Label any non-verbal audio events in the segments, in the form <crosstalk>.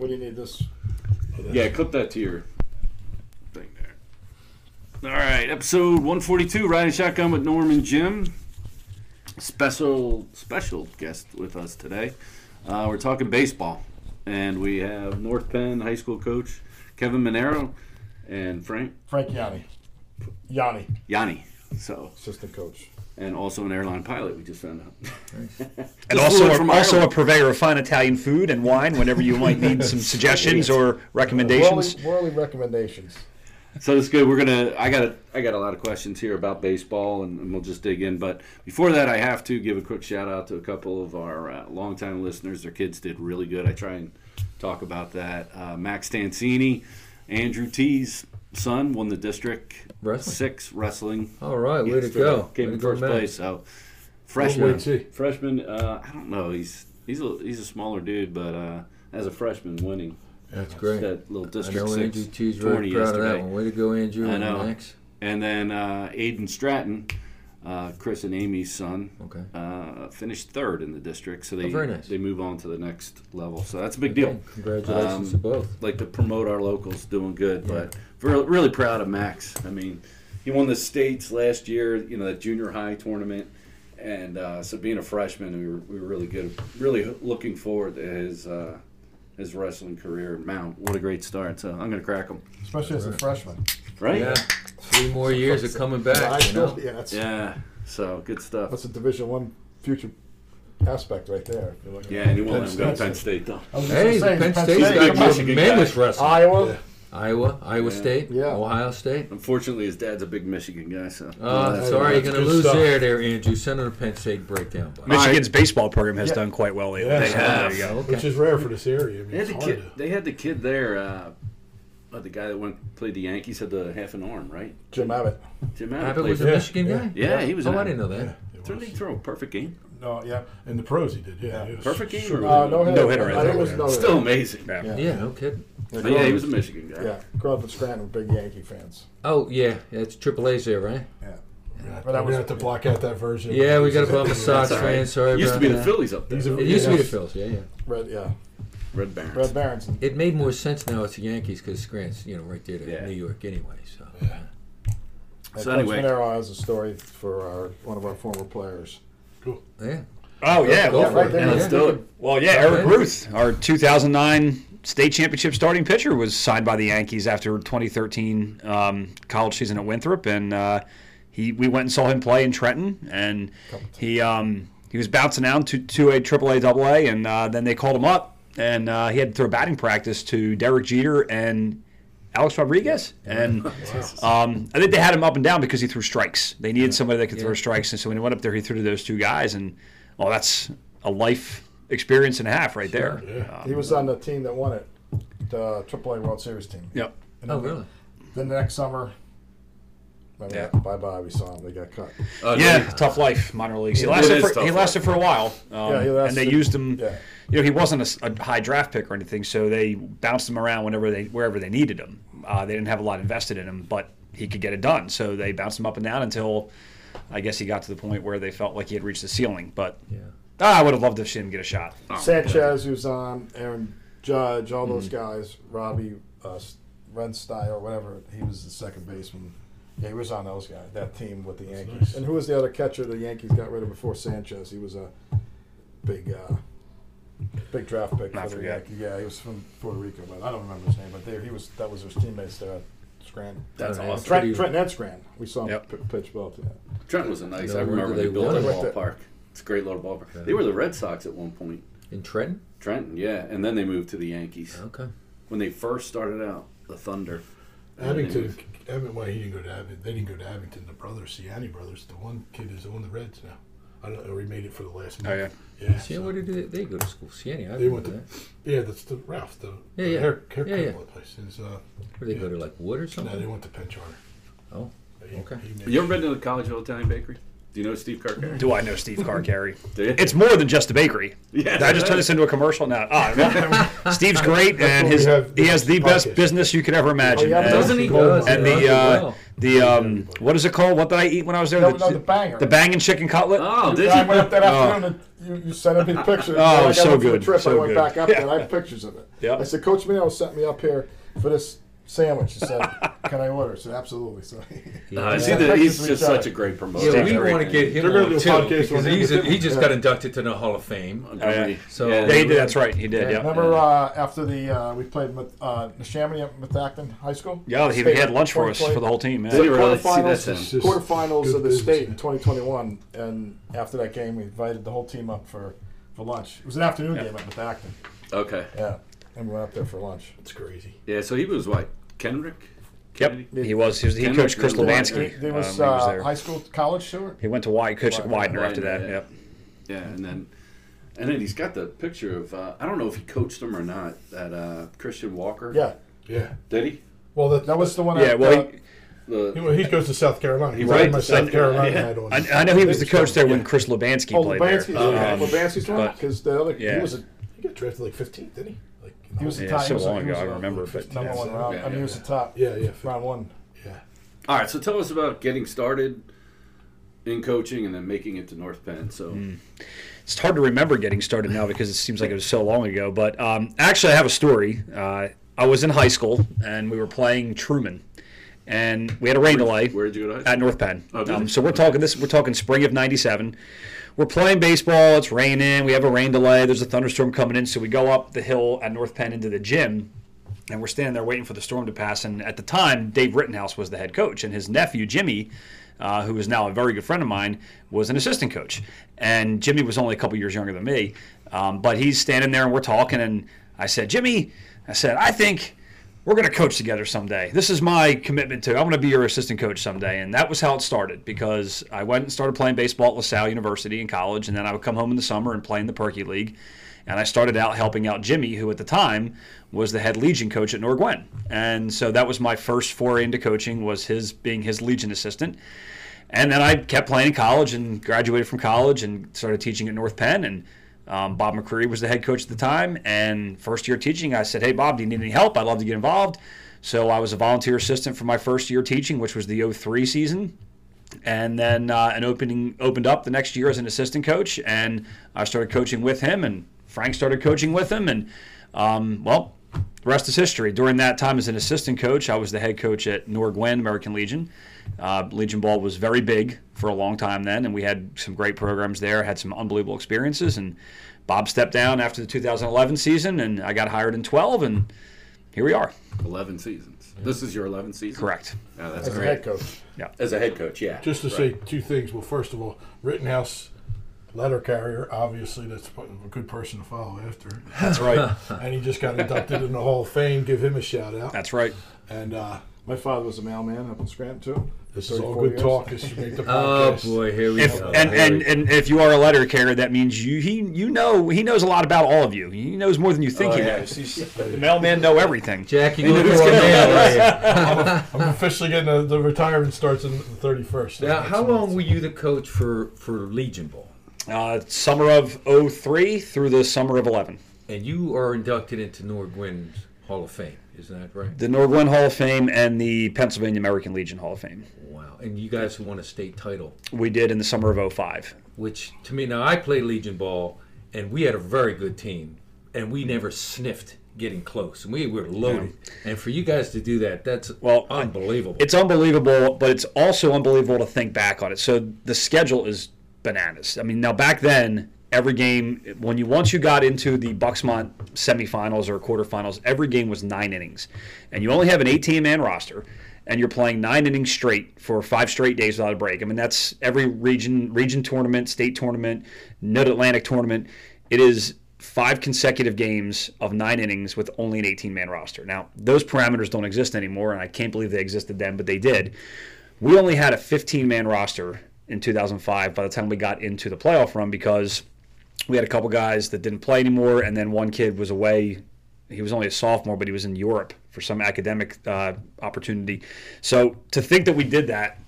what do you need this? Yeah, clip that to your thing there. All right, episode 142, Riding Shotgun with Norm and Jim. Special, special guest with us today. Uh, we're talking baseball, and we have North Penn High School coach Kevin Manero and Frank Frank Yanni. Yanni, Yanni. So, assistant coach. and also an airline pilot. We just found out. <laughs> And also, a, also a purveyor of fine Italian food and wine whenever you might need some <laughs> suggestions or recommendations. Worldly, worldly recommendations. So it's good. We're gonna. I got. A, I got a lot of questions here about baseball, and, and we'll just dig in. But before that, I have to give a quick shout out to a couple of our uh, longtime listeners. Their kids did really good. I try and talk about that. Uh, Max Tansini, Andrew T's son, won the district Wrestling? six wrestling. All right, way to go. Came Way in first place. So freshman. Freshman. Uh, I don't know. He's he's a he's a smaller dude, but uh, as a freshman, winning That's Great. that little I district know six Andrew T's proud of that one. Way to go, Andrew I and know. Max. And then uh, Aiden Stratton, uh, Chris and Amy's son, Okay. uh, finished third in the district. So they Oh, very nice. they move on to the next level. So that's a big deal. Okay, Congratulations Um, to both. Like to promote our locals, doing good. But we're really proud of Max. I mean, he won the states last year. You know that junior high tournament. And uh, so, being a freshman, we were, we were really good. Really looking forward to his uh, his wrestling career. Man, what a great start! So I'm gonna crack him, Especially as a freshman. right? Yeah. Three more years of coming High back. You know? yeah, that's Yeah. So good stuff. that's a Division One future aspect right there. if you look at Yeah, and he won't let him go to Penn Penn State though. I was just Hey, Penn Penn State's State, got come. Michigan tremendous wrestling. Iowa. Yeah. Iowa, Iowa Yeah. State, Yeah. Ohio State. Unfortunately, his dad's a big Michigan guy, so. Oh, that's- sorry, you're going to lose stuff. there, there, Andrew. Send him to Penn State breakdown. Bud. Michigan's baseball program has Yeah. done quite well lately. Yeah. They They have. have. There you go. Okay. Which is rare for this area. I mean, They had, the kid, to. they had the kid there, uh, uh, the guy that went played the Yankees had the half an arm, right? Jim Abbott. Jim Abbott Abbott played was a. Yeah, Michigan yeah. guy? Yeah, he was. Oh, an I didn't know that. Yeah, it Didn't he was. throw a perfect game? No, yeah. In the pros, he did. Yeah. Yeah. Was Perfect game. short. Uh, no hitter. No hitter, I I think it was no Still amazing. Yeah. Yeah. Yeah, no kidding. Yeah, But yeah, he was a Michigan guy. Yeah, grew up in Scranton, big Yankee fans. Oh, yeah. yeah it's Triple A's there, right? Yeah. Yeah, But We're gonna have to block out that version. Yeah, we got a bum of Sox That's all right. fans. Sorry Used to about be the that. Phillies up there. He's a- It used to be the Phillies. Phils, yeah, yeah. Red, yeah. Red Barons. Red Barons. It made more sense now it's the Yankees because Scranton's, you know, right there to Yeah. New York anyway. So Yeah. and So Coach anyway. Manero has a story for our, one of our former players. Yeah, Oh yeah. Go well, for right there. Yeah, let's do it. Well, yeah. Eric Ruth, our 2009 state championship starting pitcher, was signed by the Yankees after 2013 um, college season at Winthrop, and uh, he we went and saw him play in Trenton, and he um, he was bouncing down to to a AAA, AA, and uh, then they called him up, and uh, he had to throw batting practice to Derek Jeter and. Alex Rodriguez, and <laughs> um, I think they had him up and down because he threw strikes. They needed somebody that could throw strikes, and so when he went up there, he threw to those two guys, and well, that's a life experience and a half right there. Yeah. Um, He was on the team that won it, the AAA World Series team. Yep. And Oh, then- really? Then the next summer, Yeah. bye bye. We saw him. They got cut. Uh, Yeah, no, tough life, minor leagues. He lasted for he lasted life. for a while, um, Yeah, he lasted- and they used him. Yeah. You know, he wasn't a high draft pick or anything, so they bounced him around whenever they wherever they needed him. Uh, they didn't have a lot invested in him, but he could get it done. So they bounced him up and down until I guess he got to the point where they felt like he had reached the ceiling. But Yeah. ah, I would have loved to see him get a shot. Oh, Sanchez, who's on, Aaron Judge, all those Mm-hmm. guys, Robbie uh, Renstein or whatever, he was the second baseman. Yeah, he was on those guys, that team with the Yankees. nice. And who was the other catcher the Yankees got rid of before Sanchez? He was a big, uh, big draft pick I for the forget. Yankees. Yeah, he was from Puerto Rico, but I don't remember his name. But they, he was that was his teammates there at Scranton. That's Oh, awesome. Trent, pretty- Trenton and Scranton. We saw him Yep. p- pitch both. Yeah. Trent was a nice. No I remember they they built won. that Like that. ballpark. It's a great little ballpark. Yeah. They were the Red Sox at one point. In Trenton? Trenton, yeah, and then they moved to the Yankees Okay. when they first started out. The Thunder. Abington, Abington, well, he didn't go to Abington. They didn't go to Abington. The brothers, the Ciani brothers, the one kid is on the Reds now. I don't know, or he made it for the last month. Oh, yeah. Yeah. See, so- where did they, they go to school? Siena, I They remember went to- that. yeah, that's the Ralph, the Yeah, yeah. hair, haircut Yeah, yeah. place. Is, uh, Where they go to like Wood or no, something? they went to Penn Charter. Oh, He- okay. he made- You ever been to the Collegeville Italian Bakery? Do you know Steve Carcari? Do I know Steve Carcari? <laughs> Do you? It's more than just a bakery. Yeah, Did I just turn this into a commercial now? Ah, <laughs> <laughs> Steve's great, and his he has the best business you could ever imagine. Oh, yeah, and, doesn't he? Gold and mine. the uh, Well. the um, what is it called? What did I eat when I was there? No, no, the banger. The banging chicken cutlet. Oh, did I you? went up that Oh. afternoon. And you, you sent me pictures. Oh, When I got so up for the good, Trip, so I went good. back up there and I have pictures of it. Yeah. I said, Coach Manero sent me up here for this sandwich. He said, Can I order? I said, Absolutely. So Uh, <laughs> he's, Yeah. either, he's Pictures just tried. such a great promoter. Yeah, we everything. want to get him They're gonna on do a too podcast because on he's with he just Yeah. got inducted to the Hall of Fame. Agreed. So- Yeah, Yeah, he did. That's right. He did. Yeah. Remember uh, after the uh, we played with uh, Neshaminy at Methacton High School? Yeah, he State had lunch for us for the whole team. Did Yeah. he really? See, quarterfinals, that's him. It's just quarterfinals good of the business, state in 2021, and after that game, we invited the whole team up for, for lunch. It was an afternoon game at Methacton. Okay. Yeah, and we went up there for lunch. It's crazy. Yeah, so he was what? Kendrick? Yep. Kennedy? He was. He, was, he Kendrick coached Chris and White. There was, um, he was uh, there. high school, college, Stewart. He went to White. Coached Widener, Widener after that. Widener, Yep. Yeah, and then and then he's got the picture of uh, I don't know if he coached him or not. That uh, Christian Walker. Yeah, Yeah. Did he? Well, that, that was the one. Yeah. at, Well, uh, he, The, He, he goes to South Carolina. He Right, right, my South South Carolina Carolina, hat on. I, I know he was the coach there when Chris Lebansky oh, played Lebansky, there. yeah, Um, Lebansky's one because the other yeah. he was a He got drafted like 15th, didn't he? Like, you he was the Yeah, top. so he was a- long he ago, was I a remember, but- number yeah, one round. yeah, I mean, he was yeah. the top. yeah, yeah. round one. Yeah. all right, so tell us about getting started in coaching and then making it to North Penn. So Hmm. It's hard to remember getting started now because it seems like it was so long ago. But um, actually, I have a story. Uh, I was in high school and we were playing Truman, and we had a rain delay where did you go to high school? at North Penn. Oh, did um, so we're talking this. We're talking spring of '97. We're playing baseball. It's raining. We have a rain delay. There's a thunderstorm coming in. So we go up the hill at North Penn into the gym, and we're standing there waiting for the storm to pass. And at the time, Dave Rittenhouse was the head coach, and his nephew Jimmy, uh, who is now a very good friend of mine, was an assistant coach. And Jimmy was only a couple years younger than me, um, but he's standing there and we're talking. And I said, Jimmy, I said, I think we're going to coach together someday. This is my commitment to. I want to be your assistant coach someday. And that was how it started because I went and started playing baseball at LaSalle University in college, and then I would come home in the summer and play in the Perky League. And I started out helping out Jimmy, who at the time was the head Legion coach at Norgwen. And so that was my first foray into coaching was his being his Legion assistant. And then I kept playing in college and graduated from college and started teaching at North Penn. And um, Bob McCreary was the head coach at the time. And first year teaching, I said, Hey, Bob, do you need any help? I'd love to get involved. So I was a volunteer assistant for my first year teaching, which was the 03 season. And then uh, an opening opened up the next year as an assistant coach. And I started coaching with him, and Frank started coaching with him. And um, well, the rest is history. During that time as an assistant coach, I was the head coach at Norgwen American Legion. Uh, Legion Ball was very big for a long time then, and we had some great programs there, had some unbelievable experiences. And Bob stepped down after the 2011 season, and I got hired in 12, and here we are. Eleven seasons. This is your 11th season. Correct. Yeah, that's As a head coach. Yeah. As a head coach, yeah. Just to Right. say two things. Well, first of all, Rittenhouse, letter carrier, obviously that's a good person to follow after. That's <laughs> right. and he just got inducted in the Hall of Fame. Give him a shout out. That's right. And uh, My father was a mailman up in Scranton too. this is all good years. talk as you make the <laughs> podcast. Oh boy, here we If, go. and, Here and, we- and if you are a letter carrier, that means you he you know he knows a lot about all of you. He knows more than you think Oh, he yeah. knows. He's, the mailman know everything. Jackie, you know knows at what's our going on. man right <laughs> here. I'm officially getting the, the retirement starts on the 31st. Now, how long were you the coach for for Legion Ball? Uh, summer of 03 through the summer of 11. And you are inducted into Norgwen's Hall of Fame, isn't that right? The Norgwen Hall of Fame and the Pennsylvania American Legion Hall of Fame. Wow. And you guys won a state title, We did in the summer of 05. which to me now I played Legion Ball, and we had a very good team, and we never sniffed getting close, and we were loaded. And for you guys to do that, that's Well, unbelievable. It's unbelievable, but it's also unbelievable to think back on it. So the schedule is bananas. I mean, now back then, every game when you once you got into the Bucksmont semifinals or quarterfinals, every game was nine innings, and you only have an 18 man roster. And you're playing nine innings straight for five straight days without a break. I mean, that's every region, region tournament, state tournament, Mid Atlantic tournament. It is five consecutive games of nine innings with only an 18 man roster. Now, those parameters don't exist anymore, and I can't believe they existed then, but they did. We only had a 15 man roster in 2005 by the time we got into the playoff run because we had a couple guys that didn't play anymore, and then one kid was away. He was only a sophomore, but he was in Europe for some academic uh, opportunity. So to think that we did that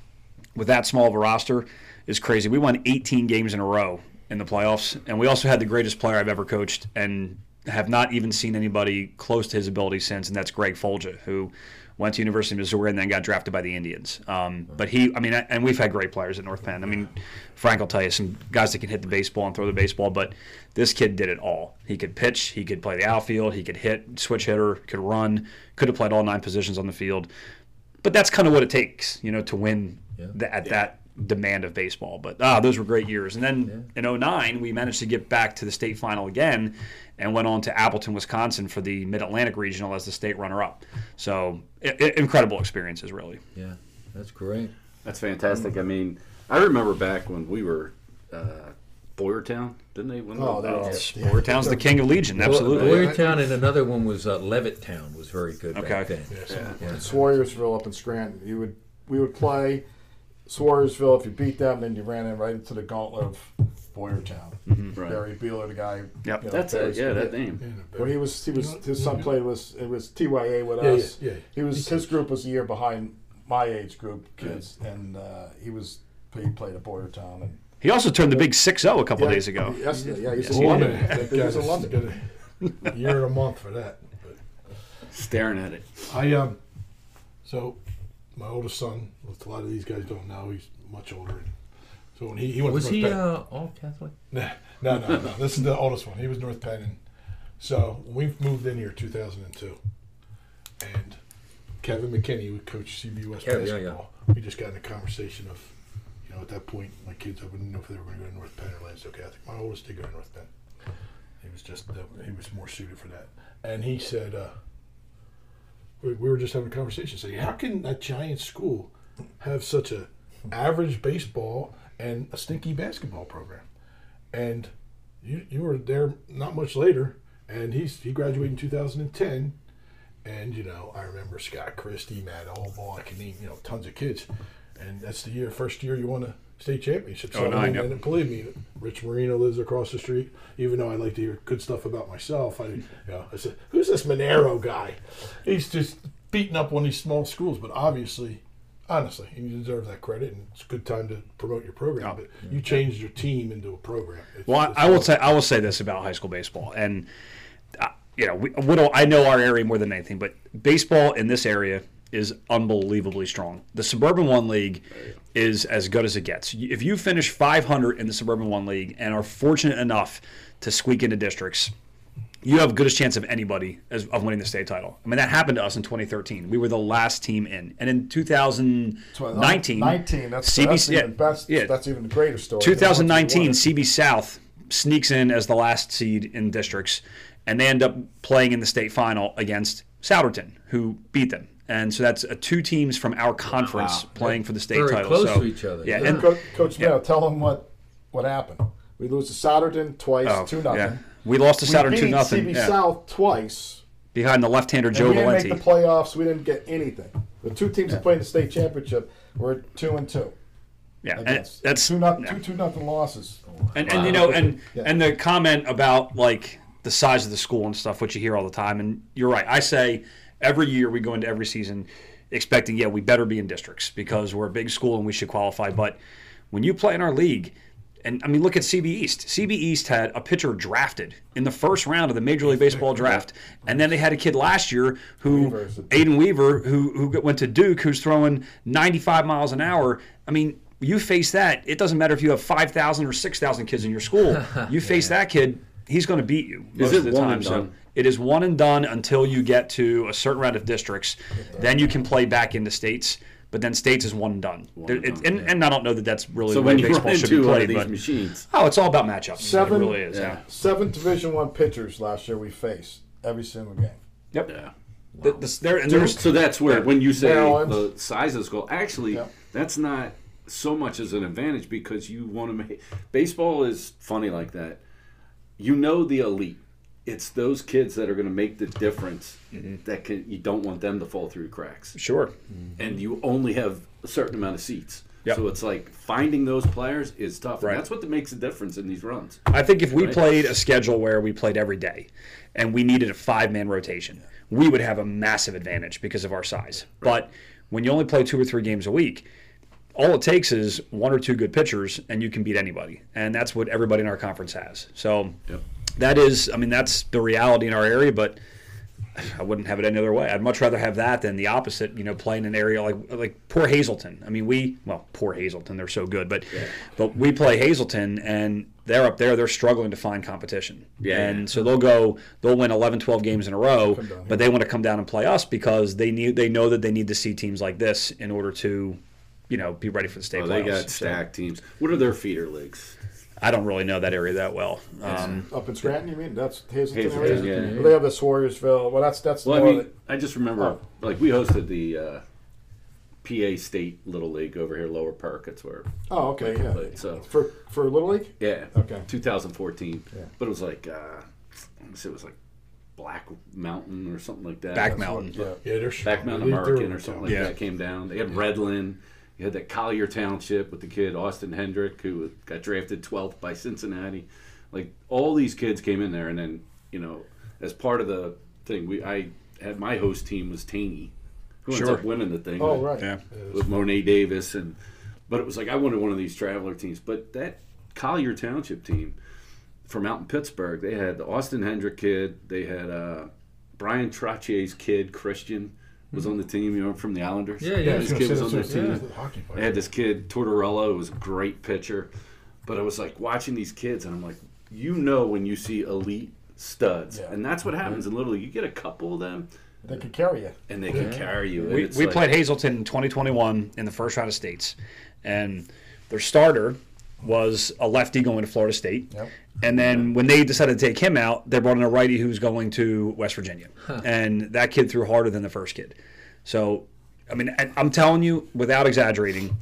with that small of a roster is crazy. We won 18 games in a row in the playoffs, and we also had the greatest player I've ever coached, and have not even seen anybody close to his ability since, and that's Greg Folger, who went to University of Missouri, and then got drafted by the Indians. Um, but he, I mean, and we've had great players at North Penn. I mean, Frank will tell you some guys that can hit the baseball and throw the baseball, but this kid did it all. He could pitch, he could play the outfield, he could hit, switch hitter, could run, could have played all nine positions on the field. But that's kind of what it takes, you know, to win the, at that demand of baseball. But ah, those were great years. And then in 09, we managed to get back to the state final again and went on to Appleton, Wisconsin for the Mid Atlantic Regional as the state runner up. So i- i- incredible experiences, really. Yeah, that's great. That's fantastic. I mean, I remember back when we were uh, Boyertown, didn't they? Win Oh, the- that was yeah. Boyertown's the king of Legion, absolutely. Boyer- Boyertown and another one was uh, Levittown was very good Okay. back then. Yeah, so- Yeah. Swoyersville up in Scranton. You would we would play Swoyersville. If you beat them, then you ran in right into the gauntlet of Boyertown. Right. Barry Beeler, the guy. Yep. you know, That's it. Yeah, that name. Yeah, When he was, he was his son played was it was TYA with Yeah, us. yeah, yeah. He was his group was a year behind my age group kids, and uh, he was he played at Boyertown and He also turned the big 6 0 a couple yeah, days ago. Yes, yeah, he's Yes, in he London. That He was guy's in London. a year and a month for that. But Staring at it. I um, so my oldest son, which a lot of these guys don't know, he's much older. So when he, he went Was to he North Penn- uh, all Catholic? <laughs> Nah, no, no, no. This is the oldest one. He was North Penn. And so we moved in here 2002. And Kevin McKinney, would coach CB West Kev, yeah, basketball, we just got in a conversation of, you know, at that point, my kids, I wouldn't know if they were going to go to North Penn or Lansdale Catholic. My oldest did go to North Penn. He was just, uh, he was more suited for that. And he said, uh, we, we were just having a conversation. Saying, how can a giant school have such a average baseball and a stinky basketball program? And you you were there not much later, and he's he graduated in 2010, and you know I remember Scott Christie, Matt Oldball, I can name you know tons of kids, and that's the year first year you want a state championship. Oh, nine, and, yep. and believe me, Rich Marino lives across the street. Even though I like to hear good stuff about myself, I you know I said, who's this Manero guy? He's just beating up one of these small schools, but obviously. Honestly, you deserve that credit, and it's a good time to promote your program. But you changed your team into a program. It's- Well, it's I, I will say I will say this about high school baseball, and uh, you know, we, what do- I know our area more than anything, but baseball in this area is unbelievably strong. The Suburban One League is as good as it gets. If you finish 500 in the Suburban One League and are fortunate enough to squeak into districts, you have the goodest chance of anybody as, of winning the state title. I mean, that happened to us in 2013. We were the last team in, and in 2019, uh, 19. That's, that's yeah, even best. yeah. That's even a greater story. 2019, Once you won CB South sneaks in as the last seed in districts, and they end up playing in the state final against Souderton, who beat them. And so that's uh, two teams from our conference playing for the state Very title. close so, to each other. Yeah, and, Co- Coach Mayo, tell them what what happened. We lose to Souderton twice, oh, two nothing. yeah. We lost to We Souderton beat two nothing CB yeah, South twice. behind the left-hander And Joe we didn't Valenti. make the playoffs. We didn't get anything. The two teams that played in the state championship were two and two. yeah, and that's two not yeah. two two nothing losses. And, and you know, and Yeah. and the comment about like the size of the school and stuff, which you hear all the time, and you're right. I say every year we go into every season expecting, yeah, we better be in districts because we're a big school and we should qualify. But when you play in our league, and I mean, look at CB East. CB East had a pitcher drafted in the first round of the Major League Baseball draft, and then they had a kid last year who, Aiden Weaver, who who went to Duke, who's throwing 95 miles an hour. I mean, you face that. It doesn't matter if you have 5,000 or 6,000 kids in your school. <laughs> You face that kid, he's going to beat you most it of the one time. and So done? It is one and done until you get to a certain round of districts. Then you can play back into states. But then states is one and done. There- and done, and, and I don't know that that's really So the way when you baseball should be into one of played. these But machines, oh, it's all about matchups. Seven- it really is. Yeah. yeah. Seven Division One pitchers last year we faced every single game. Yep. yeah. The- the- there, and there's So that's where when you say Maryland. the sizes go, actually, Yeah. that's not so much as an advantage because you want to make baseball is funny like that. You know the elite. It's those kids that are going to make the difference. Mm-hmm. That can you don't want them to fall through cracks, sure. Mm-hmm. and you only have a certain amount of seats. Yep. So it's like finding those players is tough, Right. and that's what makes the difference in these runs. I think if we Right. played a schedule where we played every day and we needed a five man rotation, we would have a massive advantage because of our size. But when you only play two or three games a week, all it takes is one or two good pitchers and you can beat anybody. And that's what everybody in our conference has. So Yep. That is, I mean, that's the reality in our area. But I wouldn't have it any other way. I'd much rather have that than the opposite. You know, playing an area like like poor Hazleton. I mean, we well, poor Hazleton. They're so good, but but we play Hazleton, and they're up there. They're struggling to find competition. Yeah. and so they'll go. They'll win 11, 12 games in a row, but they want to come down and play us because they need. They know that they need to see teams like this in order to, you know, be ready for the state Oh, playoffs. they got So, stacked teams. What are their feeder leagues? I don't really know that area that well. Um, Up in Scranton, you mean? That's Hazleton, Hazleton, area? yeah. Well, they have the Swoyersville. Well, that's that's Well, I mean, that- I just remember, Oh. like, we hosted the uh, PA State Little League over here, Lower Park. It's where, oh, okay, yeah. played, so. For for Little League. yeah, Okay. 2014. Yeah. But it was like, uh, I want it was like Black Mountain or something like that. Back That's Mountain. what- yeah. Yeah, they're Back Mountain they're- they're American or something like Yeah. that came down. They had Redland. You had that Collier Township with the kid Austin Hendrick who got drafted 12th by Cincinnati. Like all these kids came in there, and then you know, as part of the thing, we I had my host team was Taney, who ends Sure. up winning the thing. Oh, with- right. yeah. with Mo'ne Davis and but it was like I wanted one of these traveler teams. But that Collier Township team from out in Pittsburgh, they had the Austin Hendrick kid, they had uh, Bryan Trottier's kid, Christian, was on the team, you know, from the Islanders. Yeah, yeah, I was kid was on their team. that's the hockey player. They had this kid, Tortorella, who was a great pitcher. But I was like watching these kids and I'm like, you know when you see elite studs. Yeah. And that's what mm-hmm. happens in Little League. You get a couple of them They could carry you. and they can carry you. We, we like- played Hazleton in 2021 in the first round of states, and their starter was a lefty going to Florida State. Yep. And then when they decided to take him out, they brought in a righty who's going to West Virginia, and that kid threw harder than the first kid. So, I mean, I'm telling you, without exaggerating,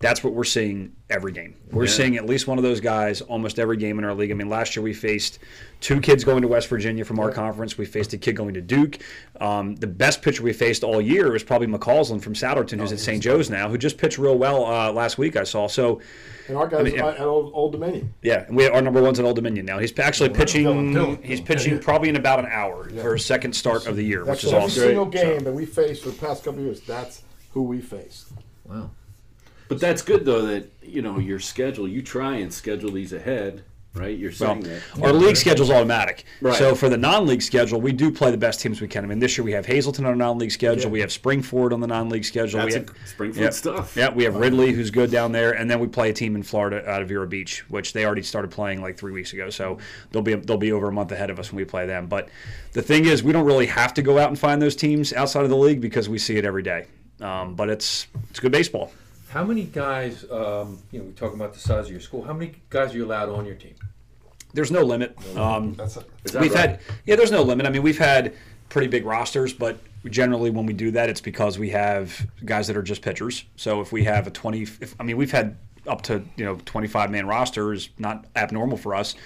that's what we're seeing every game. We're Yeah. seeing at least one of those guys almost every game in our league. I mean, last year we faced two kids going to West Virginia from our conference. We faced a kid going to Duke. Um, the best pitcher we faced all year was probably McCausland from Souderton, who's at St. Joe's now, who just pitched real well uh, last week. I saw. So, And our guys mean, at Old, Old Dominion. yeah, and we our number one's at Old Dominion now. He's actually pitching. Dylan, Dylan. He's pitching yeah. probably in about an hour for his second start of the year, That's which is every single Great. game that we faced for the past couple of years. That's who we faced. Wow. But that's good though that you know your schedule. You try and schedule these ahead, right? You're Well, saying that. our league schedule's automatic. Right. So for the non-league schedule, we do play the best teams we can. I mean, this year we have Hazleton on our non-league schedule. Yeah. We have Springford on the non-league schedule. That's we have, Springfield yeah. stuff. Yeah, we have Ridley, who's good down there, and then we play a team in Florida out of Vero Beach, which they already started playing like three weeks ago. So they'll be they'll be over a month ahead of us when we play them. But the thing is, we don't really have to go out and find those teams outside of the league because we see it every day. Um, but it's it's good baseball. How many guys? Um, you know, we're talking about the size of your school. How many guys are you allowed on your team? There's no limit. Um, That's it. Is that we've right? had yeah there's no limit i mean we've had pretty big rosters but generally when we do that it's because we have guys that are just pitchers so if we have a 20 if, i mean we've had up to you know 25 man roster is not abnormal for us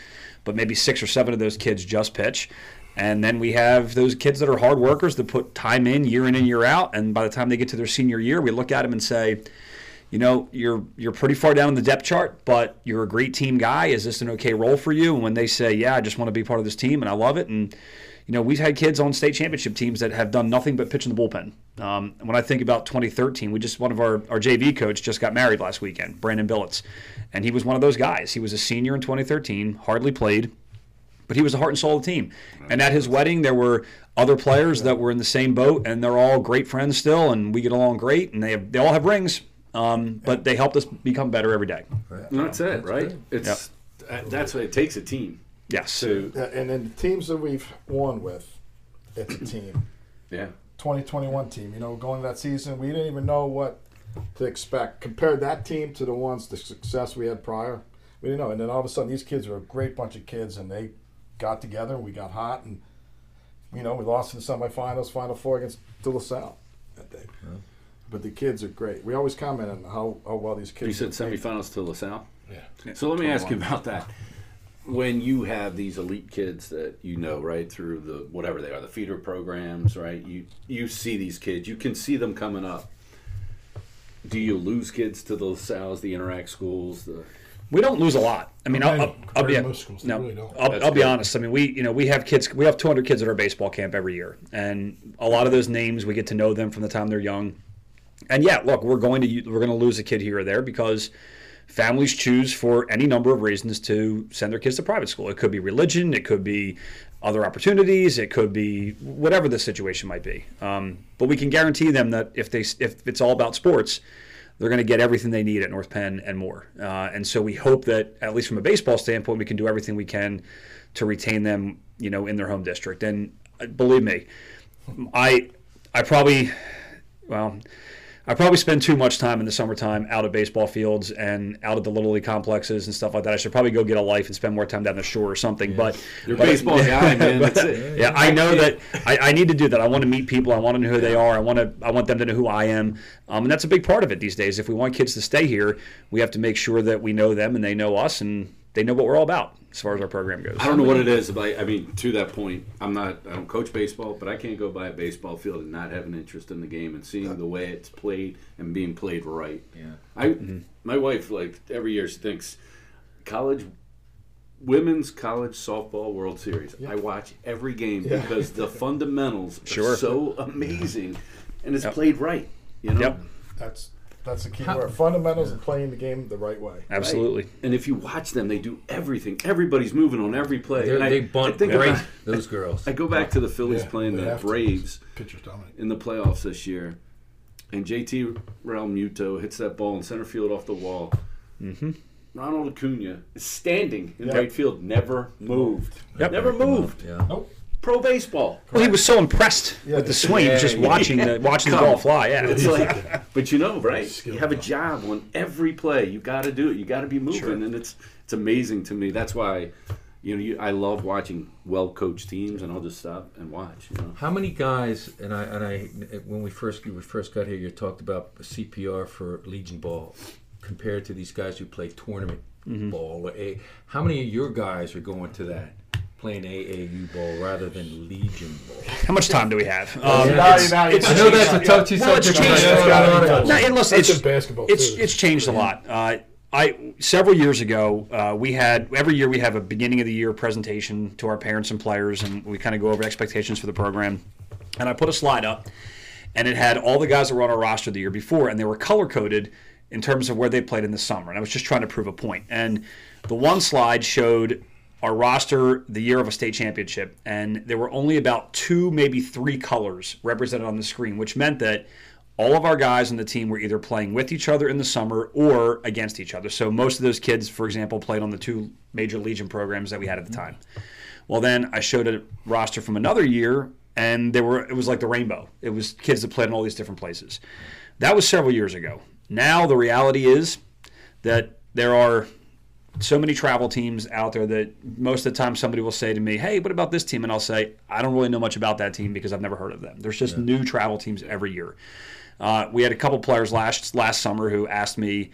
but maybe six or seven of those kids just pitch and then we have those kids that are hard workers that put time in year in and year out and by the time they get to their senior year we look at them and say you know, you're you're pretty far down in the depth chart, but you're a great team guy. Is this an okay role for you? And when they say, "Yeah, I just want to be part of this team and I love it," and you know, we've had kids on state championship teams that have done nothing but pitch in the bullpen. Um, when I think about 2013, we just one of our our JV coach just got married last weekend, Brandon Billets, and he was one of those guys. He was a senior in 2013, hardly played, but he was the heart and soul of the team. And at his wedding, there were other players that were in the same boat, and they're all great friends still, and we get along great, and they have, they all have rings, um, but they helped us become better every day. And that's it, right? It's uh, that's what it takes a team Yes. to Yeah, and then the teams that we've won with, it's a team. yeah. 2021 team. You know, going to that season, we didn't even know what to expect. Compared that team to the ones, the success we had prior, we didn't know. And then all of a sudden, these kids are a great bunch of kids, and they got together, and we got hot, and you know, we lost in the semifinals, Final Four against De La Salle that day. But the kids are great. We always comment on how, how well these kids. You said semifinals to LaSalle. Yeah. So let me ask you about that. When you have these elite kids that you know, right, through the whatever they are, the feeder programs, right? You you see these kids, you can see them coming up. Do you lose kids to the LaSalle's, the Inter-Ac schools, the We don't lose a lot. I mean, I'll, I'll, I'll be Compared to most schools, no, really. I'll, I'll be honest. I mean, we you know we have kids. We have 200 kids at our baseball camp every year, and a lot of those names we get to know them from the time they're young. And yeah, look, we're going to we're going to lose a kid here or there because families choose for any number of reasons to send their kids to private school. It could be religion, it could be other opportunities, it could be whatever the situation might be. Um, but we can guarantee them that if they if it's all about sports, they're going to get everything they need at North Penn and more. Uh, and so we hope that, at least from a baseball standpoint, we can do everything we can to retain them, you know, in their home district. And uh, believe me, I I probably well. I probably spend too much time in the summertime out of baseball fields and out of the little league complexes and stuff like that. I should probably go get a life and spend more time down the shore or something. But You're a baseball guy, man. <laughs> That's it. yeah, I know that I, I need to do that. I want to meet people. I want to know who they are. I want to I want them to know who I am. Um, and that's a big part of it these days. If we want kids to stay here, we have to make sure that we know them and they know us and they know what we're all about as far as our program goes. I don't know what it is, but I mean, to that point, I'm not. I don't coach baseball, but I can't go by a baseball field and not have an interest in the game and seeing the way it's played and being played right. Yeah. I, my wife, like every year, she thinks college, women's college softball World Series. I watch every game Yeah. because the fundamentals Sure. are so amazing, and it's Yep. played right. You know. Yep. That's that's the key How- word. Fundamentals and playing the game the right way. Absolutely. And if you watch them, they do everything. Everybody's moving on every play. They're, And they I bunt think great. about- <laughs> those girls. I go back to the Phillies Yeah, playing the. Braves in the playoffs this year, and JT Realmuto hits that ball in center field off the wall. Mm-hmm. Ronald Acuna is standing in Yeah. right field, never moved. Yep. Never moved. Yeah. Nope. Pro baseball. Well, he was so impressed Yeah. with the swing, he was just Yeah. watching the watching the ball fly. Yeah. It's like, <laughs> but you know, right? You have a job on every play. You got to do it. You got to be moving, Sure. and it's it's amazing to me. That's why, you know, you, I love watching well coached teams, and I'll just stop and watch. You know. How many guys? And I and I when we first we first got here, you talked about CPR for Legion ball compared to these guys who play tournament Mm-hmm. ball. How many of your guys are going to that? Playing AAU ball rather than Legion ball. How much time do we have? <laughs> Um, Now- it's- now- it's I know that's a Yeah. touchy Well, it's changed. but I That's saw gotta an be article. done. No, and listen, it's basketball it's too. it's changed a lot. Uh, I several years ago, uh, we had every year we have a beginning of the year presentation to our parents and players, and we kind of go over expectations for the program. And I put a slide up, and it had all the guys that were on our roster the year before, and they were color coded in terms of where they played in the summer. And I was just trying to prove a point. And the one slide showed our roster the year of a state championship, and there were only about two, maybe three colors represented on the screen, which meant that all of our guys on the team were either playing with each other in the summer or against each other. So most of those kids, for example, played on the two major Legion programs that we had at the time. Well, then I showed a roster from another year, and there were it was like the rainbow. It was kids that played in all these different places. That was several years ago. Now the reality is that there are so many travel teams out there that most of the time somebody will say to me, "Hey, what about this team?" And I'll say, "I don't really know much about that team because I've never heard of them." There's just new travel teams every year. Uh, we had a couple players last last summer who asked me,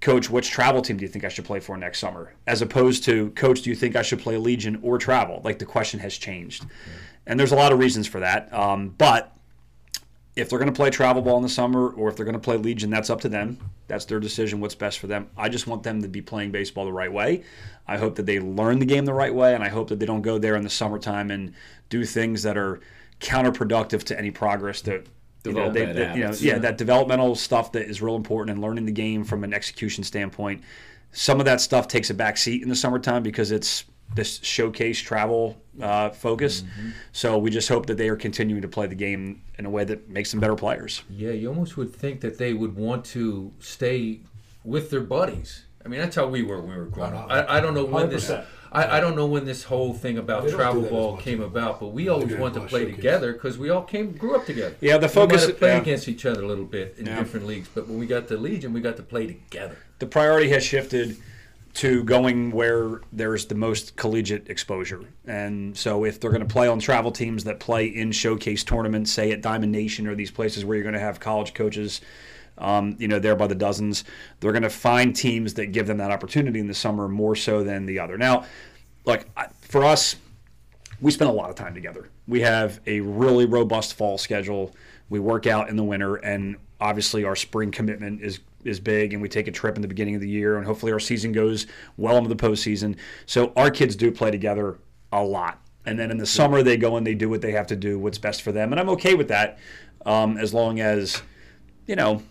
"Coach, which travel team do you think I should play for next summer?" As opposed to, "Coach, do you think I should play Legion or travel?" Like the question has changed, and there's a lot of reasons for that. Um, but if they're going to play travel ball in the summer or if they're going to play Legion, that's up to them. That's their decision. What's best for them. I just want them to be playing baseball the right way. I hope that they learn the game the right way, and I hope that they don't go there in the summertime and do things that are counterproductive to any progress that. You know, they, that- you know, yeah, that developmental stuff that is real important and learning the game from an execution standpoint. Some of that stuff takes a back seat in the summertime because it's this showcase travel uh, focus. Mm-hmm. So we just hope that they are continuing to play the game in a way that makes them better players. Yeah, you almost would think that they would want to stay with their buddies. I mean, that's how we were when we were growing up. I, I don't know when this. 100%. I, I don't know when this whole thing about They travel do that ball much. came about, but we always do wanted to play showcase. together because we all came grew up together. Yeah, the We focus- might have played yeah. against each other a little bit in Yeah. different leagues, but when we got to Legion, we got to play together. The priority has shifted to going where there's the most collegiate exposure. And so if they're going to play on travel teams that play in showcase tournaments, say at Diamond Nation or these places where you're going to have college coaches, um, you know, there by the dozens, they're going to find teams that give them that opportunity in the summer more so than the other. Now, like for us, we spend a lot of time together. We have a really robust fall schedule. We work out in the winter, and obviously our spring commitment is is big. And we take a trip in the beginning of the year, and hopefully our season goes well into the postseason. So our kids do play together a lot. And then in the summer they go and they do what they have to do, what's best for them, and I'm okay with that, um, as long as you know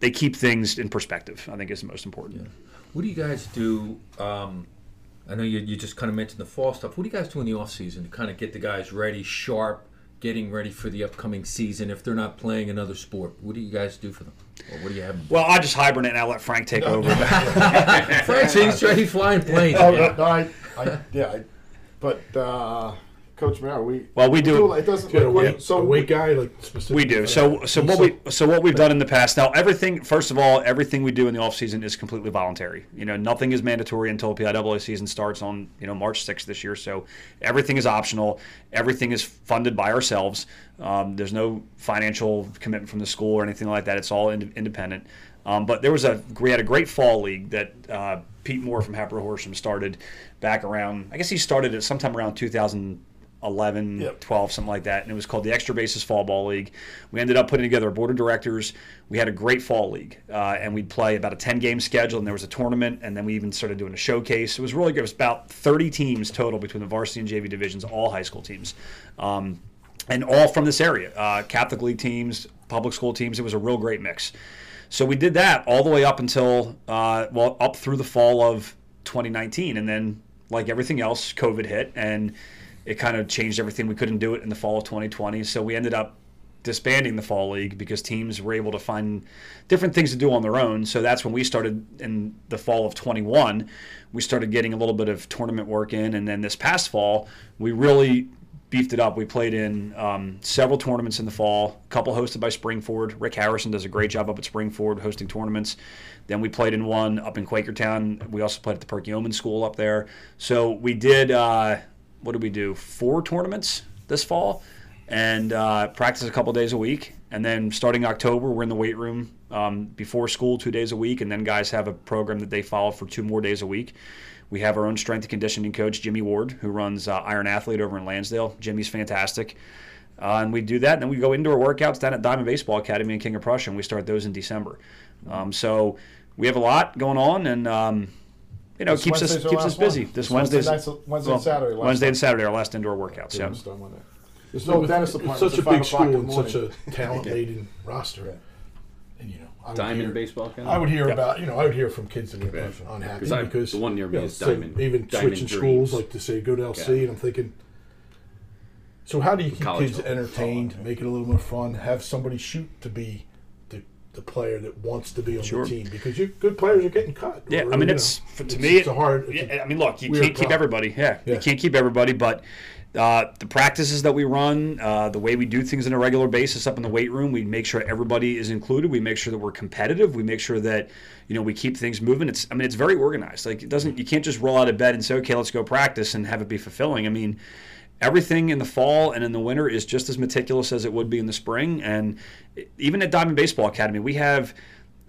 they keep things in perspective. I think is the most important. Yeah. What do you guys do? Um, I know you, you just kind of mentioned the fall stuff. What do you guys do in the off season to kind of get the guys ready, sharp, getting ready for the upcoming season? If they're not playing another sport, what do you guys do for them? Or what do you have? them? Well, I just hibernate and I let Frank take over. <laughs> <laughs> Frank, he's he's flying planes. Oh, no, no, I, I, yeah, I, but uh, Coach Mayer, we Well, we do- It doesn't. Get Like, what- weight, so a weight guy, like specific. We do. So so what we so what we've done in the past. Now everything first of all, everything we do in the off season is completely voluntary. You know, nothing is mandatory until PIAA season starts on, you know, March 6th this year. So everything is optional. Everything is funded by ourselves. Um, there's no financial commitment from the school or anything like that. It's all ind- independent. Um, but there was a we had a great fall league that uh, Pete Moore from Hatboro-Horsham started back around. I guess he started it sometime around 2011, Yep. 12, something like that. And it was called the Extra Bases Fall Ball League. We ended up putting together a board of directors. We had a great fall league, uh, and we'd play about a 10 game schedule, and there was a tournament, and then we even started doing a showcase. It was really good. It was about 30 teams total between the varsity and JV divisions, all high school teams. Um, and all from this area uh, Catholic League teams, public school teams. It was a real great mix. So we did that all the way up until, uh, well, up through the fall of 2019. And then, like everything else, COVID hit and it kind of changed everything. We couldn't do it in the fall of 2020. So we ended up disbanding the fall league because teams were able to find different things to do on their own. So that's when we started in the fall of 21. We started getting a little bit of tournament work in. And then this past fall, we really beefed it up. We played in um, several tournaments in the fall, a couple hosted by Springford. Rick Harrison does a great job up at Springford hosting tournaments. Then we played in one up in Quakertown. We also played at the Perkiomen School up there. So we did, uh, what did we do? Four tournaments this fall and uh, practice a couple days a week. And then starting October, we're in the weight room um, before school two days a week. And then guys have a program that they follow for two more days a week. We have our own strength and conditioning coach, Jimmy Ward, who runs uh, Iron Athlete over in Lansdale. Jimmy's fantastic. Uh, and we do that. And then we go indoor workouts down at Diamond Baseball Academy in King of Prussia, and we start those in December. Um, so we have a lot going on, and um, you know, This keeps us Wednesday's our keeps us last busy. one. This This Wednesday Wednesday's night's- Wednesday and Saturday last Wednesday and Saturday are our last indoor workouts. Yeah. It's done with it. There's no dentist With appointment. such a five big o'clock school in and such a <laughs> talent-laden roster, and you know, I would Diamond hear, baseball kind I would hear Yeah. about you know I would hear from kids that were Yeah. unhappy 'Cause I- because the one near me you know, is so Diamond- even Diamond switching Dreams. schools like to say go to LC, Yeah. and I'm thinking. So how do you keep College kids football. entertained, oh, make it a little more fun, have somebody shoot to be the, player that wants to be on Sure. the team because you good players are getting cut. Yeah, or, I mean, it's know, for, to it's, me. it's a hard. It's yeah, I mean, look, you can't keep problem. everybody. Yeah, you can't keep everybody, but uh, the practices that we run, uh, the way we do things on a regular basis up in the weight room, we make sure everybody is included. We make sure that we're competitive. We make sure that you know we keep things moving. It's I mean, it's very organized. Like it doesn't. You can't just roll out of bed and say, okay, let's go practice and have it be fulfilling. I mean. Everything in the fall and in the winter is just as meticulous as it would be in the spring. And even at Diamond Baseball Academy, we have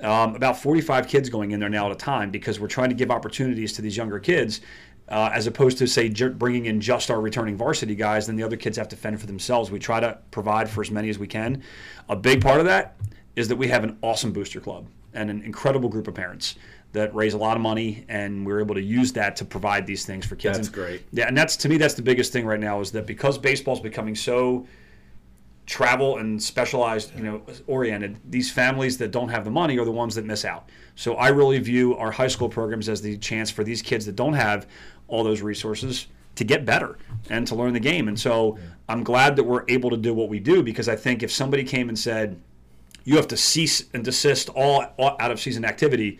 um, about 45 kids going in there now at a time because we're trying to give opportunities to these younger kids uh, as opposed to say ju- bringing in just our returning varsity guys then the other kids have to fend for themselves. We try to provide for as many as we can. A big part of that is that we have an awesome booster club and an incredible group of parents that raise a lot of money and we're able to use that to provide these things for kids That's And- great. yeah and that's to me that's the biggest thing right now is that because baseball's becoming so travel and specialized, you know, oriented, these families that don't have the money are the ones that miss out. So I really view our high school programs as the chance for these kids that don't have all those resources to get better and to learn the game. And so I'm glad that we're able to do what we do because I think if somebody came and said, you have to cease and desist all, all out of season activity,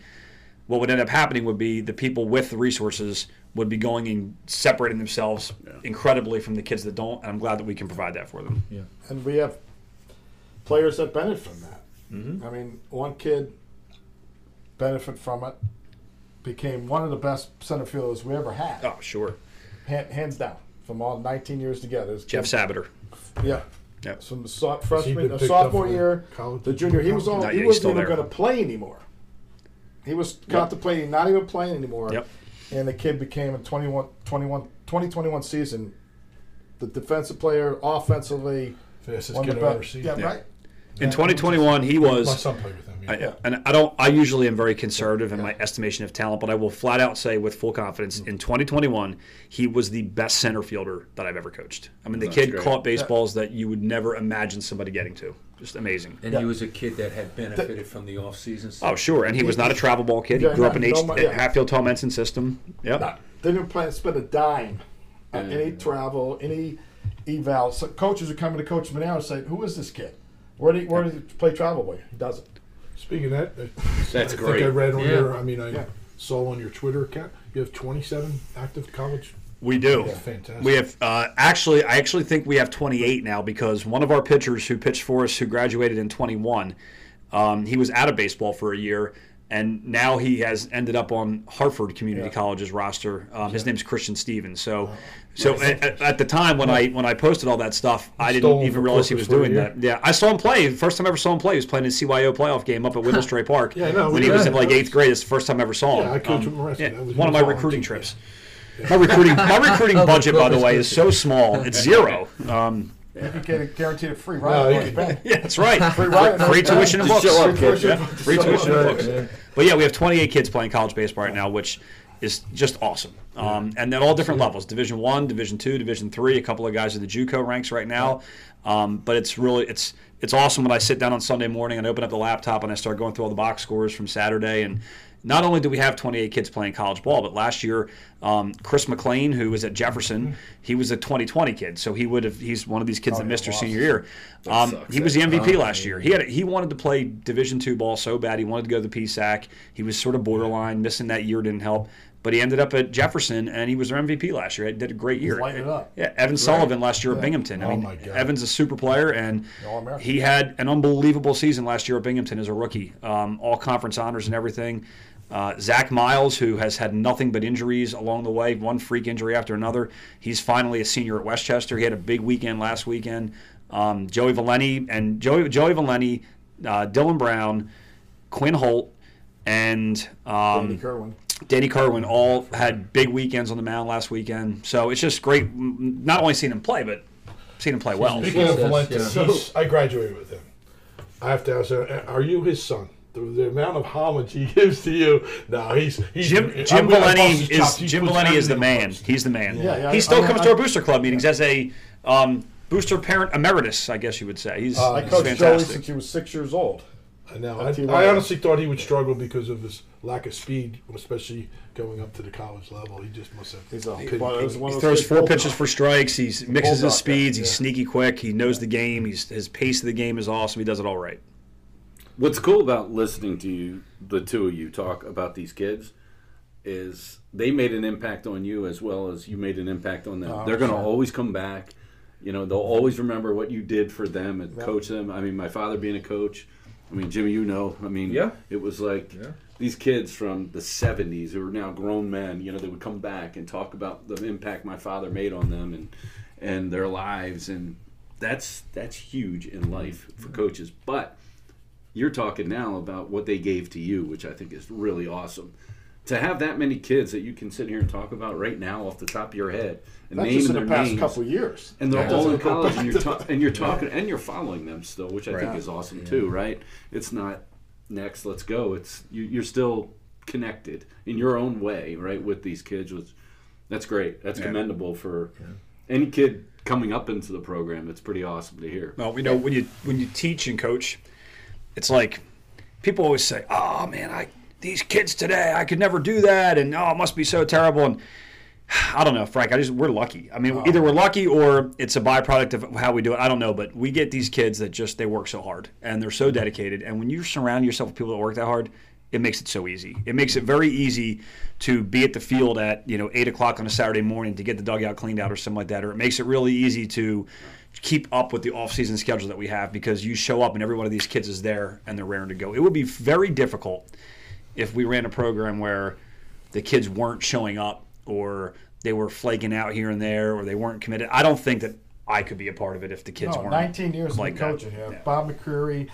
what would end up happening would be the people with the resources would be going and separating themselves incredibly from the kids that don't. And I'm glad that we can provide that for them. Yeah. and we have players that benefit from that. Mm-hmm. I mean, one kid benefit from it, became one of the best center fielders we ever had, Oh, sure. Han- hands down, from all 19 years together. Jeff kid- Sabater. Yeah. Yep. From the so- freshman, been picked up sophomore year, college? the junior, he was all, Not he yet, wasn't even going to play anymore. He was contemplating not even playing anymore. Yep. And the kid became in 21, 21, 2021 season the defensive player, offensively, Fastest one kid of I've the ever best. seen. Yeah, Yeah. right. In 2021, he My was. son played with him. Yeah. I, And I don't. I usually am very conservative in my estimation of talent, but I will flat out say with full confidence, mm-hmm. in 2021, he was the best center fielder that I've ever coached. I mean, the That's kid great. caught baseballs that you would never imagine somebody getting to. Just amazing. And he was a kid that had benefited from the off-season. Oh, sure. And he was not a travel ball kid. He Yeah, grew up in no, H- no, yeah. Hatfield Tom Ensign system. Yep. Nah, they didn't plan to spend a dime on any travel, any eval. So coaches are coming to Coach Manero and saying, "Who is this kid? Where did he, where did he play travel with? He doesn't." Speaking of that, uh, That's I great. think I read on Yeah. your. I mean, I Yeah. saw on your Twitter account you have 27 active college. We do. That's fantastic. We have uh, actually, I actually think we have 28 now because one of our pitchers who pitched for us, who graduated in 21, um, he was out of baseball for a year, and now he has ended up on Harford Community Yeah. College's roster. Um, his name's Christian Stevens. So, so at, at- the time when I when I posted all that stuff, I didn't even realize he was doing that. Yeah, I saw him play. First time I ever saw him play, he was playing in a CYO playoff game up at Windlestrae <laughs> Park. Yeah, no, when he was in like eighth grade. It's the first time I ever saw him. Yeah, I coached Um, yeah, was- one of my recruiting on trips. My recruiting, my recruiting <laughs> Oh, budget, by the way, is so small. It's zero. <laughs> Um, You could get a guaranteed a free No, ride. you could- <laughs> yeah, that's right. Free ride. Free tuition and Just books. show up, kid. Yeah, free tuition and books. But yeah, we have 28 kids playing college baseball right now, which is just awesome. Um, and then all different levels: Division One, Division Two, Division Three. A couple of guys in the JUCO ranks right now. Um, but it's really it's it's awesome when I sit down on Sunday morning and open up the laptop and I start going through all the box scores from Saturday and. Not only do we have 28 kids playing college ball, but last year, um, Chris McLean, who was at Jefferson, he was a 2020 kid, so he would have. He's one of these kids Oh, that missed lost. senior year. Um, he was the MVP last year. He had he wanted to play Division two ball so bad. He wanted to go to the PSAC. He was sort of borderline. Missing that year didn't help. But he ended up at Jefferson, and he was their MVP last year. He did a great year. lighting it up. Yeah, Evan Sullivan last year at Binghamton. I Oh mean, my God. Evan's a super player, and he had an unbelievable season last year at Binghamton as a rookie. Um, all conference honors and everything. Uh, Zach Miles, who has had nothing but injuries along the way, one freak injury after another. He's finally a senior at West Chester. He had a big weekend last weekend. Um, Joey Valeni and Joey, Joey Valeni, uh, Dylan Brown, Quinn Holt, and um, Kerwin. Danny Carwin all had big weekends on the mound last weekend. So it's just great, not only seeing him play, but seeing him play well. Speaking of Yes, Valente, yeah. I graduated with him. I have to ask, uh, are you his son? The, the amount of homage he <laughs> gives to you. No, he's, he's Jim, I'm Jim gonna bust Valeni his is Jim puts is the man. first. He's the man. Yeah, yeah, he I- still I- comes I- to our booster club meetings as a um, booster parent emeritus, I guess you would say. He's, Uh, I he's coached Joey fantastic. since he was six years old. I know. I, I honestly thought he would struggle because of his lack of speed, especially going up to the college level. He just must have. He's a, couldn't- well, it was one He throws four bulldog- pitches for strikes. He mixes his Bulldog, speeds. He's yeah. sneaky quick. He knows the game. He's, his pace of the game is awesome. He does it all right. What's cool about listening to you, the two of you, talk about these kids is they made an impact on you as well as you made an impact on them. Oh, They're going to sure. always come back. You know, they'll always remember what you did for them and coach them. I mean, my father being a coach. I mean, Jimmy, you know. I mean, Yeah. it was like Yeah. these kids from the 70s who are now grown men, you know, they would come back and talk about the impact my father made on them and and their lives and that's that's huge in mm-hmm. life for mm-hmm. coaches. But you're talking now about what they gave to you, which I think is really awesome. To have that many kids that you can sit here and talk about right now off the top of your head and That's name just in their the past names, couple of years. and they're Yeah. all in college, and you're ta- and you're talking and you're following them still, which I think is awesome too. Right? It's not next, let's go. It's you, you're still connected in your own way, right, with these kids. Which that's great. That's Yeah. commendable for any kid coming up into the program. It's pretty awesome to hear. Well, you know, when you when you teach and coach, it's like people always say, "Oh man, I these kids today, I could never do that," and oh, it must be so terrible. And <sighs> I don't know, Frank. I just we're lucky. I mean, either we're lucky or it's a byproduct of how we do it. I don't know, but we get these kids that just they work so hard and they're so mm-hmm. dedicated. And when you surround yourself with people that work that hard, it makes it so easy. It makes it very easy to be at the field at you know eight o'clock on a Saturday morning to get the dugout cleaned out or something like that. Or it makes it really easy to keep up with the off-season schedule that we have because you show up and every one of these kids is there and they're raring to go. It would be very difficult if we ran a program where the kids weren't showing up or they were flaking out here and there or they weren't committed. I don't think that I could be a part of it if the kids No, weren't. 19 years of like coaching here. Yeah. Bob McCreary,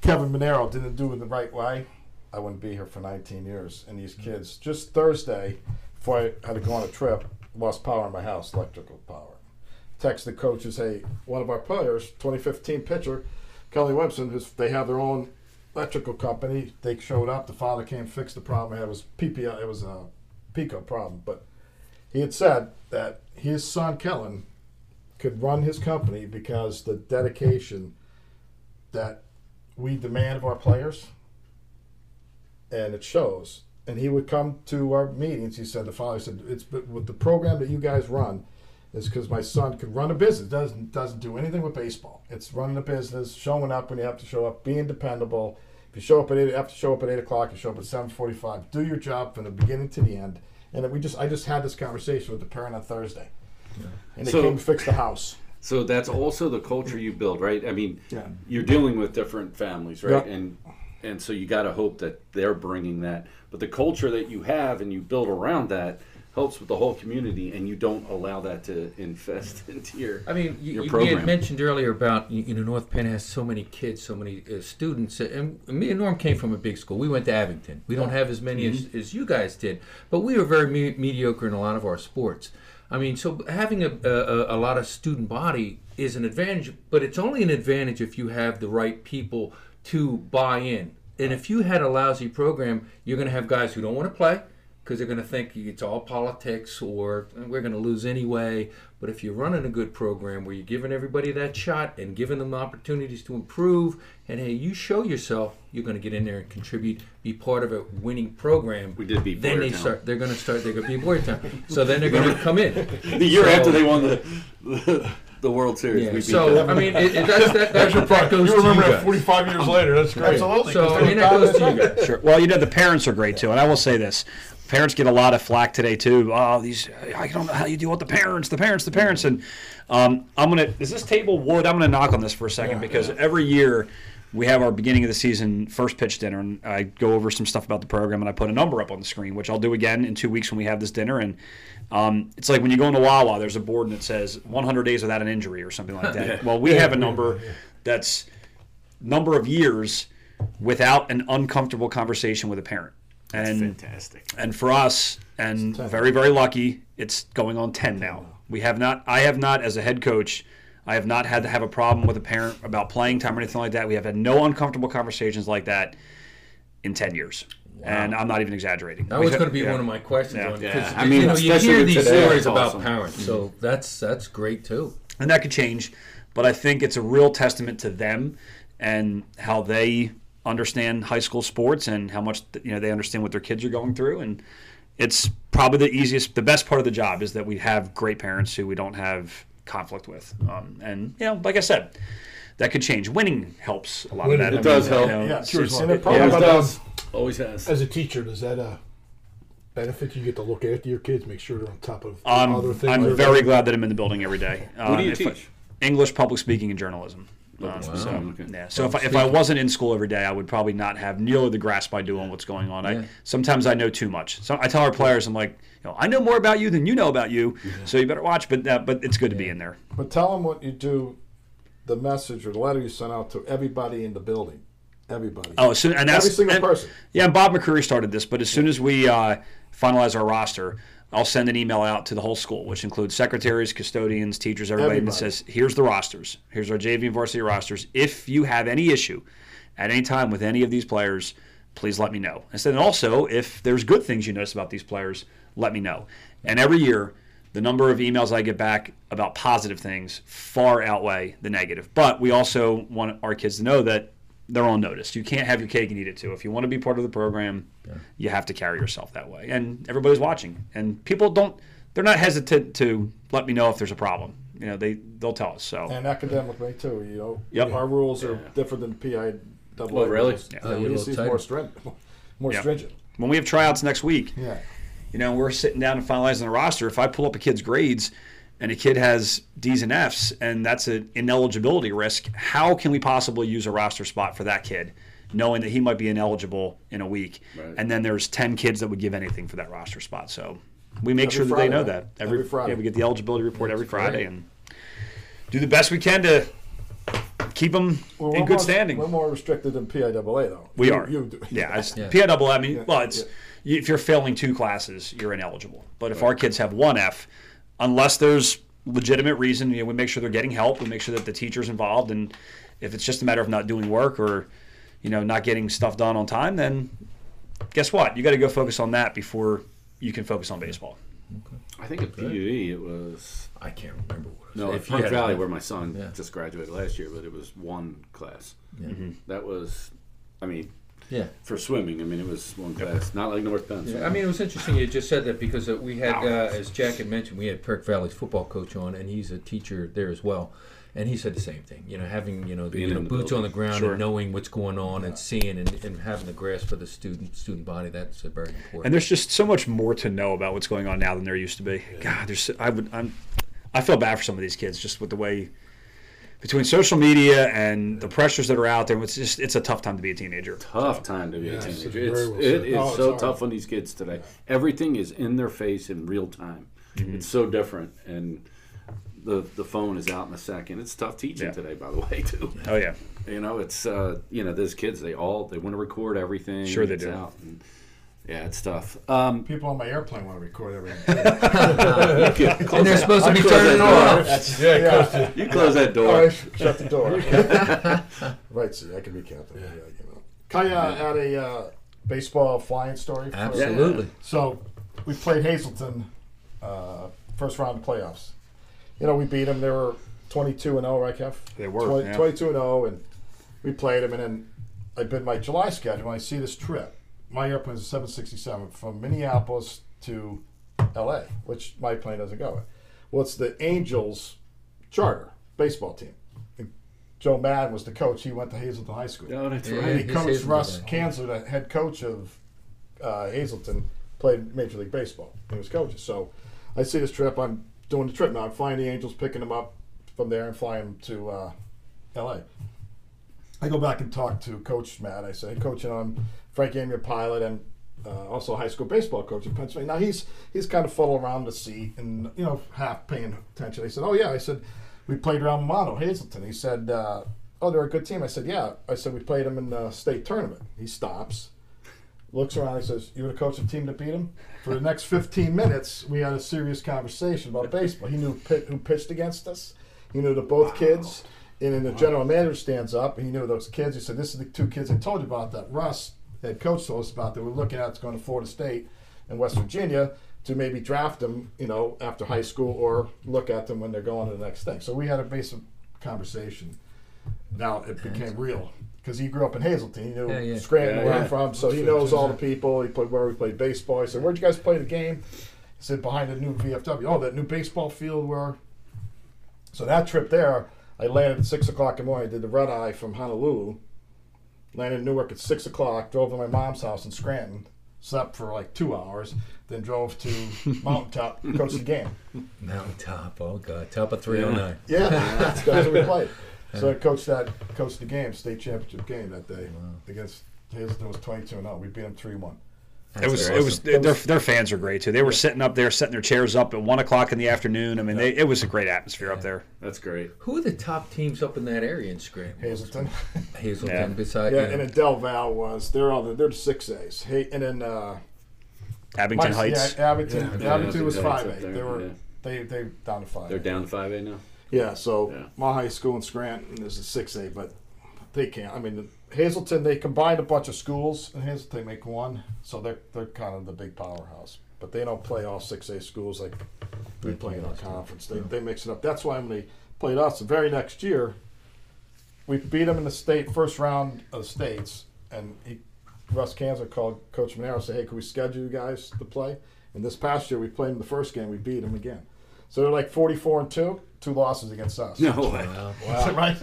Kevin Manero didn't do it the right way. I wouldn't be here for 19 years. And these mm-hmm. kids, just Thursday, before I had to go on a trip, lost power in my house, electrical power. Text the coaches, hey, one of our players, 2015 pitcher, Kelly Webson, who's, they have their own electrical company. They showed up. The father came, fixed the problem. It was PPL. It was a PECO problem, but he had said that his son Kellen could run his company because the dedication that we demand of our players, and it shows. And he would come to our meetings. He said the father said it's with the program that you guys run is because my son could run a business. Doesn't doesn't do anything with baseball. It's running a business, showing up when you have to show up, being dependable. If you show up at eight, have to show up at eight o'clock. You show up at seven forty-five. Do your job from the beginning to the end. And then we just I just had this conversation with the parent on Thursday, and they So- came to fix the house. So that's also the culture you build, right? I mean, Yeah. you're dealing with different families, right? Yeah. And and so you got to hope that they're bringing that. But the culture that you have and you build around that helps with the whole community, and you don't allow that to <laughs> infest <laughs> into your. I mean, you, your you, program. you had mentioned earlier about you know North Penn has so many kids, so many uh, students, and me and Norm came from a big school. We went to Abington. We don't have as many as, as you guys did, but we were very me- mediocre in a lot of our sports. I mean, so having a, a, a lot of student body is an advantage, but it's only an advantage if you have the right people to buy in. And if you had a lousy program, you're going to have guys who don't want to play because they're going to think it's all politics or we're going to lose anyway. But if you're running a good program where you're giving everybody that shot and giving them opportunities to improve, and hey, you show yourself, you're going to get in there and contribute, be part of a winning program. We did beat Then they start. They're going to start. They're going to be Boyertown. So then they're going to come in. <laughs> the year So- after they won the the, the World Series, Yeah. we beat So them. I mean, it, it, that's that, that, <laughs> that goes you to remember you that guys. 45 years later. That's great. Absolutely. So 'cause I mean, that goes to you guys. <laughs> Sure. Well, you know the parents are great too, and I will say this: parents get a lot of flack today too. Oh, these I don't know how you deal with the parents, the parents, the parents, and um, I'm gonna. Is this table wood? I'm gonna knock on this for a second because every year we have our beginning of the season first pitch dinner, and I go over some stuff about the program, and I put a number up on the screen, which I'll do again in two weeks when we have this dinner, and. Um, it's like when you go into Wawa, there's a board that says 100 days without an injury or something like that. <laughs> Well, we have a number that's number of years without an uncomfortable conversation with a parent. And fantastic. and for us, and very very lucky, it's going on ten now. We have not. I have not, as a head coach, I have not had to have a problem with a parent about playing time or anything like that. We have had no uncomfortable conversations like that in ten years, and I'm not even exaggerating. That was going to be yeah. one of my questions. Yeah. on Yeah. I mean, you, know, you hear these today, stories about awesome. parents, so mm-hmm. that's that's great too. and that could change. But I think it's a real testament to them and how they understand high school sports and how much you know they understand what their kids are going through. And it's probably the easiest, the best part of the job is that we have great parents who we don't have conflict with. Um, and you know, like I said, that could change. Winning helps a lot Winning- of that. It I does help. know, Yeah, it's- seriously. And the problem Yeah, it about does. Always has. As a teacher, does that uh, benefit you? Get to look after your kids, make sure they're on top of I'm, other things. I'm that are- very glad that I'm in the building every day. What do you Um, I- teach? English, public speaking, and journalism. Um, Wow. So, Okay. yeah. so if I, if I wasn't in school every day, I would probably not have nearly the grasp I do on what's going on. Yeah. I sometimes I know too much. So I tell our players, I'm like, you know, I know more about you than you know about you, so you better watch. But uh, but it's good to be in there. But tell them what you do, the message or the letter you sent out to everybody in the building. Everybody. Oh, so, and that's Every single and- person. Yeah, and Bob McCreary started this, but as soon as we uh, finalize our roster, I'll send an email out to the whole school, which includes secretaries, custodians, teachers, everybody, Everybody. says, "Here's the rosters. Here's our JV and varsity rosters. If you have any issue at any time with any of these players, please let me know." And then also, if there's good things you notice about these players, let me know. And every year, the number of emails I get back about positive things far outweigh the negative. But we also want our kids to know that they're on notice. You can't have your cake and eat it too. If you want to be part of the program, you have to carry yourself that way. And everybody's watching. And people don't they're not hesitant to let me know if there's a problem. You know, they they'll tell us. So And academically too, you know. Yep. Our rules are different than PI double. Oh, really? rules. Yeah. Yeah, You're a we little see tighter. more stringent. <laughs> More Yeah. stringent. when we have tryouts next week, Yeah. you know, we're sitting down and finalizing the roster. If I pull up a kid's grades and a kid has D's and F's and that's an ineligibility risk, how can we possibly use a roster spot for that kid, knowing that he might be ineligible in a week? Right. And then there's 10 kids that would give anything for that roster spot. So we make Every sure that Friday, they know right? that. Every Friday. Yeah, we get the eligibility report every Friday great. and do the best we can to keep them Well, in good more- standing. We're more restricted than PIAA though. We You- are. You do. Yeah, it's Yeah. PIAA. I mean, Yeah, well, it's yeah. you, if you're failing two classes, you're ineligible. But if our kids have one F, unless there's legitimate reason, you know, we make sure they're getting help. We make sure that the teacher's involved, and If it's just a matter of not doing work or, you know, not getting stuff done on time, then guess what? You got to go focus on that before you can focus on baseball. Okay. I think at PUE it was I can't remember what it was. no at If you Perk Valley where my son Yeah. just graduated last year, but it was one class. Yeah. Mm-hmm. That was, I mean, Yeah. for swimming. I mean, it was one class, not like North Penn. Yeah, I mean, it was interesting you just said that because uh, we had, uh, as Jack had mentioned, we had Perk Valley's football coach on, and he's a teacher there as well. And he said the same thing. You know, having you know, the, Being you know in the boots on the building. ground Sure. and knowing what's going on and seeing and, and having the grasp of the student student body. That's uh, very important. And there's just so much more to know about what's going on now than there used to be. God, there's I would I'm I feel bad for some of these kids just with the way between social media and the pressures that are out there. It's just it's a tough time to be a teenager. tough time to be a teenager. very It's, well it said. is Oh, so hard. tough on these kids today. Everything is in their face in real time. Mm-hmm. It's so different, and the the phone is out in a second. It's tough teaching Yeah. today, by the way, <laughs> too. Oh yeah, You know, it's uh, you know, those kids they all they want to record everything. Sure they it's do. Out. And, yeah, it's tough. Um, People on my airplane want to record everything. <laughs> <laughs> and they're supposed to be turning it off. That's, yeah, you close that door. All right, shut the door. <laughs> right, see, I can be captain. Yeah, you know. Can I uh, add a uh, baseball flying story? for- Absolutely. So we played Hazleton uh, first round of playoffs. You know, we beat them. They were 22 and 0, right, Kev? They were, 20 yeah. 22 and 0, and we played them. And then I bid my July schedule. And I see this trip. My airplane is 767 from Minneapolis to L.A., which my plane doesn't go. Well, it's the Angels charter baseball team. And Joe Maddon was the coach. He went to Hazleton High School. Oh, that's Yeah. And right. he coached Hazleton Russ guy. The head coach of uh, Hazleton, played Major League Baseball. He was coaching. So I see this trip. I'm doing the trip now. I'm flying the Angels, picking them up from there, and flying them to uh, L.A. I go back and talk to Coach Matt. I say, hey, Coach, you know, I'm Frank Amier pilot and uh, also a high school baseball coach in Pennsylvania. Now he's he's kind of fuddled around the seat and you know half paying attention. I said, oh yeah. I said we played around Mono Hazleton. He said, uh, oh they're a good team. I said, yeah. I said we played them in the state tournament. He stops, looks around. He says, you were the coach of the team to beat him. For the next 15 minutes, we had a serious conversation about baseball. He knew pit, who pitched against us. He knew that both kids. And then the general manager stands up. and He knew those kids. He said, "This is the two kids I told you about that Russ, head coach, told us about that we're looking at. It's going to Florida State and West Virginia to maybe draft them, you know, after high school or look at them when they're going to the next thing." So we had a basic conversation. Now it became real because he grew up in Hazleton. He knew Yeah, yeah. Scranton Yeah, where. I'm from, so he knows all the people. He played where we played baseball. He said, "Where'd you guys play the game?" He said, "Behind the new VFW." Oh, that new baseball field where. So that trip there, I landed at six o'clock in the morning. I did the red eye from Honolulu landed in Newark at six o'clock, drove to my mom's house in Scranton, slept for like two hours, then drove to <laughs> Mountaintop, coached the game. Mountaintop, oh god, top of 309. Yeah, yeah that's, that's we played. So I coached that, coached the game, state championship game that day wow. against Hazleton was 22 and 0. We beat them 3 1. That's it was awesome. it was their their fans are great too. They were yeah. sitting up there, setting their chairs up at one o'clock in the afternoon. I mean, they, it was a great atmosphere yeah. up there. That's great. Who are the top teams up in that area in Scranton? Hazleton, <laughs> Hazleton, yeah. beside yeah, and then Del was. They're all the, they're six A's. Hey, and then uh, Abington Heights. Yeah, Abington. Yeah, Abington was five A. They were they they down to five. They're down to five A now. Yeah, so my high school in Scranton is a six A, but they can't. I mean, Hazleton they combined a bunch of schools, and Hazleton they make one, so they're they're kind of the big powerhouse. But they don't play all six A schools like we play in our conference. They they mix it up. That's why when they played us the very next year, we beat them in the state first round of the states, and he, Russ Canzler called Coach Manero and said, "Hey, can we schedule you guys to play?" And this past year, we played them the first game. We beat them again. So they're like forty-four and two, two losses against us. No way. <laughs> Wow. right?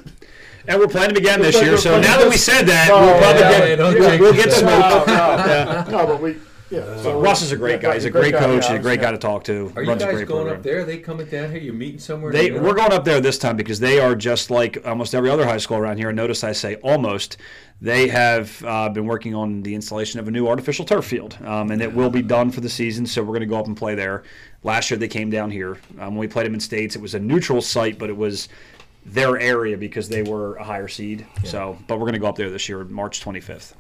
And we're playing them again this year. So now that we this- said that, No, we'll probably yeah, get yeah, we'll, we'll get to some. No, no, <laughs> Yeah. no, but we, yeah. So Russ is a great guy. He's a great guy, coach. He's a great guy to talk to. Are you Runs a guys great going program. up there? Are they coming down here? You're meeting somewhere? They, together? we're going up there this time because they are just like almost every other high school around here. And notice I say almost. They have uh, been working on the installation of a new artificial turf field, um, and it will be done for the season. So we're going to go up and play there. Last year they came down here. Um, when we played them in states, it was a neutral site, but it was their area because they were a higher seed. So, but we're going to go up there this year, March 25th.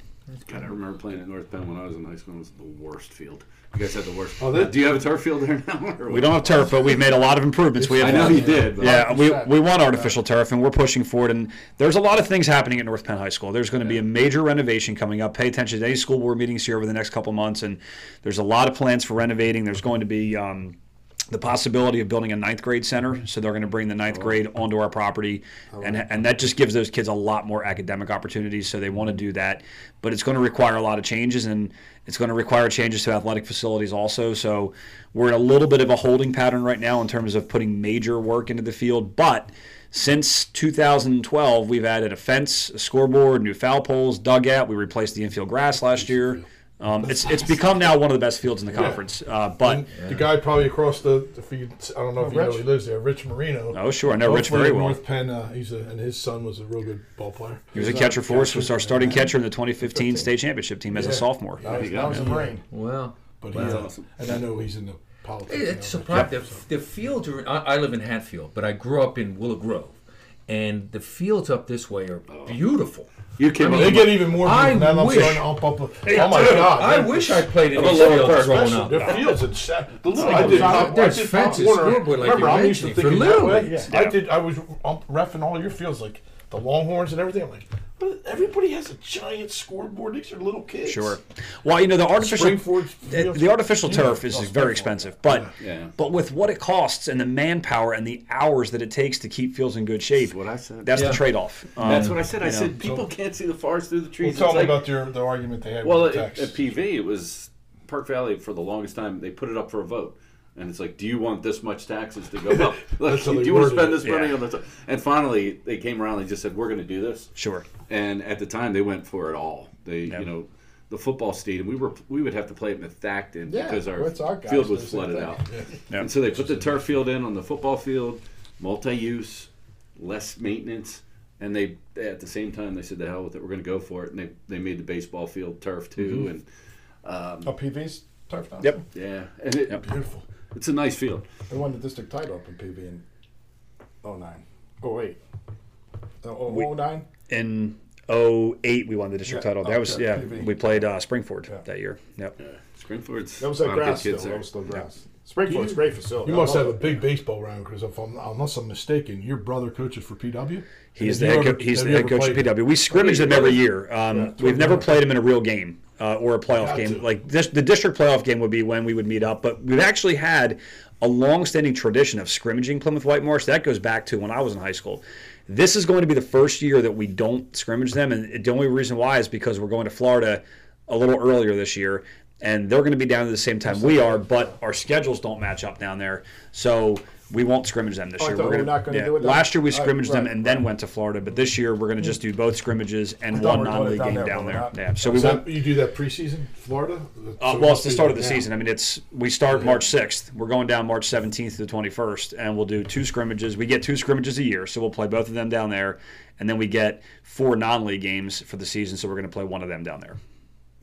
God, I remember playing at North Penn when I was in high school. It was the worst field. You guys had the worst. Oh, that- Do you have a turf field there now? We don't have turf, but we've made a lot of improvements. We have I know you did. But Yeah, we, we want artificial turf, and we're pushing for it. And there's a lot of things happening at North Penn High School. There's going to be a major renovation coming up. Pay attention to any school board meetings here over the next couple months, and there's a lot of plans for renovating. There's going to be um, the possibility of building a ninth grade center, so they're going to bring the ninth grade onto our property, and and that just gives those kids a lot more academic opportunities. So they want to do that, but it's going to require a lot of changes, and it's going to require changes to athletic facilities also. So we're in a little bit of a holding pattern right now in terms of putting major work into the field, but. Since 2012, we've added a fence, a scoreboard, new foul poles, dugout. We replaced the infield grass last year. Um, it's it's become now one of the best fields in the conference. Uh, but And the guy probably across the, the field, I don't know if you know Rich. he lives there, Rich Marino. oh sure, I know Rich Hopefully very well. North Penn, uh, he's a, and his son was a real good ball player. He was a catcher a for us. catcher. Was our starting catcher in the 2015 state championship team as a Yeah. sophomore. That was, that was a brain. Well, But That's he, uh, awesome. and I know he's in the politics. It- now, It's but- surprising. The, the fields are. I, I live in Hatfield, but I grew up in Willow Grove, and the fields up this way are beautiful. You came I mean, They get even more. I now I'm wish- starting to ump up. oh my God! I they're- wish I played in I'm a these little fields growing Especially up. their fields and sa- the little I I did. Pop, I There's did fences, Warner. like Remember, I'm used to mentioning, thinking that way. leagues. I did. I was ump, refing all your fields, like the Longhorns and everything. I'm like, "But everybody has a giant scoreboard. These are little kids. Sure. Well, you know the artificial Spring-Ford the, the artificial Yeah. turf is Oh, very expensive, but Yeah. but with what it costs and the manpower and the hours that it takes to keep fields in good shape, That's what I said. that's Yeah. the trade-off. Um, That's what I said. I know. said people can't see the forest through the Well, trees. tell It's me like- about your the argument they had Well, with the at, at PV, it was Perk Valley for the longest time. They put it up for a vote, and it's like, do you want this much taxes to go up? <laughs> Like, do you want to spend this money Yeah. on this? And finally, they came around. and They just said, we're going to do this. Sure. And at the time, they went for it all. They, Yeah. you know, the football stadium. We were we would have to play it in Methacton Yeah, because our, well, our field was flooded out. Yeah. And so they put the turf field in on the football field, multi-use, less maintenance, and they at the same time they said the hell with it, we're going to go for it, and they they made the baseball field turf too, and um, Oh, PV's turf now. Yep. yeah, and it, Yep. Beautiful. It's a nice field. They won the district title up in PV in 09. Oh, wait. Oh, We- 09? In 08, we won the district Yeah, title. That was okay, yeah. PV. We played uh, Spring-Ford Yeah. that year. Yep. Yeah, Spring-Ford's That was a that grass still. That was still grass. Springfield's a great facility. You I must have a big baseball round because if I'm unless I'm mistaken, your brother coaches for PW. He's the you head, ever- co- he's have the head coach of PW. We scrimmage them every year. Um, Yeah, we've never played them in a real game uh, or a playoff game. to. Like this, the district playoff game would be when we would meet up. But we've actually had a long-standing tradition of scrimmaging Plymouth Whitemarsh. That goes back to when I was in high school. This is going to be the first year that we don't scrimmage them, and the only reason why is because we're going to Florida a little earlier this year, and they're going to be down at the same time we are, but our schedules don't match up down there, so we won't scrimmage them this Oh, year. We're gonna, were not gonna yeah. do it then? Last year we Right, scrimmaged them right, and then went to Florida, but this year we're going to just do both scrimmages and one we were doing it non-league down game there, down there. not. Yeah, so we Is won't. that, you do that preseason, Florida? Uh, well, it's the start of the season. I mean, it's we start March 6th. We're going down March 17th to the 21st, and we'll do two scrimmages. We get two scrimmages a year, so we'll play both of them down there, and then we get four non-league games for the season. So we're going to play one of them down there.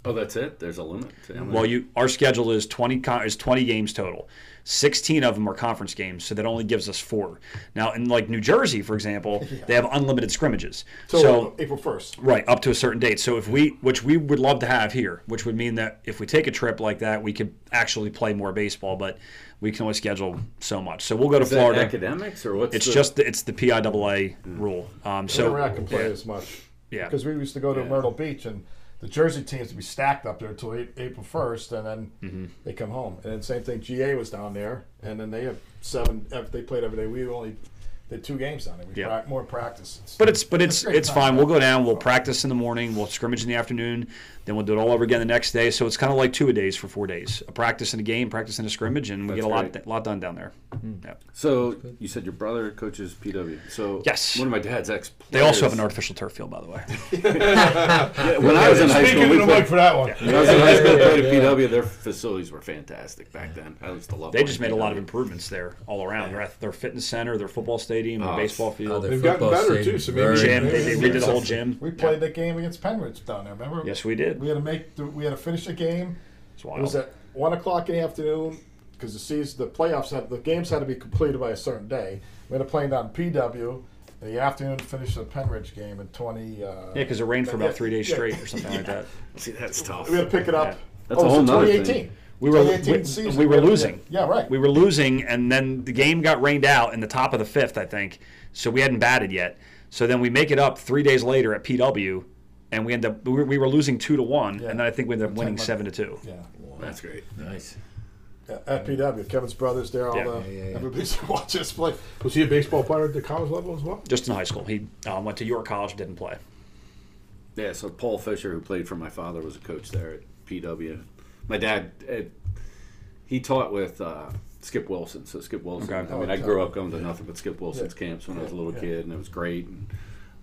Oh, that's it. There's a limit. to Well, you our schedule is 20 is 20 games total. 16 of them are conference games, so that only gives us four. Now, in like New Jersey, for example, <laughs> they have unlimited scrimmages. So, so April 1st. Right, up to a certain date. So if we, which we would love to have here, which would mean that if we take a trip like that, we could actually play more baseball, but we can only schedule so much. So we'll go to is that Florida. academics or what's It's the, just the, it's the PIAA rule. Um, So so Iraq can play yeah. as much. Yeah. Because we used to go to Yeah. Myrtle Beach and the Jersey teams to be stacked up there until April 1st, and then Mm-hmm. they come home. And then same thing, GA was down there, and then they have seven. They played every day, we only did two games down there. We Yeah. more practice. But it's but it's It's it's fine. We'll go down. We'll practice in the morning. We'll scrimmage in the afternoon. Then we'll do it all over again the next day. So it's kind of like two a days for four days. A practice and a game, practice and a scrimmage, and we That's get a lot great. lot done down there. Hmm. Yeah. So you said your brother coaches PW. So Yes. one of my dad's ex. They also have an artificial turf field, by the way. <laughs> When I was in high school, Speaking we of the mic played, for that one. when I was in high school, we played at <laughs> PW. Their facilities were fantastic back then. I used to love. They just made a lot of improvements there all around. Their, their fitness center, their football stadium, their Oh, baseball field, oh, their They've gotten better stadium, too. So maybe very gym. maybe They, they maybe redid the whole gym. We played that game against Pennridge down there. Remember? Yes, we did. We had to make. The, we had to finish the game. It's It was at one o'clock in the afternoon because the season, the playoffs had the games had to be completed by a certain day. We had to play down PW, in the afternoon to finish the Pennridge game in 20. Uh, Yeah, because it rained for about three days yeah. straight or something like that. <laughs> See, that's tough. We had to pick it up. Yeah. That's oh, a whole the nother 2018. thing. We were we, we were losing. Yeah, right. We were losing, and then the game got rained out in the top of the fifth, I think. So we hadn't batted yet. So then we make it up three days later at PW, and we end up we were, we were losing two to one, Yeah. and then I think we ended up winning seven to two. yeah. That's great. Nice. Yeah, At PW, Kevin's brothers there, all Yeah. the Yeah, yeah, yeah. everybody's <laughs> watching us play. Was he a baseball player at the college level as well? Just in high school, he uh, went to York College, didn't play. Yeah, so Paul Fisher, who played for my father, was a coach there at PW. My dad, Ed, he taught with uh, Skip Wilson. So Skip Wilson. Okay. I mean, Oh, I grew up going to nothing but Skip Wilson's Yeah. camps when I was a little yeah. kid, and it was great. And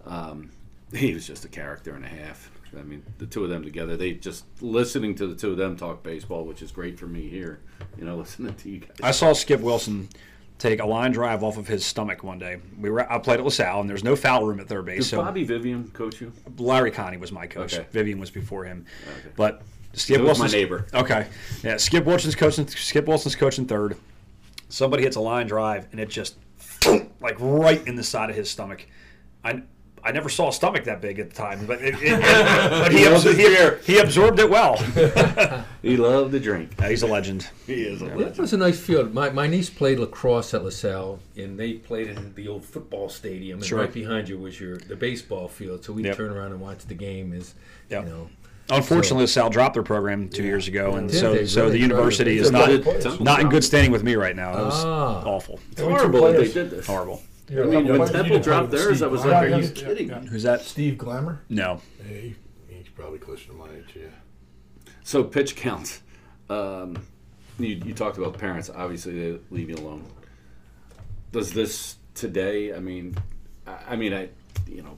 um, he was just a character and a half. I mean, the two of them together, they just listening to the two of them talk baseball, which is great for me here. You know, <laughs> listening to you guys. I saw Skip Wilson take a line drive off of his stomach one day. We were I played at LaSalle, and there's no foul room at third base. Did so Bobby Vivian coach you? Larry Connie was my coach. Okay. Vivian was before him. Okay. But Skip was my neighbor. Okay, yeah. Skip Wilson's coaching. Skip Wilson's coaching third. Somebody hits a line drive, and it just <clears throat> like right in the side of his stomach. I. I never saw a stomach that big at the time, but it, it, <laughs> but he, He absor- he, he absorbed it well. <laughs> He loved the drink. Yeah, he's a legend. He is a It legend. was a nice field. My, my niece played lacrosse at LaSalle, and they played in the old football stadium. And Sure. right behind you was your the baseball field. So we'd Yep. turn around and watch the game. Is Yep. you know, Unfortunately, LaSalle dropped their program two years ago, and Did so they so the university is not not in good standing with me right now. It was Ah. awful, It's horrible that they did this. horrible. Yeah, I mean, you when didn't Temple play dropped with theirs, Steve I was Glamour. like, are you yeah, kidding yeah. me? Who's that? Steve Glamour? No. Yeah, he, he's probably closer to my age, yeah. So pitch counts. Um, you, you talked about parents. Obviously, they leave you alone. Does this today? I mean, I, I mean, I, you know,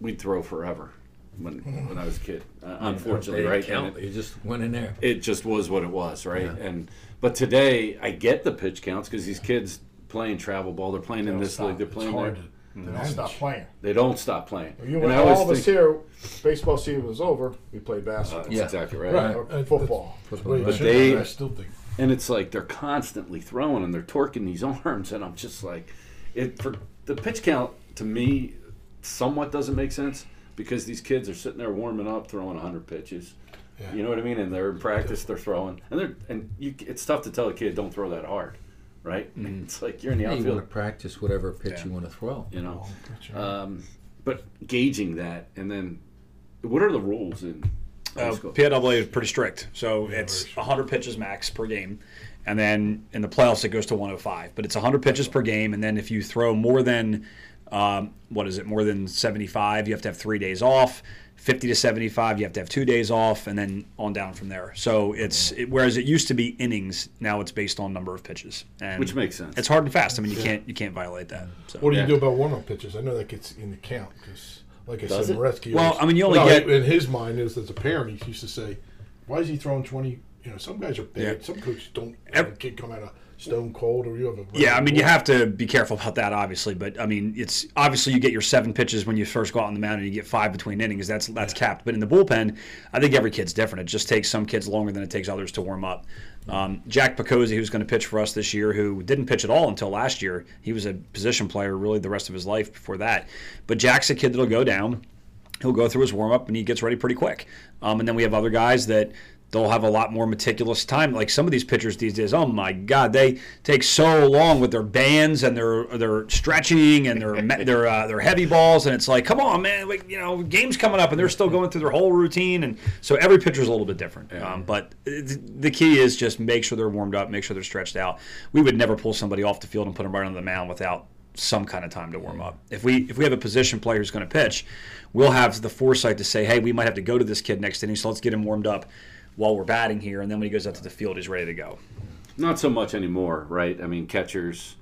we'd throw forever when when I was a kid. Uh, unfortunately, right? didn't And Count. You just went in there. it, it just was what it was, right? Yeah. And but today, I get the pitch counts because these kids playing travel ball. They're playing in this stop. league. They're It's playing hard there. They don't stop playing. They don't stop playing. You and went, I always all of us here, baseball season was over. We played basketball. That's Yeah. exactly right. Right. Or Uh, football. Wait, But shit, they- I still think. and it's like they're constantly throwing and they're torquing these <laughs> arms and i'm just like it for the pitch count to me somewhat doesn't make sense because these kids are sitting there warming up throwing 100 pitches Yeah. you know what i mean and they're in practice they're throwing and they're and you it's tough to tell a kid don't throw that hard right <laughs> it's like you're in the Yeah, you want to practice whatever pitch Yeah. you want to throw. you know That's right. um, but gauging that and then what are the rules in high Uh. PIAA is pretty strict, so Yeah, it's very 100 pitches max per game, and then in the playoffs it goes to 105. But it's 100 pitches per game, and then if you throw more than um, what is it, more than 75, you have to have three days off. 50 to 75, you have to have two days off, and then on down from there. So it's it, whereas it used to be innings, now it's based on number of pitches, and which makes sense it's hard and fast. I mean, you can't you can't violate that. So. What do you Yeah. do about warm-up pitches? I know that gets in the count because, like I Does said, it? Moretzky. Well, always- I mean, you only no, get- in his mind is as a parent, he used to say, "Why is he throwing 20? You know, some guys are bad. Yeah. Some coaches don't. Ev- Have a kid come out of stone cold, or you have a Yeah, I mean, you have to be careful about that, obviously. But I mean, it's obviously you get your seven pitches when you first go out on the mound, and you get five between innings. That's that's capped. But in the bullpen, I think every kid's different. It just takes some kids longer than it takes others to warm up. Um, Jack Picozzi, who's going to pitch for us this year, who didn't pitch at all until last year. He was a position player really the rest of his life before that. But Jack's a kid that'll go down. He'll go through his warm up and he gets ready pretty quick. Um, and then we have other guys that they'll have a lot more meticulous time. Like some of these pitchers these days, oh my God, they take so long with their bands and their their stretching and their their uh, their heavy balls, and it's like, come on, man, like, you know, game's coming up, and they're still going through their whole routine, and so every pitcher's a little bit different. Um, but the key is just make sure they're warmed up, make sure they're stretched out. We would never pull somebody off the field and put them right on the mound without some kind of time to warm up. If we if we have a position player who's going to pitch, we'll have the foresight to say, hey, we might have to go to this kid next inning, so let's get him warmed up while we're batting here, and then when he goes out to the field, he's ready to go. Not so much anymore, right? I mean, catchers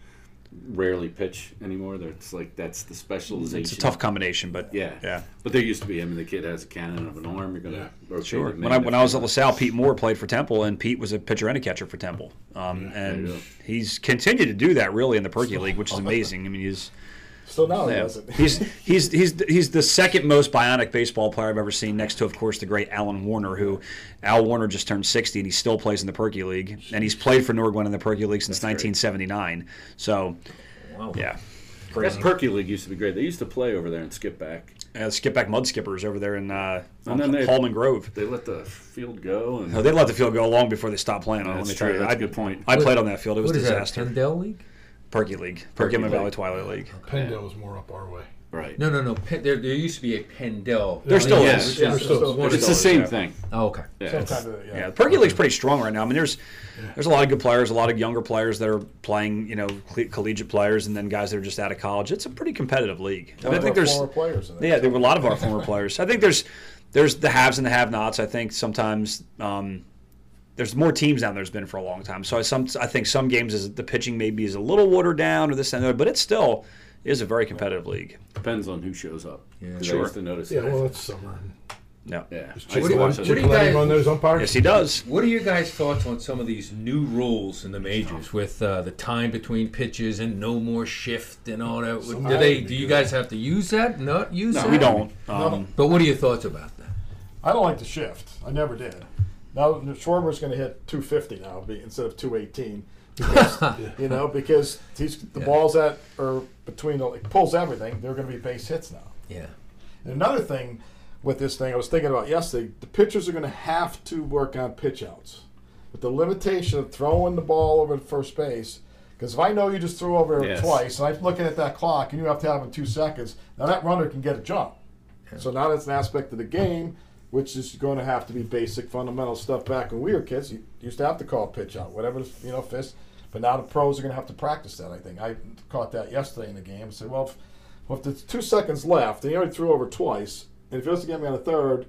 rarely pitch anymore. It's like that's the specialization. It's a tough combination, but Yeah, yeah. But there used to be. I mean, the kid has a cannon of an arm. You're gonna rotate Sure. When I, when I was at want. LaSalle, Pete Moore played for Temple, and Pete was a pitcher and a catcher for Temple. Um, there you and he's continued to do that really in the Perky League, which is amazing. I mean, he's Still now he yeah, doesn't. he's <laughs> he's he's he's the second most bionic baseball player I've ever seen, next to of course the great Alan Warner, who Al Warner just turned 60 and he still plays in the Perky League, and he's played for Norgwen in the Perky League since That's great. 1979. So Wow. yeah, crazy. That Perky League used to be great. They used to play over there and Skippack. Uh, Skippack mud skippers over there in uh, And then they- Holman Grove. They let the field go and No, they let the field go long before they stopped playing. on it, That's let me tell true. That's I, a good point. I played on that field. It was What a is that? disaster. Pendel League? Perky League, Perky Perkins Valley League. Twilight League. Pendle was more up our way. right. No, no, no. Pen, there, there used to be a Pendel. There still Yeah, is. yeah, there's still- one of It's the same yeah. thing. Oh, okay. Yeah, Some kind of, Yeah, the Perky League's pretty strong right now. I mean, there's there's a lot of good players, a lot of younger players that are playing, you know, cle- collegiate players, and then guys that are just out of college. It's a pretty competitive league. I, mean, I think there's former players in there. yeah, there were a lot of our former players. I think there's there's the haves and the have-nots. I think sometimes um, there's more teams down there's been for a long time. So I some I think some games is the pitching maybe is a little watered down or this and that, but it still is a very competitive league. Depends on who shows up. Yeah. 'Cause I Sure. used to notice Yeah, that. well, that's summer. No. yeah. Is I used to Chick- watch what do you Chick guys- on those umpires? Yes, he does. What are your guys' thoughts on some of these new rules in the majors with uh, the time between pitches and no more shift and all that? Some- Do they? Do you guys have to use that? Not use No, that? we don't. Um, But what are your thoughts about that? I don't like the shift. I never did. Now Schwarber's going to hit 250 now be, instead of 218. <laughs> Because, you know, because he's the Yeah. balls that are between the like, pulls everything. They're going to be base hits now. Yeah. And another thing with this thing, I was thinking about yesterday. The pitchers are going to have to work on pitch outs, with the limitation of throwing the ball over to first base. Because if I know you just threw over Yes. twice, and I'm looking at that clock, and you have to have it in two seconds, now that runner can get a jump. So now that's an aspect of the game, which is going to have to be basic, fundamental stuff. Back when we were kids, you used to have to call pitch out, whatever you know, fist. But now the pros are going to have to practice that. I think I caught that yesterday in the game. I said, well, if, well, if there's two seconds left, and he already threw over twice, and if he doesn't get me on the third,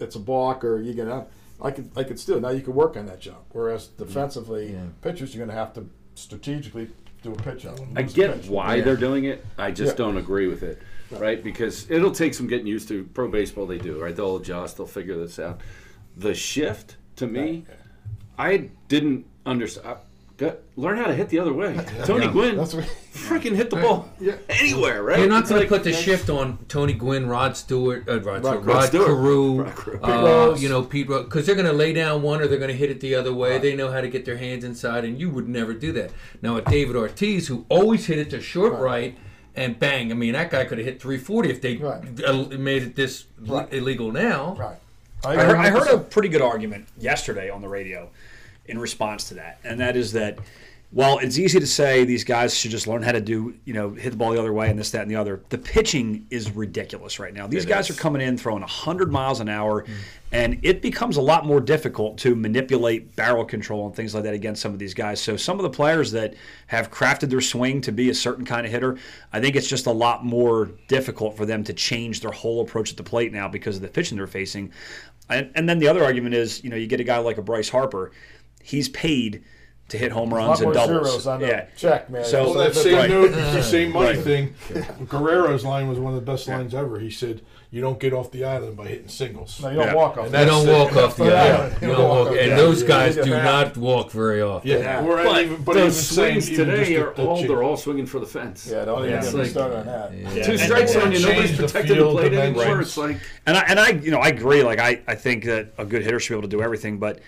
it's a balk or you get out. I could I could still now you can work on that jump. Whereas defensively, Yeah. pitchers you're going to have to strategically do a pitch out. I get pitch. why Yeah. they're doing it. I just Yeah. don't agree with it, right? Because it'll take some getting used to. Pro baseball, they do, right? They'll adjust. They'll figure this out. The shift to me, I didn't understand. Got, learn how to hit the other way. <laughs> Tony Yeah. Gwynn That's what, freaking hit the ball Yeah. anywhere, right? You're not going like- to put the shift on Tony Gwynn, Rod Stewart, uh, Rod, Stewart, Rod Rod Stewart. Carew, Rod Carew. uh, you know Pete because they're going to lay down one or they're going to hit it the other way. They know how to get their hands inside, and you would never do that. Now with David Ortiz, who always hit it to short right, Right. And bang, I mean that guy could have hit 340 if they Right. uh, made it this Right. illegal now. right. I heard, I heard a pretty good argument yesterday on the radio in response to that, and that is that well, it's easy to say these guys should just learn how to do, you know, hit the ball the other way and this, that, and the other. The pitching is ridiculous right now. These It guys is. are coming in throwing 100 miles an hour, mm. and it becomes a lot more difficult to manipulate barrel control and things like that against some of these guys. So some of the players that have crafted their swing to be a certain kind of hitter, I think it's just a lot more difficult for them to change their whole approach at the plate now because of the pitching they're facing. And, and then the other argument is, you know, you get a guy like a Bryce Harper, he's paid to hit home A runs lot and more doubles. zeros on yeah. check, man. So- Well, that That's same right. note, the same money Right. thing. Guerrero's line was one of the best lines ever. He said, "You don't get off the island by hitting singles." no, you don't Yeah. walk off. And They don't That's walk off the Yeah. island. Yeah. You don't walk, and those guys Yeah. do not walk very often. Yeah, Yeah. Or But, even, but the even swings even today just are all they're all swinging for the fence. Yeah, don't even get me It's started on that. Two strikes on you, nobody's change the protecting the plate anymore. It's like And I and I you know I agree. Like I, I think that a good hitter should be able to do everything, but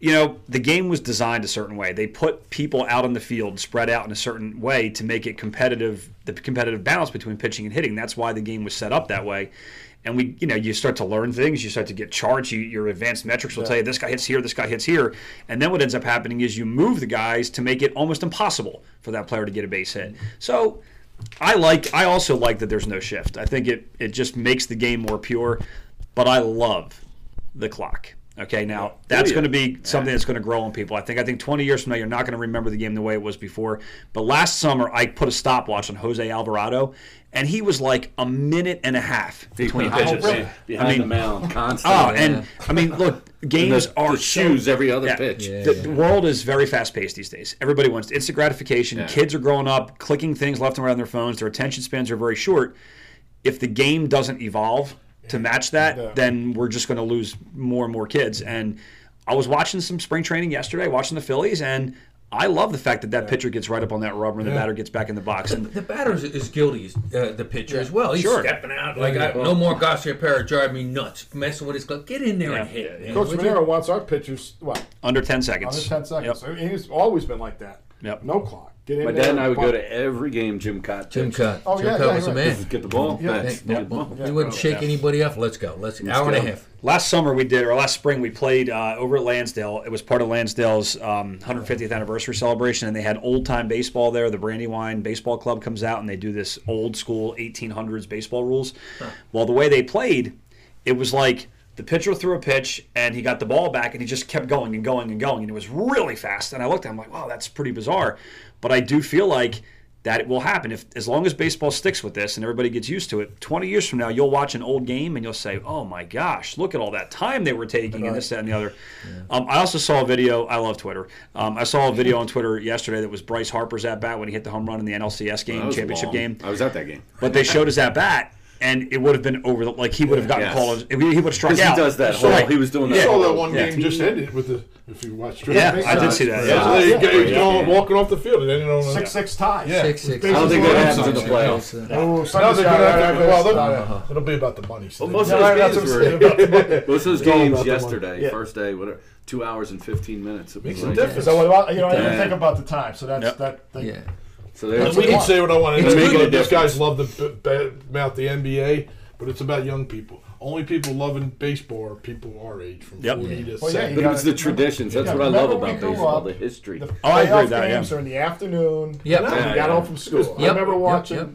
you know the game was designed a certain way. They put people out on the field, spread out in a certain way to make it competitive. The competitive balance between pitching and hitting. That's why the game was set up that way. And we, you know, you start to learn things. You start to get charts. You, your advanced metrics will tell you this guy hits here, this guy hits here, and then what ends up happening is you move the guys to make it almost impossible for that player to get a base hit. So I like. I also like that there's no shift. I think it it just makes the game more pure. But I love the clock. Okay, now that's oh, yeah. going to be something that's going to grow on people. I think. I think 20 years from now, you're not going to remember the game the way it was before. But last summer, I put a stopwatch on Jose Alvarado, and he was like a minute and a half between behind, pitches. the, oh, behind I mean- the mound <laughs> constantly. Oh, and I mean, look, <laughs> games the, are the shoes so, every other Yeah. pitch. Yeah. the, the world is very fast paced these days. Everybody wants instant gratification. Yeah. Kids are growing up, clicking things left and right on their phones. Their attention spans are very short. If the game doesn't evolve to match that, Yeah. then we're just going to lose more and more kids. And I was watching some spring training yesterday, watching the Phillies, and I love the fact that that pitcher gets right up on that rubber and the batter gets back in the box. And The batter is, is guilty, uh, the pitcher as well. He's Sure. stepping out like I, no more Garciaparra drive me nuts, messing with his glove. Get in there and Yeah. hit. man. Coach Would you? Manero wants our pitchers what under 10 seconds. under ten seconds. Yep. He's always been like that. Yep. No clock. Get in My there dad and I would go to every game Jim Kaat. Jim pitched. Kaat. Oh, Jim yeah, Kaat yeah, was the right. man. Get the ball. Yeah. That's- Yeah, get the ball. He wouldn't shake anybody up. Let's go. Let's hour and a half. Last summer we did, or last spring we played uh, over at Lansdale. It was part of Lansdale's um, 150th anniversary celebration, and they had old time baseball there. The Brandywine Baseball Club comes out, and they do this old school 1800s baseball rules. Well, the way they played, it was like the pitcher threw a pitch, and he got the ball back, and he just kept going and going and going, and it was really fast. And I looked at him like, wow, that's pretty bizarre. But I do feel like that will happen. If as long as baseball sticks with this and everybody gets used to it 20 years from now you'll watch an old game and you'll say oh my gosh look at all that time they were taking and this that and the other. Um, i also saw a video i love twitter. Um, i saw a video on twitter yesterday that was bryce harper's at bat when he hit the home run in the nlcs game championship long. game. I was at that game. but they showed his at bat and it would have been over the like he would have gotten Yes. called he would have struck out. he does that. So- whole, he was doing that. You saw that one Yeah. game just ended with the. If you watched, yeah i did see that Yeah, yeah so they Yeah. got- he's Yeah. walking off the field and then on Six six ties. Yeah. Six, six. I don't think that happens in the Yeah. playoffs. Oh, Now Sunday's they're gonna that- have to, well, that- they'll- it'll be about the money. So Well, most of those games were about the money. <laughs> most of those games about the money. yesterday, first day, whatever, two hours and fifteen minutes. It was Makes a like- difference. So you know? I didn't Yeah. think about the time. So that's Yep. that. Yeah. So And there's we can say what I want. It's It's making. These guys love the b- b- about the NBA, but it's about young people. Only people loving baseball are people our age, from Yep. 40 to Well, yeah, 70. you But gotta- it's the traditions. That's what I love about baseball, up, the history. The Oh, I agree with that, games yeah. are in the afternoon. Yep. when Yeah, we got yeah. home from school. I Yep. remember Yep, watching, yep.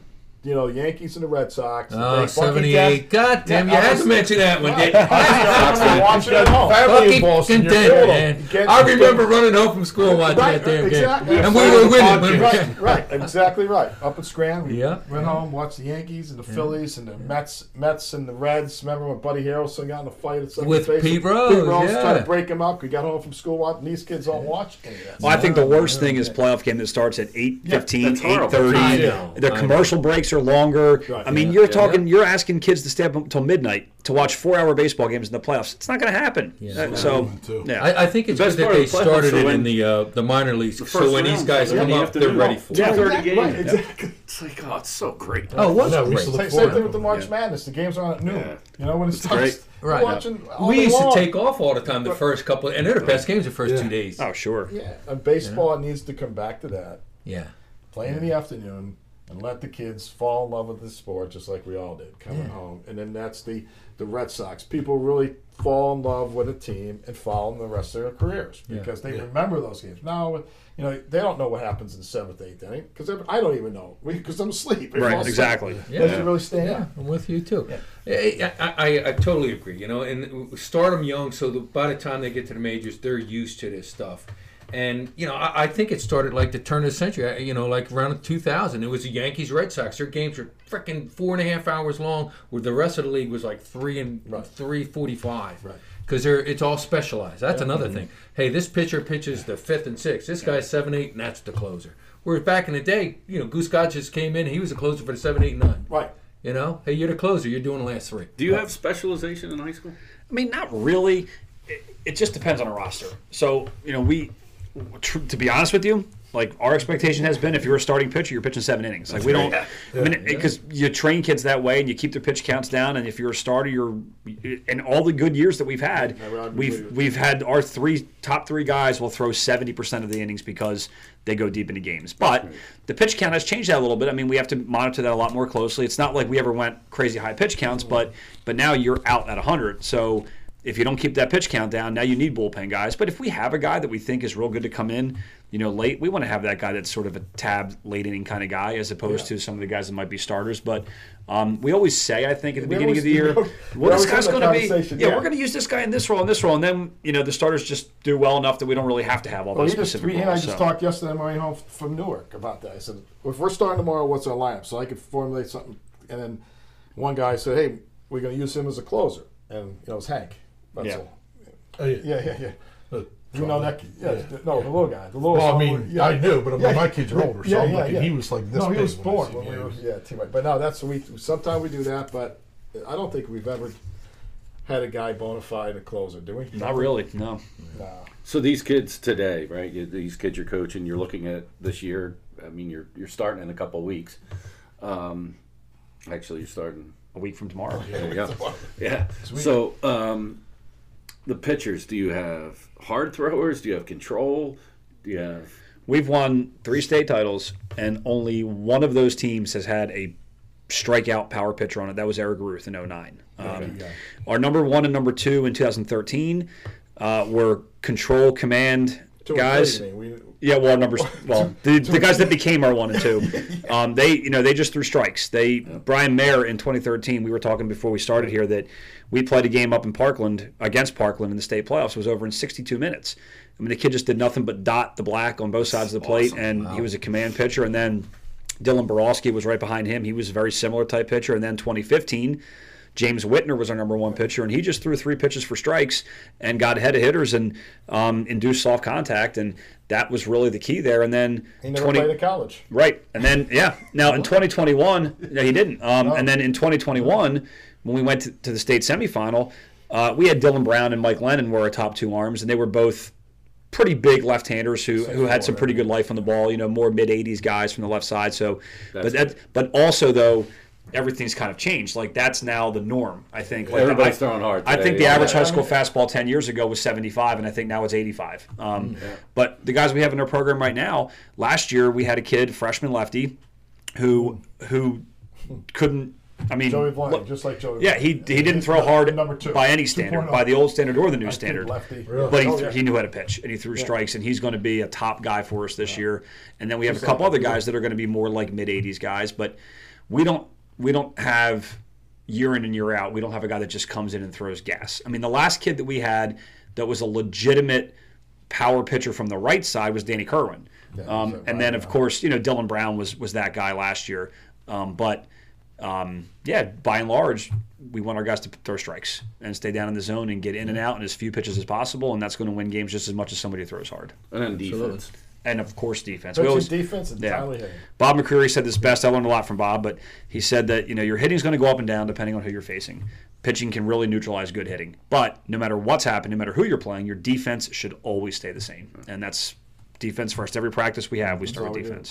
You know, Yankees and the Red Sox. Oh, They fucking 78. God damn, you Yeah, I had was- to mention that one, didn't I you? remember watching at home. Family in Boston, you're contender, full of- man. I remember running home from school watching Right, that damn exactly. game. And we were podcast. winning. Right, right, exactly right. Up at Scranton, we Yeah. went home, watched the Yankees and the Phillies and the Mets, Mets and the Reds. Remember when Buddy Harrelson got in a fight at second With? Pete Rose, Pete Rose yeah. tried to break him up. We got home from school watching. These kids don't watch any of that. Well, I think the worst thing is playoff game that starts at 8.15, that's 8.30. The commercial breaks are longer. Right, I mean, yeah, you're yeah. talking, you're asking kids to stay up until midnight to watch four-hour baseball games in the playoffs. It's not going to happen. Uh, so, too. yeah. I, I think it's The good best that they the started it in the uh, the minor leagues, The so first when these guys yeah, come up, they're ready for Yeah. it. 30 Exactly, games. right, exactly. It's like, oh, it's so great. Oh, it was No, we used to great. Same, same thing with the March to Madness. The games are on at noon. Yeah. You know when it starts. great. Right. watching We day used to take off all the time the first couple, and they're the best games the first Yeah. two days. oh, sure. Yeah, and baseball needs to come back to that. Yeah. Playing in the afternoon and let the kids fall in love with the sport just like we all did coming home. And then that's the the Red Sox. People really fall in love with a team and follow them the rest of their careers Yeah. because they Yeah. remember those games. Now, you know, they don't know what happens in the seventh, eighth inning because I don't even know because I'm asleep. Right, exactly. falls- Doesn't really stand Yeah, out. I'm with you too. I, I, I, I totally agree. You know, and start them young so that by the time they get to the majors, they're used to this stuff. And you know, I, I think it started like the turn of the century. You know, like around 2000, it was the Yankees Red Sox. Their games were freaking four and a half hours long, where the rest of the league was like three and Right. three forty-five. Right. Because they're it's all specialized. That's another mm-hmm. thing. Hey, this pitcher pitches the fifth and sixth. This guy's seven, eight, and that's the closer. Whereas back in the day, you know, Goose Scott just came in. He was a closer for the seven, eight, nine. Right. You know, hey, you're the closer. You're doing the last three. Do you have specialization in high school? I mean, not really. It, it just depends on a roster. So, you know, we, tr- to be honest with you, like our expectation has been if you're a starting pitcher, you're pitching seven innings. Like we don't, Yeah. I mean, because you train kids that way and you keep their pitch counts down. And if you're a starter, you're, in all the good years that we've had, Yeah, we've with we've had our three top three guys will throw seventy percent of the innings because they go deep into games. But the pitch count has changed that a little bit. I mean, we have to monitor that a lot more closely. It's not like we ever went crazy high pitch counts, but but now you're out at hundred. So if you don't keep that pitch count down, now you need bullpen guys. But if we have a guy that we think is real good to come in, you know, late, we want to have that guy that's sort of a tab late inning kind of guy, as opposed to some of the guys that might be starters. But um, we always say, I think, at the We beginning of the year, <laughs> well, this guy's going to be, yeah, yeah, we're going to use this guy in this role and this role, and then you know the starters just do well enough that we don't really have to have all Well, those he just, specific he and I roles. just talked yesterday on my home from Newark about that. I said, if we're starting tomorrow, what's our lineup? So I could formulate something. And then one guy said, hey, we're going to use him as a closer. And, you know, it's Hank. That's Yeah. all. Oh, yeah. Yeah, yeah, yeah. Uh, You know that? Yeah, Yeah. no, the little guy. The little. Well, I mean, yeah. I knew, but I mean, Yeah. my kids are older, so Yeah, yeah, yeah. He was like this No, he big was born seen when we were, yeah, teammate. But no, that's we. Sometimes we do that, but I don't think we've ever had a guy bona fide a closer, do we? Not really, no. No. So these kids today, right? you- These kids you're coaching, you're looking at this year. I mean, you're you're starting in a couple of weeks. Um, actually, you're starting. A week from tomorrow. There you go. <laughs> Yeah. So um, the pitchers, do you have hard throwers? Do you have control? Do you have We've won three state titles, and only one of those teams has had a strikeout power pitcher on it. That was Eric Ruth in 09. Um, our number one and number two in 2013 uh, were control command Two and guys. three, I mean, we- Yeah, well, our numbers. <laughs> Well, the, the guys that became our one and two, <laughs> um, they you know they just threw strikes. They Brian Mayer in 2013. We were talking before we started here that we played a game up in Parkland against Parkland in the state playoffs. It was over in 62 minutes. I mean, the kid just did nothing but dot the black on both sides of the plate, and he was a command pitcher. And then Dylan Borowski was right behind him. He was a very similar type pitcher. And then 2015. James Whitner was our number one pitcher, and he just threw three pitches for strikes and got ahead of hitters and um, induced soft contact, and that was really the key there. And then He never played at college. Right, and then yeah. Now in 2021, no, he didn't. Um, And then in 2021, when we went to, to the state semifinal, uh, we had Dylan Brown and Mike Lennon were our top two arms, and they were both pretty big left-handers who, who had some pretty good life on the ball. You know, more mid 80s guys from the left side. So, but that, but also though. Everything's kind of changed. Like that's now the norm. I think. Like, Everybody's I- throwing hard I think the average high school fastball 10 years ago was 75, and I think now it's 85. Mm, Um, But the guys we have in our program right now, last year we had a kid, freshman lefty, who who couldn't. I mean, Joey Blank, look- just like Joey. yeah, he, he didn't throw hard Number two. by any standard, 2.0. by the old standard or the new Nice kid, standard. lefty. But he, Oh, yeah. he knew how to pitch and he threw strikes, and he's going to be a top guy for us this year. And then we have a couple other guys that are going to be more like mid 80s guys, but we don't we don't have year in and year out. We don't have a guy that just comes in and throws gas. I mean, the last kid that we had that was a legitimate power pitcher from the right side was Danny Kerwin. Um, so and then, Brian of course, you know Dylan Brown was was that guy last year. Um, but um, yeah, by and large, we want our guys to throw strikes and stay down in the zone and get in and out in as few pitches as possible, and that's going to win games just as much as somebody throws hard. And then defense. And of course, defense. We Pitching always- defense and yeah. Tyler Bob McCreary said this best. I learned a lot from Bob, but he said that you know your hitting's going to go up and down depending on who you're facing. Pitching can really neutralize good hitting, but no matter what's happened, no matter who you're playing, your defense should always stay the same, and that's defense first. Every practice we have, we start with we do.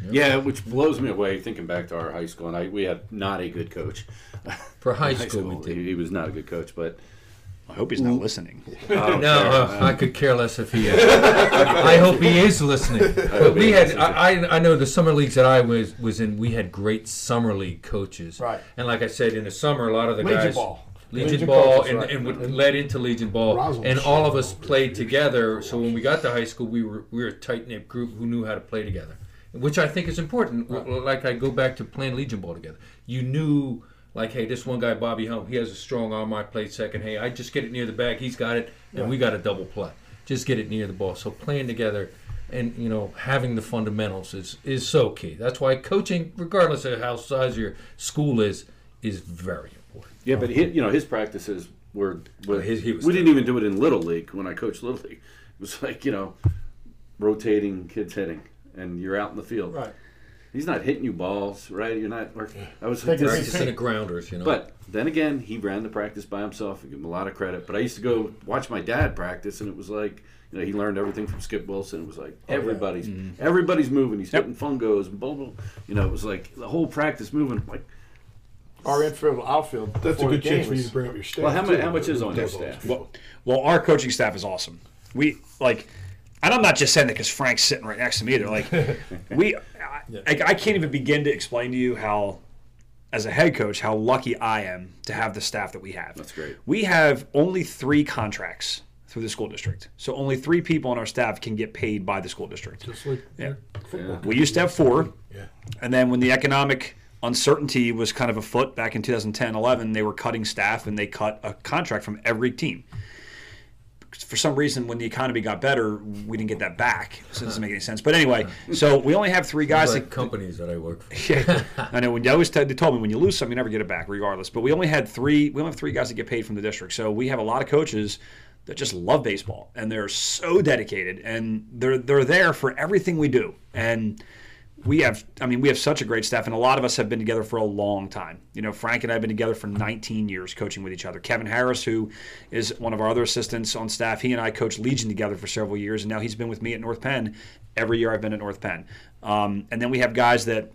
Defense. Yeah, which blows me away thinking back to our high school, and I we had not a good coach. <laughs> For high <laughs> High school, school, he, he was not a good coach, but I hope he's not listening. <laughs> I No, uh, I could care less if he is. I hope he is listening. But we had, I, I- I know the summer leagues that I was was in, we had great summer league coaches. Right. And like I said, in the summer, a lot of the Legion guys. ball. Legion, Legion ball coaches, and, right. and what led into Legion ball, Roswell and all of us played together. So when we got to high school, we were we were a tight knit group who knew how to play together, which I think is important. Like I go back to playing Legion ball together. You knew, like, hey, this one guy Bobby Helm, he has a strong arm. I played second. Hey, I just get it near the bag. He's got it, and we got a double play. Just get it near the ball. So playing together. And you know, having the fundamentals is, is so key. That's why coaching, regardless of how size your school is, is very important. yeah, but he, you know his practices were. were oh, his- he was we didn't even do it in little league when I coached little league. It was like you know, rotating kids hitting, and you're out in the field. Right. He's not hitting you balls, right? You're not. Or, I was Take like, it this- easy. Practicing the grounders, you know. But then again, he ran the practice by himself. I give him a lot of credit. But I used to go watch my dad practice, and it was like, you know, he learned everything from Skip Wilson. It was like Oh, yeah. everybody's mm-hmm. everybody's moving. He's Yep. hitting fungos and blah blah. You know, it was like the whole practice moving. Like, Our infield, outfield. That's a good chance game for you to bring up your staff. Well, how too. much- how much is on your Does all those staff? people. Well, our coaching staff is awesome. We like, and I'm not just saying that because Frank's sitting right next to me either. Like, <laughs> we, I, I, I can't even begin to explain to you how, as a head coach, how lucky I am to have the staff that we have. That's great. We have only three contracts through the school district, so only three people on our staff can get paid by the school district. Just like Yeah. football. We used to have four. Yeah. And then when the economic uncertainty was kind of afoot back in 2010 11, they were cutting staff and they cut a contract from every team. For some reason, when the economy got better, we didn't get that back. So it doesn't make any sense. But anyway, <laughs> so we only have three guys. like that, companies that I work for. yeah, <laughs> I know. When they always t- they told me when you lose something, you never get it back, regardless. But we only had three. We only have three guys that get paid from the district. So we have a lot of coaches that just love baseball and they're so dedicated and they're they're there for everything we do. And we have, I mean, we have such a great staff, and a lot of us have been together for a long time. You know, Frank and I have been together for 19 years coaching with each other. Kevin Harris, who is one of our other assistants on staff, he and I coached Legion together for several years, and now he's been with me at North Penn every year I've been at North Penn. Um, and then we have guys that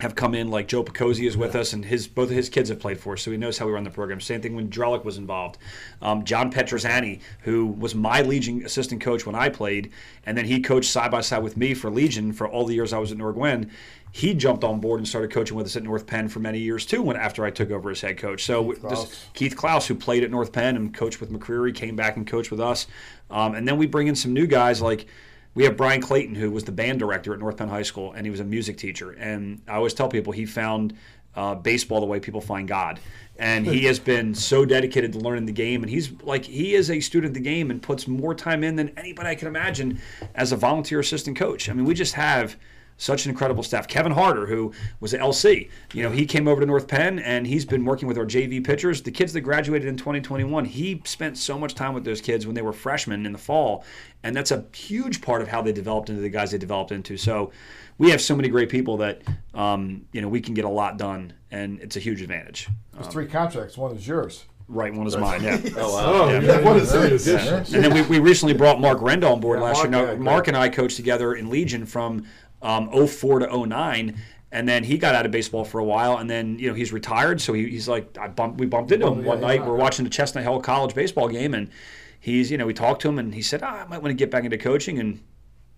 have come in, like Joe Picozzi is with us, and his both of his kids have played for us, so he knows how we run the program. Same thing when Drellick was involved. Um, John Petrosani, who was my Legion assistant coach when I played, and then he coached side by side with me for Legion for all the years I was at Norgwen. He jumped on board and started coaching with us at North Penn for many years too. When after I took over as head coach, so Keith Klaus. Keith Klaus, who played at North Penn and coached with McCreary, came back and coached with us, um, and then we bring in some new guys like. We have Brian Clayton, who was the band director at North Penn High School, and he was a music teacher. And I always tell people he found uh, baseball the way people find God. And he has been so dedicated to learning the game. And he's like, he is a student of the game and puts more time in than anybody I can imagine as a volunteer assistant coach. I mean, we just have such an incredible staff. Kevin Harder, who was at LC, you know, he came over to North Penn and he's been working with our JV pitchers. The kids that graduated in 2021, he spent so much time with those kids when they were freshmen in the fall, and that's a huge part of how they developed into the guys they developed into. So we have so many great people that um, you know we can get a lot done, and it's a huge advantage. There's three contracts. One is yours. Right, one is mine. Yeah. <laughs> Oh wow. Oh, Yeah. yeah. What is this? addition. And then we, we recently brought Mark Renda on board Yeah, last Mark, year. Now, great. Mark and I coached together in Legion from um, 04 to 09. And then he got out of baseball for a while, and then you know he's retired. So he, he's like, I bumped, we bumped into him Well, yeah, one night. yeah. We're watching the Chestnut Hill College baseball game, and he's you know we talked to him, and he said, ah, I might want to get back into coaching, and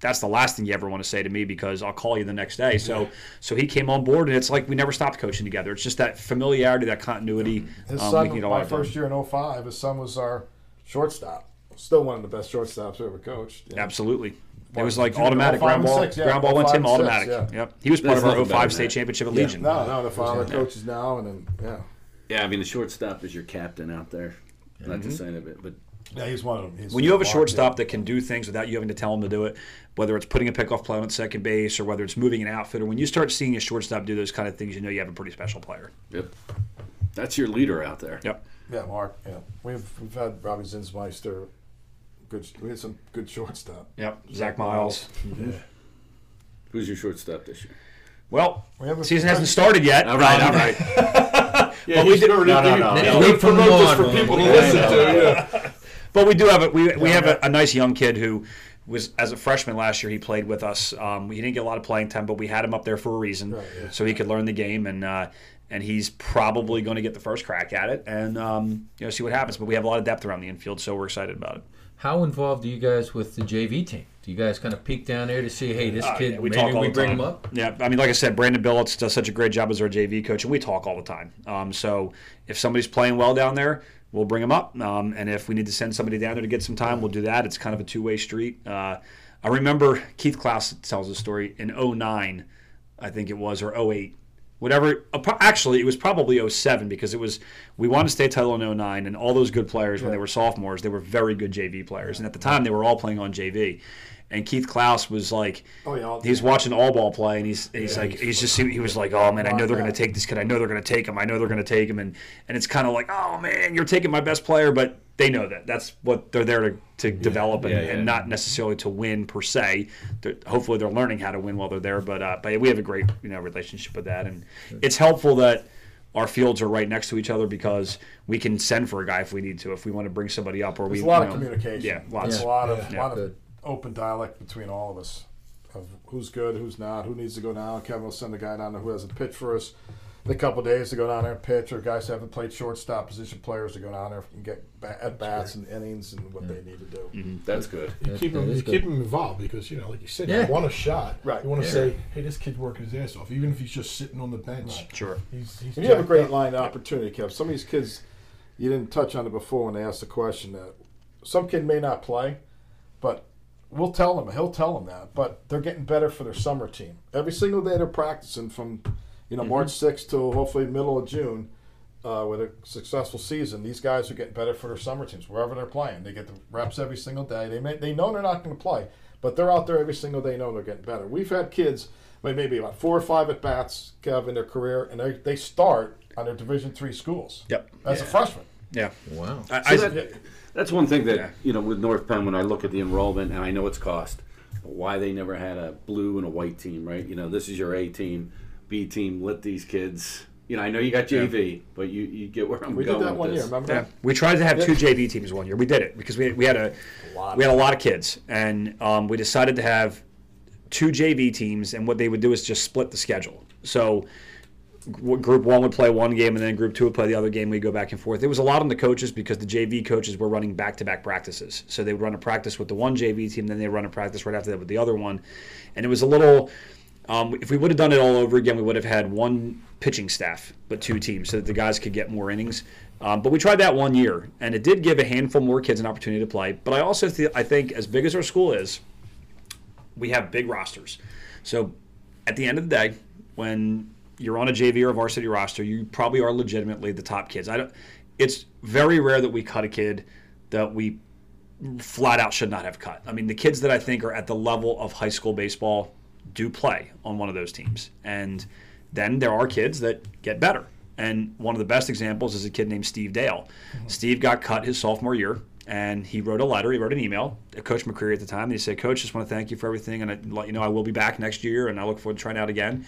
that's the last thing you ever want to say to me because I'll call you the next day. So so he came on board, and it's like we never stopped coaching together. It's just that familiarity, that continuity. His um, son, can my first year in 05, his son was our shortstop. Still one of the best shortstops we ever coached. Yeah. Absolutely. It was like automatic 05 ground ball. six, yeah, ground ball went to him automatic. six, yeah. Yep. He was part There's of our 05 state championship at Yeah. Legion. No, no, the father coaches now, and then yeah, Yeah, I mean the shortstop is your captain out there. Not the sign of it, but yeah, he's one of them. He's When you have a shortstop yeah. that can do things without you having to tell him to do it, whether it's putting a pickoff play on second base or whether it's moving an outfitter, when you start seeing a shortstop do those kind of things, you know you have a pretty special player. yep. That's your leader out there. Yep. yeah, Mark, yeah, we've we've had Robbie Zinsmeister, good, we had some good shortstop. Yep. Zach Miles. Who's your shortstop this year? Well, We have a- season hasn't started yet. All right, all right. <laughs> Yeah, we did. No, no, no. Now, no. wait for promote this for people to listen yeah. to. Yeah. But we do have a we, we have a, a nice young kid who was as a freshman last year. He played with us. Um, he didn't get a lot of playing time, but we had him up there for a reason, Right, yeah. so he could learn the game and. Uh, and he's probably going to get the first crack at it, and um, you know, see what happens. But we have a lot of depth around the infield, so we're excited about it. How involved are you guys with the JV team? Do you guys kind of peek down there to see, hey, this Oh, kid, yeah, we maybe we bring time. him up? Yeah, I mean, like I said, Brandon Billets does such a great job as our JV coach, and we talk all the time. Um, so if somebody's playing well down there, we'll bring them up. Um, and if we need to send somebody down there to get some time, we'll do that. It's kind of a two way street. Uh, I remember Keith Klaus tells a story in 09, I think it was, or 08. Whatever, actually, it was probably 07 because it was we won a state title in 09, and all those good players when they were sophomores, they were very good JV players, and at the time they were all playing on JV. And Keith Klaus was like, Oh, yeah, I'll- he's watching all ball play, and he's he's like he's just he was like, oh man, I know they're going to take this kid. I know they're going to take him. I know they're going to take him, and and it's kind of like, oh man, you're taking my best player, but they know that that's what they're there to, to develop and, Yeah, yeah. and not necessarily to win per se. They're, hopefully, they're learning how to win while they're there. But uh, but we have a great you know relationship with that, and it's helpful that. Our fields are right next to each other because we can send for a guy if we need to. If we want to bring somebody up, or we There's a lot you of communication. Yeah, lots. There's a lot of Yeah. lot of Good. Open dialect between all of us of who's good, who's not, who needs to go down. Kevin will send a guy down there who has a pitch for us in a couple of days to go down there and pitch, or guys who haven't played shortstop position players to go down there and get at bats and innings and what they need to do. Mm-hmm. That's good. You That- keep that them, you good. keep them involved because you know, like you said, Yeah. you want a shot. Right. You want to Yeah. say, "Hey, this kid's working his ass off," even if he's just sitting on the bench. Sure. He's, he's And you have a great up. line opportunity, Kev. Some of these kids, you didn't touch on it before when they asked the question that some kid may not play, but we'll tell them. He'll tell them that. But they're getting better for their summer team. Every single day they're practicing from, you know, March 6th till hopefully middle of June. Uh, with a successful season, these guys are getting better for their summer teams wherever they're playing. They get the reps every single day. They may, they know they're not going to play, but they're out there every single day. Know they're getting better. We've had kids, like maybe about four or five at bats, Kev, in their career, and they, they start on their Division three schools. Yep. As a freshman. Yeah. Wow. I, So I- that, that's one thing that Yeah. you know with North Penn when I look at the enrollment and I know it's cost, but why they never had a blue and a white team, right? You know, this is your A team, B team. Let these kids. You know, I know you got JV, but you, you get where I'm We going did that one this. year. Remember Yeah, we tried to have two JV teams one year. We did it because we, we had a lot. we had a lot of kids, and um, we decided to have two JV teams. And what they would do is just split the schedule. So gr- group one would play one game and then group two would play the other game. We'd go back and forth. It was a lot on the coaches because the JV coaches were running back to back practices. So they would run a practice with the one JV team, then they run a practice right after that with the other one, and it was a little. Um, if we would have done it all over again, we would have had one pitching staff, but two teams, so that the guys could get more innings. Um, but we tried that one year, and it did give a handful more kids an opportunity to play. But I also th- I think, as big as our school is, we have big rosters. So at the end of the day, when you're on a JV or a varsity roster, you probably are legitimately the top kids. I don't. It's very rare that we cut a kid that we flat out should not have cut. I mean, the kids that I think are at the level of high school baseball do play on one of those teams, and then there are kids that get better. And one of the best examples is a kid named Steve Dale. Mm-hmm. Steve got cut his sophomore year, and he wrote a letter. He wrote an email to Coach McCreary at the time. And he said, "Coach, just want to thank you for everything, and I let you know I will be back next year, and I look forward to trying out again."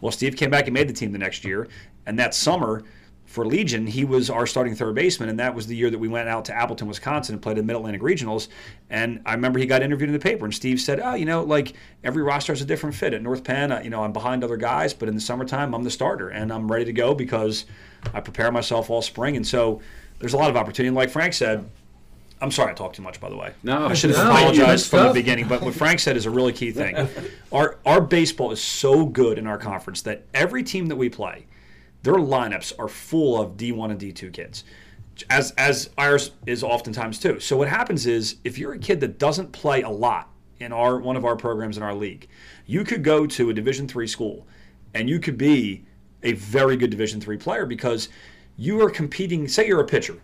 Well, Steve came back and made the team the next year, and that summer for Legion, he was our starting third baseman, and that was the year that we went out to Appleton, Wisconsin, and played in the Mid Atlantic Regionals. And I remember he got interviewed in the paper, and Steve said, "Oh, you know, like every roster has a different fit. At North Penn, you know, I'm behind other guys, but in the summertime, I'm the starter, and I'm ready to go because I prepare myself all spring." And so there's a lot of opportunity. And like Frank said, I'm sorry I talked too much, by the way. No, I should have No, apologized from the beginning. But what Frank said is a really key thing. <laughs> Our our baseball is so good in our conference that every team that we play, their lineups are full of D1 and D2 kids, as as ours is oftentimes too. So what happens is if you're a kid that doesn't play a lot in our one of our programs in our league, you could go to a Division three school, and you could be a very good Division three player because you are competing. Say you're a pitcher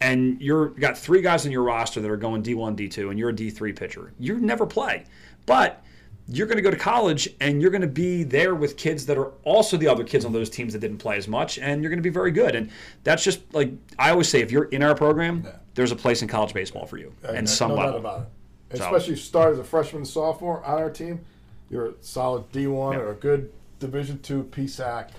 and you're you got three guys on your roster that are going D1, D2, and you're a D3 pitcher. You never play, but you're going to go to college and you're going to be there with kids that are also the other kids on those teams that didn't play as much, and you're going to be very good. And that's just like I always say, if you're in our program, there's a place in college baseball for you, and no some level. about it. So- Especially if you start as a freshman sophomore on our team, you're a solid D1 Yeah. or a good Division two PSAC.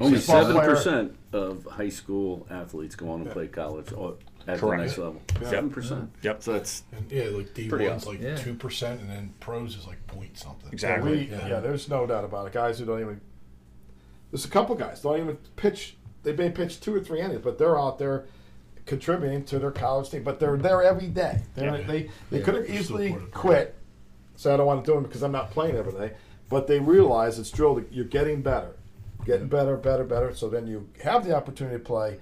Only Baseball seven percent of high school athletes go on and play college or at Correct. the next level. Seven percent. Yep. So that's And yeah, like D Pretty one's awesome. like Yeah. two percent, and then pros is like point something. Exactly. We, Yeah. yeah. there's no doubt about it. Guys who don't even. There's a couple guys don't even pitch. They may pitch two or three innings, but they're out there contributing to their college team. But they're there every day. They're, Yeah. They they Yeah, could have they're still easily part of the quit. Say I don't want to do it because I'm not playing every day. But they realize it's drilled. You're getting better, getting better, better, better. So then you have the opportunity to play.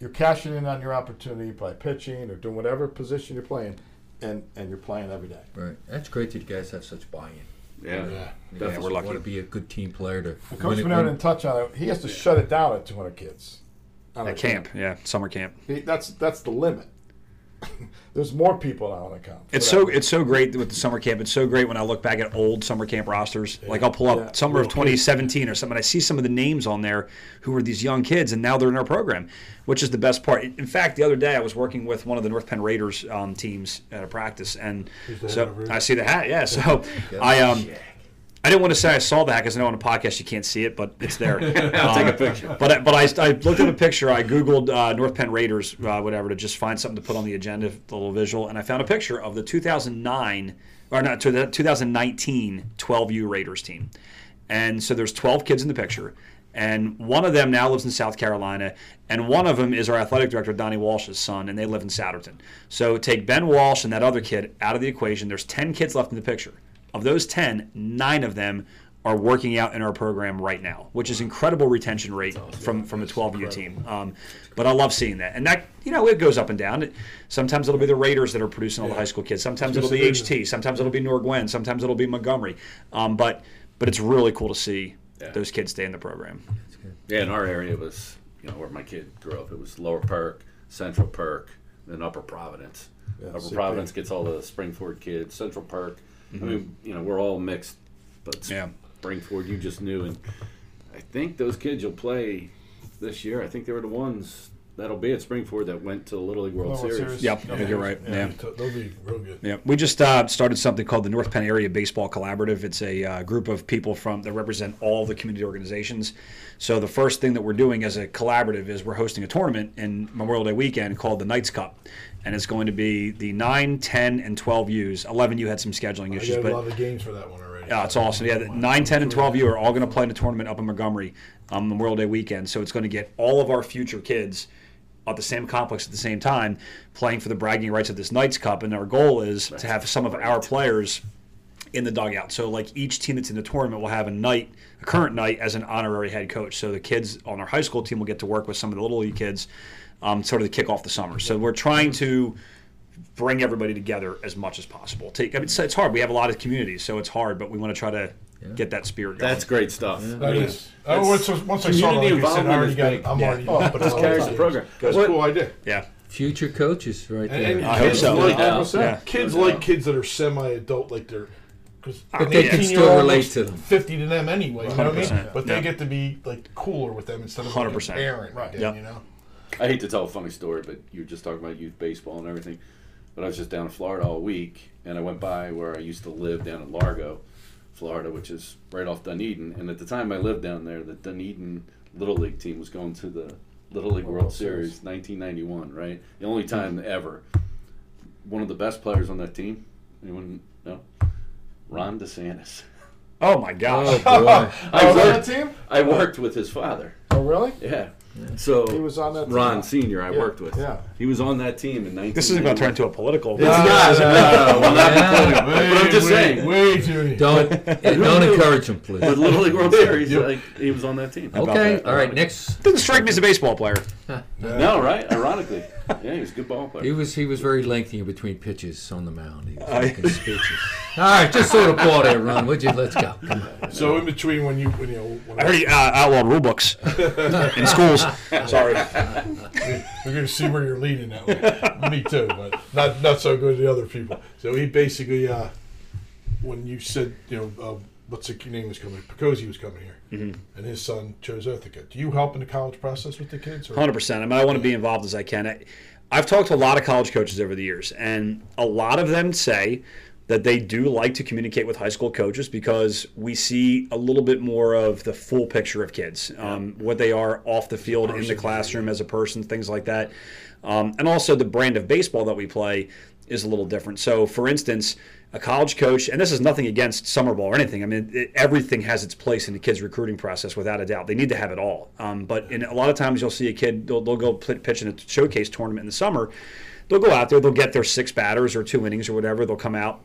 You're cashing in on your opportunity by pitching or doing whatever position you're playing, and and you're playing every day. Right. That's great that you guys have such buy-in. yeah. Yeah. You Definitely. we're lucky. want to be a good team player to The coach win it- Manero didn't touch on it. He has to shut it down at 200 kids. At a camp, yeah, summer camp. He, that's that's the limit. <laughs> There's more people now on the camp. It's so it's so great with the summer camp. It's so great when I look back at old summer camp rosters. Like I'll pull up Yeah. summer of Little kids. 2017 or something. I see some of the names on there who were these young kids, and now they're in our program, which is the best part. In fact, the other day I was working with one of the North Penn Raiders um, teams at a practice, and so head of Raiders? I see the hat. Yeah, so <laughs> I um. I didn't want to say I saw that because I know on a podcast you can't see it, but it's there. <laughs> I'll Um, take a picture. But I, but I, I looked at a picture. I googled uh, North Penn Raiders, uh, whatever, to just find something to put on the agenda, the little visual, and I found a picture of the 2009 or not to the 2019 12U Raiders team. And so there's 12 kids in the picture, and one of them now lives in South Carolina, and one of them is our athletic director Donnie Walsh's son, and they live in Souderton. So take Ben Walsh and that other kid out of the equation. There's 10 kids left in the picture. Of those 10, nine of them are working out in our program right now, which is incredible retention rate from from a 12U team. Um, but I love seeing that, and that you know it goes up and down. It, sometimes it'll be the Raiders that are producing all the high school kids. Sometimes it'll be HT. Sometimes it'll be Norgwen. Sometimes it'll be Montgomery. Um, but but it's really cool to see Yeah. those kids stay in the program. Yeah, in our area it was you know where my kid grew up. It was Lower Perk, Central Perk, then Upper Providence. Yeah, Upper CP. Providence gets all the Spring-Ford kids. Central Perk. Mm-hmm. I mean, you know, we're all mixed, but Yeah. Spring-Ford you just knew, and I think those kids you'll play this year. I think they were the ones that'll be at Spring-Ford that went to the Little League World World Series. Series. Yep, I think you're right. Yeah. They'll they'll be real good. Yeah, we just uh, started something called the North Penn Area Baseball Collaborative. It's a uh, group of people from that represent all the community organizations. So the first thing that we're doing as a collaborative is we're hosting a tournament in Memorial Day weekend called the Knights Cup, and it's going to be the 9, 10, and 12 U's. 11 U had some scheduling I issues, got a but lot of games for that one already. Yeah, it's awesome. Yeah, the 9, 10, and 12 you are all going to play in a tournament up in Montgomery on Memorial Day weekend. So it's going to get all of our future kids at the same complex at the same time playing for the bragging rights of this Knights Cup. And our goal is to have some of our players in the dugout. So like each team that's in the tournament will have a knight, a current knight, as an honorary head coach. So the kids on our high school team will get to work with some of the little league kids, um, sort of to kick off the summer. So we're trying to bring everybody together as much as possible. Take, I mean, it's, it's hard. We have a lot of communities, so it's hard, but we want to try to get that spirit going. That's great stuff. That is. Oh, once, once I saw community that, like I said, I already involvement got, is. I'm Yeah. already Oh, up and just carries the program. That's a cool idea. yeah. Future coaches, right And, there. and I hope so. like Yeah. Yeah. kids No like kids that are semi-adult, like they're because But they can still relate to them. Fifty to them anyway. You know what I mean? 100%. But they Yeah. get to be like cooler with them instead of like 100%. parent. Right. Then, Yep. You know. I hate to tell a funny story, but you were just talking about youth baseball and everything. But I was just down in Florida all week, and I went by where I used to live down in Largo, Florida, which is right off Dunedin. And at the time I lived down there, the Dunedin Little League team was going to the Little League World, oh, World Series, Series. 1991, right? The only time ever. One of the best players on that team, anyone know? Ron DeSantis. Oh my gosh. Oh boy. <laughs> I Oh, was on that worked, team? I worked with his father. Oh, really? Yeah. So He was on that team. Ron Senior, I Yeah, worked with. yeah. He was on that team in 1991. This isn't going to turn into a political. It's not. No, no, well, not Yeah. political, but I'm just way, saying. Way too. <laughs> Don't don't encourage them, please. But Little League World Series, Yep. like he was on that team. Okay, that? all right. Next, Doesn't strike me as a baseball player. <laughs> No, right? Ironically, yeah, he was a good ball player. he was he was very lengthy in between pitches on the mound. He was making <laughs> speeches. All right, just sort of ball there, Ron. Would you? Let's go. Come on. So in between when you when you when I heard he uh, outlawed rule books in schools. <laughs> Sorry. we're going to see where you're leading that way. Me too, but not not so good to the other people. So he basically, uh, when you said, you know, uh, what's the name was coming, Picozzi was coming here, Mm-hmm. and his son chose Ithaca. Do you help in the college process with the kids? Hundred percent. I mean, I want to be involved as I can. I, I've talked to a lot of college coaches over the years, and a lot of them say that they do like to communicate with high school coaches because we see a little bit more of the full picture of kids, um, what they are off the field, in the classroom as a person, things like that, um, and also the brand of baseball that we play is a little different. So, for instance, a college coach, and this is nothing against summer ball or anything. I mean, it, everything has its place in the kid's recruiting process without a doubt. They need to have it all. Um, but in a lot of times, you'll see a kid they'll, they'll go pitch in a showcase tournament in the summer. They'll go out there, they'll get their six batters or two innings or whatever. They'll come out.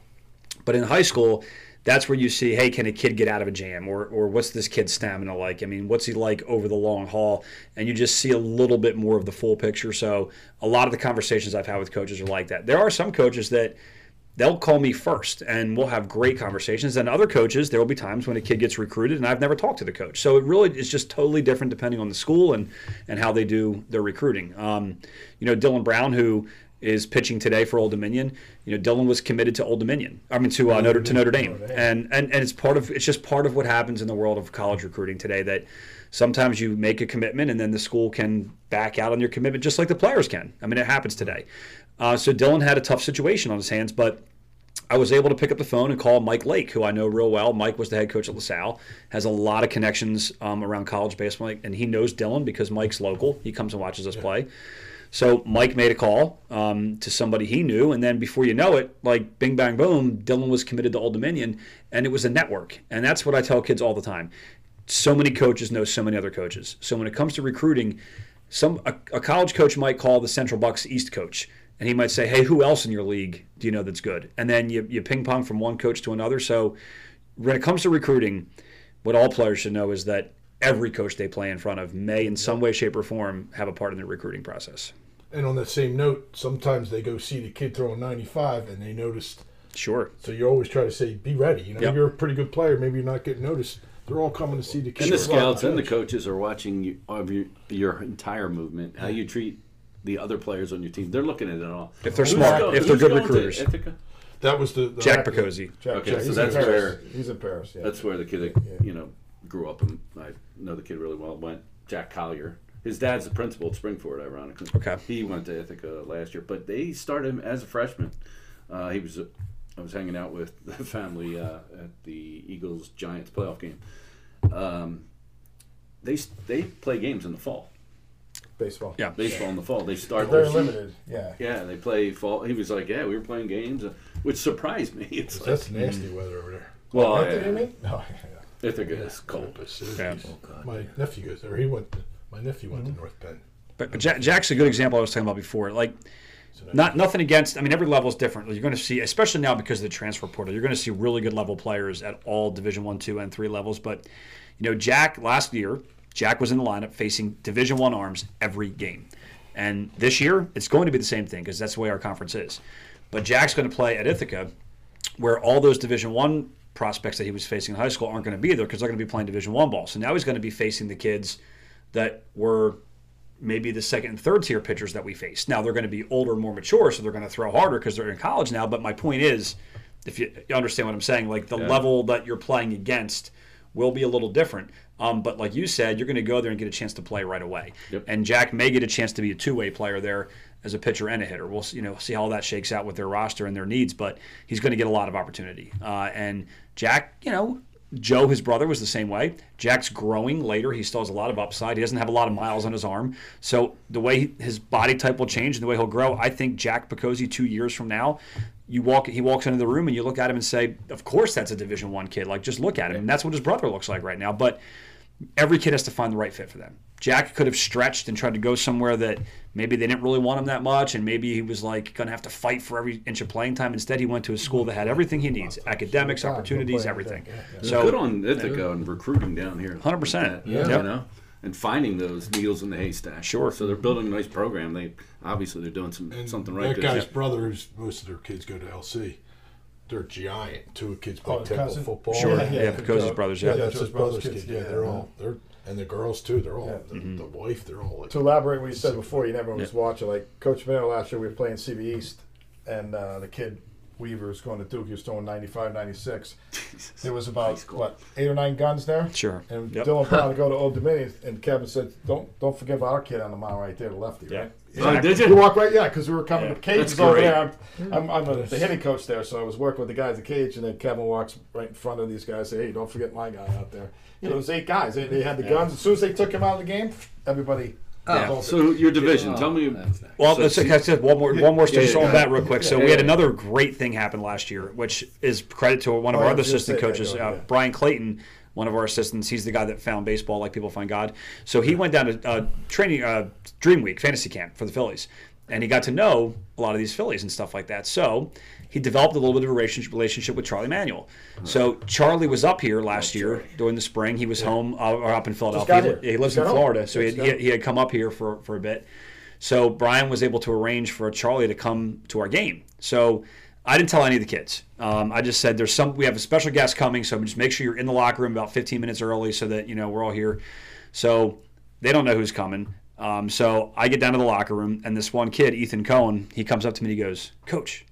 But in high school, that's where you see, hey, can a kid get out of a jam, or or what's this kid's stamina like? I mean, what's he like over the long haul? And you just see a little bit more of the full picture. So a lot of the conversations I've had with coaches are like that. There are some coaches that they'll call me first and we'll have great conversations and other coaches there will be times when a kid gets recruited and i've never talked to the coach so it really is just totally different depending on the school and and how they do their recruiting um, you know dylan brown who is pitching today for Old Dominion. You know, Dylan was committed to Old Dominion. I mean, to uh, Notre to Notre Dame, and and and it's part of it's just part of what happens in the world of college recruiting today. That sometimes you make a commitment and then the school can back out on your commitment, just like the players can. I mean, it happens today. Uh, so Dylan had a tough situation on his hands, but I was able to pick up the phone and call Mike Lake, who I know real well. Mike was the head coach at LaSalle, has a lot of connections um, around college baseball, and he knows Dylan because Mike's local. He comes and watches us play. So Mike made a call um, to somebody he knew, and then before you know it, like bing bang boom, Dylan was committed to Old Dominion, and it was a network. And that's what I tell kids all the time. So many coaches know so many other coaches. So when it comes to recruiting, some a, a college coach might call the Central Bucks East coach, and he might say, "Hey, who else in your league do you know that's good?" And then you you ping pong from one coach to another. So when it comes to recruiting, what all players should know is that every coach they play in front of may, in some way, shape, or form, have a part in the recruiting process. And on that same note, sometimes they go see the kid throwing 95 and they noticed. Sure. So you always try to say, be ready. You know, Yep. you're a pretty good player. Maybe you're not getting noticed. They're all coming to see the kid. And the scouts and the coaches are watching you, of your, your entire movement, how you treat the other players on your team. They're looking at it all. If they're Who's smart, go- if they're good recruiters. Ithaca? That was the, the Jack Picozzi. Jack, Okay, Jack, so he's that's in where- he's in Paris. Yeah. That's where the kid that you know grew up, and I know the kid really well. Went Jack Collier. His dad's the principal at Spring-Ford, ironically. Okay. He went to Ithaca last year, but they started him as a freshman. Uh, he was. I was hanging out with <laughs> the family uh, at the Eagles Giants playoff game. Um, they they play games in the fall. Baseball. Yeah. Baseball in the fall. They start Very their season- limited. Yeah. Yeah, they play fall. He was like, "Yeah, we were playing games," uh, which surprised me. <laughs> It's like, That's nasty weather over there. Well, Anthony, yeah. you mean? <laughs> No, yeah. Ithaca is cold. Campus. Yeah. Oh, God. My nephew goes there. He went. To, my nephew went Mm-hmm. to North Penn. But, but Jack, Jack's a good example I was talking about before. Like, not nothing against. I mean, every level is different. You're going to see, especially now because of the transfer portal, you're going to see really good level players at all Division One, Two, and Three levels. But you know, Jack last year, Jack was in the lineup facing Division One arms every game, and this year it's going to be the same thing because that's the way our conference is. But Jack's going to play at Ithaca, where all those Division One prospects that he was facing in high school aren't going to be there because they're going to be playing Division One ball. So now he's going to be facing the kids that were maybe the second and third tier pitchers that we faced. Now they're going to be older, more mature, so they're going to throw harder because they're in college now. But my point is, if you, you understand what I'm saying, like the level that you're playing against will be a little different. Um, but like you said, you're going to go there and get a chance to play right away. Yep. And Jack may get a chance to be a two-way player there as a pitcher and a hitter. We'll you know see how that shakes out with their roster and their needs, but he's going to get a lot of opportunity. Uh, and Jack, you know, Joe, his brother, was the same way. Jack's growing later. He still has a lot of upside. He doesn't have a lot of miles on his arm. So the way his body type will change and the way he'll grow, I think Jack Picozzi two years from now, you walk he walks into the room and you look at him and say, Of course that's a division one kid. Like just look at him. And that's what his brother looks like right now. But every kid has to find the right fit for them. Jack could have stretched and tried to go somewhere that maybe they didn't really want him that much, and maybe he was like going to have to fight for every inch of playing time. Instead, he went to a school that had everything he needs: academics, opportunities, everything. So good on Ithaca and recruiting down here. 100%. Yeah, Yep. you know, and finding those needles in the haystack. Sure. So they're building a nice program. They obviously they're doing some And something right. That there. guy's brother, who's most of their kids go to LC. They're giant. Two kids play Oh, tackle cousin? football. Sure. Yeah, Yeah, yeah, Picozzi's Joe- brothers. Yeah, Yeah. that's his brother's brother's kids, kids. Yeah, yeah, they're yeah. all they're and the girls too. They're all Yeah. the, Mm-hmm. the wife. They're all like To elaborate what you said before, you never was watching. Like Coach Miller last year, we were playing CV East, and uh, the kid Weaver was going to Duke. He was throwing 95, 96. There was about school. what eight or nine guns there. Sure. And Yep. Dylan Brown to go to <laughs> Old Dominion, and Kevin said, "Don't don't forget about our kid on the mound right there, the lefty." Yeah. Right? Oh, did You you? walk right, yeah, because we were coming Yeah. to cages That's over great. there. I'm, hmm. I'm, I'm the, the hitting coach there, so I was working with the guys at the cage, and then Kevin walks right in front of these guys. Say, "Hey, don't forget my guy out there." You know, it was eight guys. They, they had the guns. As soon as they took him out of the game, everybody. Yeah. bolted. So your division. Oh, tell me. that's nice. Well, So like I said one more one more Yeah, just yeah, on go that real quick. So Yeah, we had yeah. another great thing happen last year, which is credit to one of Oh, our yeah, other was gonna assistant say that, coaches, go uh, yeah. Brian Clayton. One of our assistants, he's the guy that found baseball like people find God. So he went down to uh, training uh, Dream Week fantasy camp for the Phillies, and he got to know a lot of these Phillies and stuff like that. So he developed a little bit of a relationship relationship with Charlie Manuel. So Charlie was up here last year during the spring. He was home uh, or up in Philadelphia. He, he lives Just in got home. Florida, so he had, he, he had come up here for, for a bit. So Brian was able to arrange for Charlie to come to our game. So I didn't tell any of the kids. Um, I just said there's some. We have a special guest coming, so just make sure you're in the locker room about 15 minutes early, so that you know we're all here. So they don't know who's coming. Um, so I get down to the locker room, and this one kid, Ethan Cohen, he comes up to me and he goes, "Coach,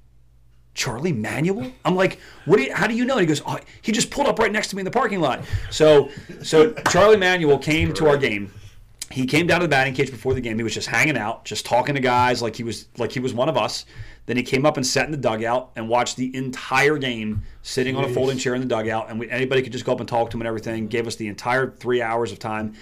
Charlie Manuel?" I'm like, "What? Do you, how do you know?" And he goes, oh, "He just pulled up right next to me in the parking lot." So, so Charlie Manuel came to our game he came down to the batting cage before the game. He was just hanging out, just talking to guys like he was like he was one of us. Then he came up and sat in the dugout and watched the entire game, sitting on a folding chair in the dugout. And we, anybody could just go up and talk to him and everything. Gave us the entire three hours of time.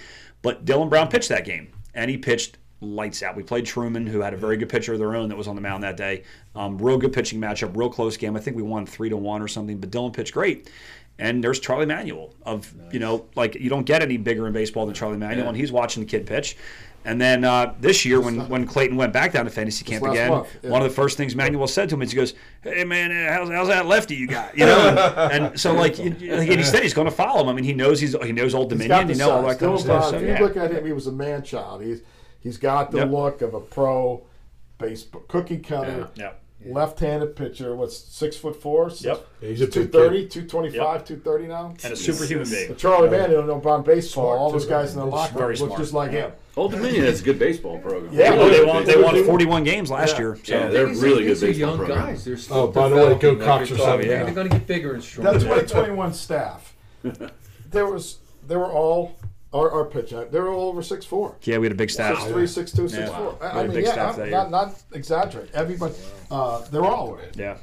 But Dylan Brown pitched that game, and he pitched lights out. We played Truman, who had a very good pitcher of their own that was on the mound that day. Um, real good pitching matchup, real close game. I think we won three to one or something. But Dylan pitched great. And there's Charlie Manuel of you know like you don't get any bigger in baseball than Charlie Manuel, and he's watching the kid pitch. And then uh, this year, when, when Clayton went back down to fantasy camp again, yeah. one of the first things Manuel said to him is he goes, "Hey man, uh, how's, how's that lefty you got?" You know, and, and so like, like he said, he's going to follow him. I mean, he knows he's he knows Old Dominion, got the you know all that kind of stuff. So, if you yeah. look at him, he was a man child. He's he's got the Yep. look of a pro baseball cookie cutter, Yeah. left-handed pitcher. What's six foot four? Yep. he's a big 230, kid. 225, 230 now. and a superhuman being. But Charlie Manuel, know about baseball. Smart, All those guys in the locker room look just like him. Old Dominion has a good baseball program. Yeah. Oh, they won. They won 41 games last Yeah. year. So Yeah, they're really good these are baseball young program. guys. They're still Oh, by the way, go developing, like Cox or talking. something, They're going to get bigger and stronger. That 2021 staff, there was they were all our, our pitch, they're all over six four. yeah, we had a big staff. Six three, six two, six Yeah. four. We I, had mean, big yeah, staff not, that not not exaggerate. Everybody, uh, they're all over it. Yeah.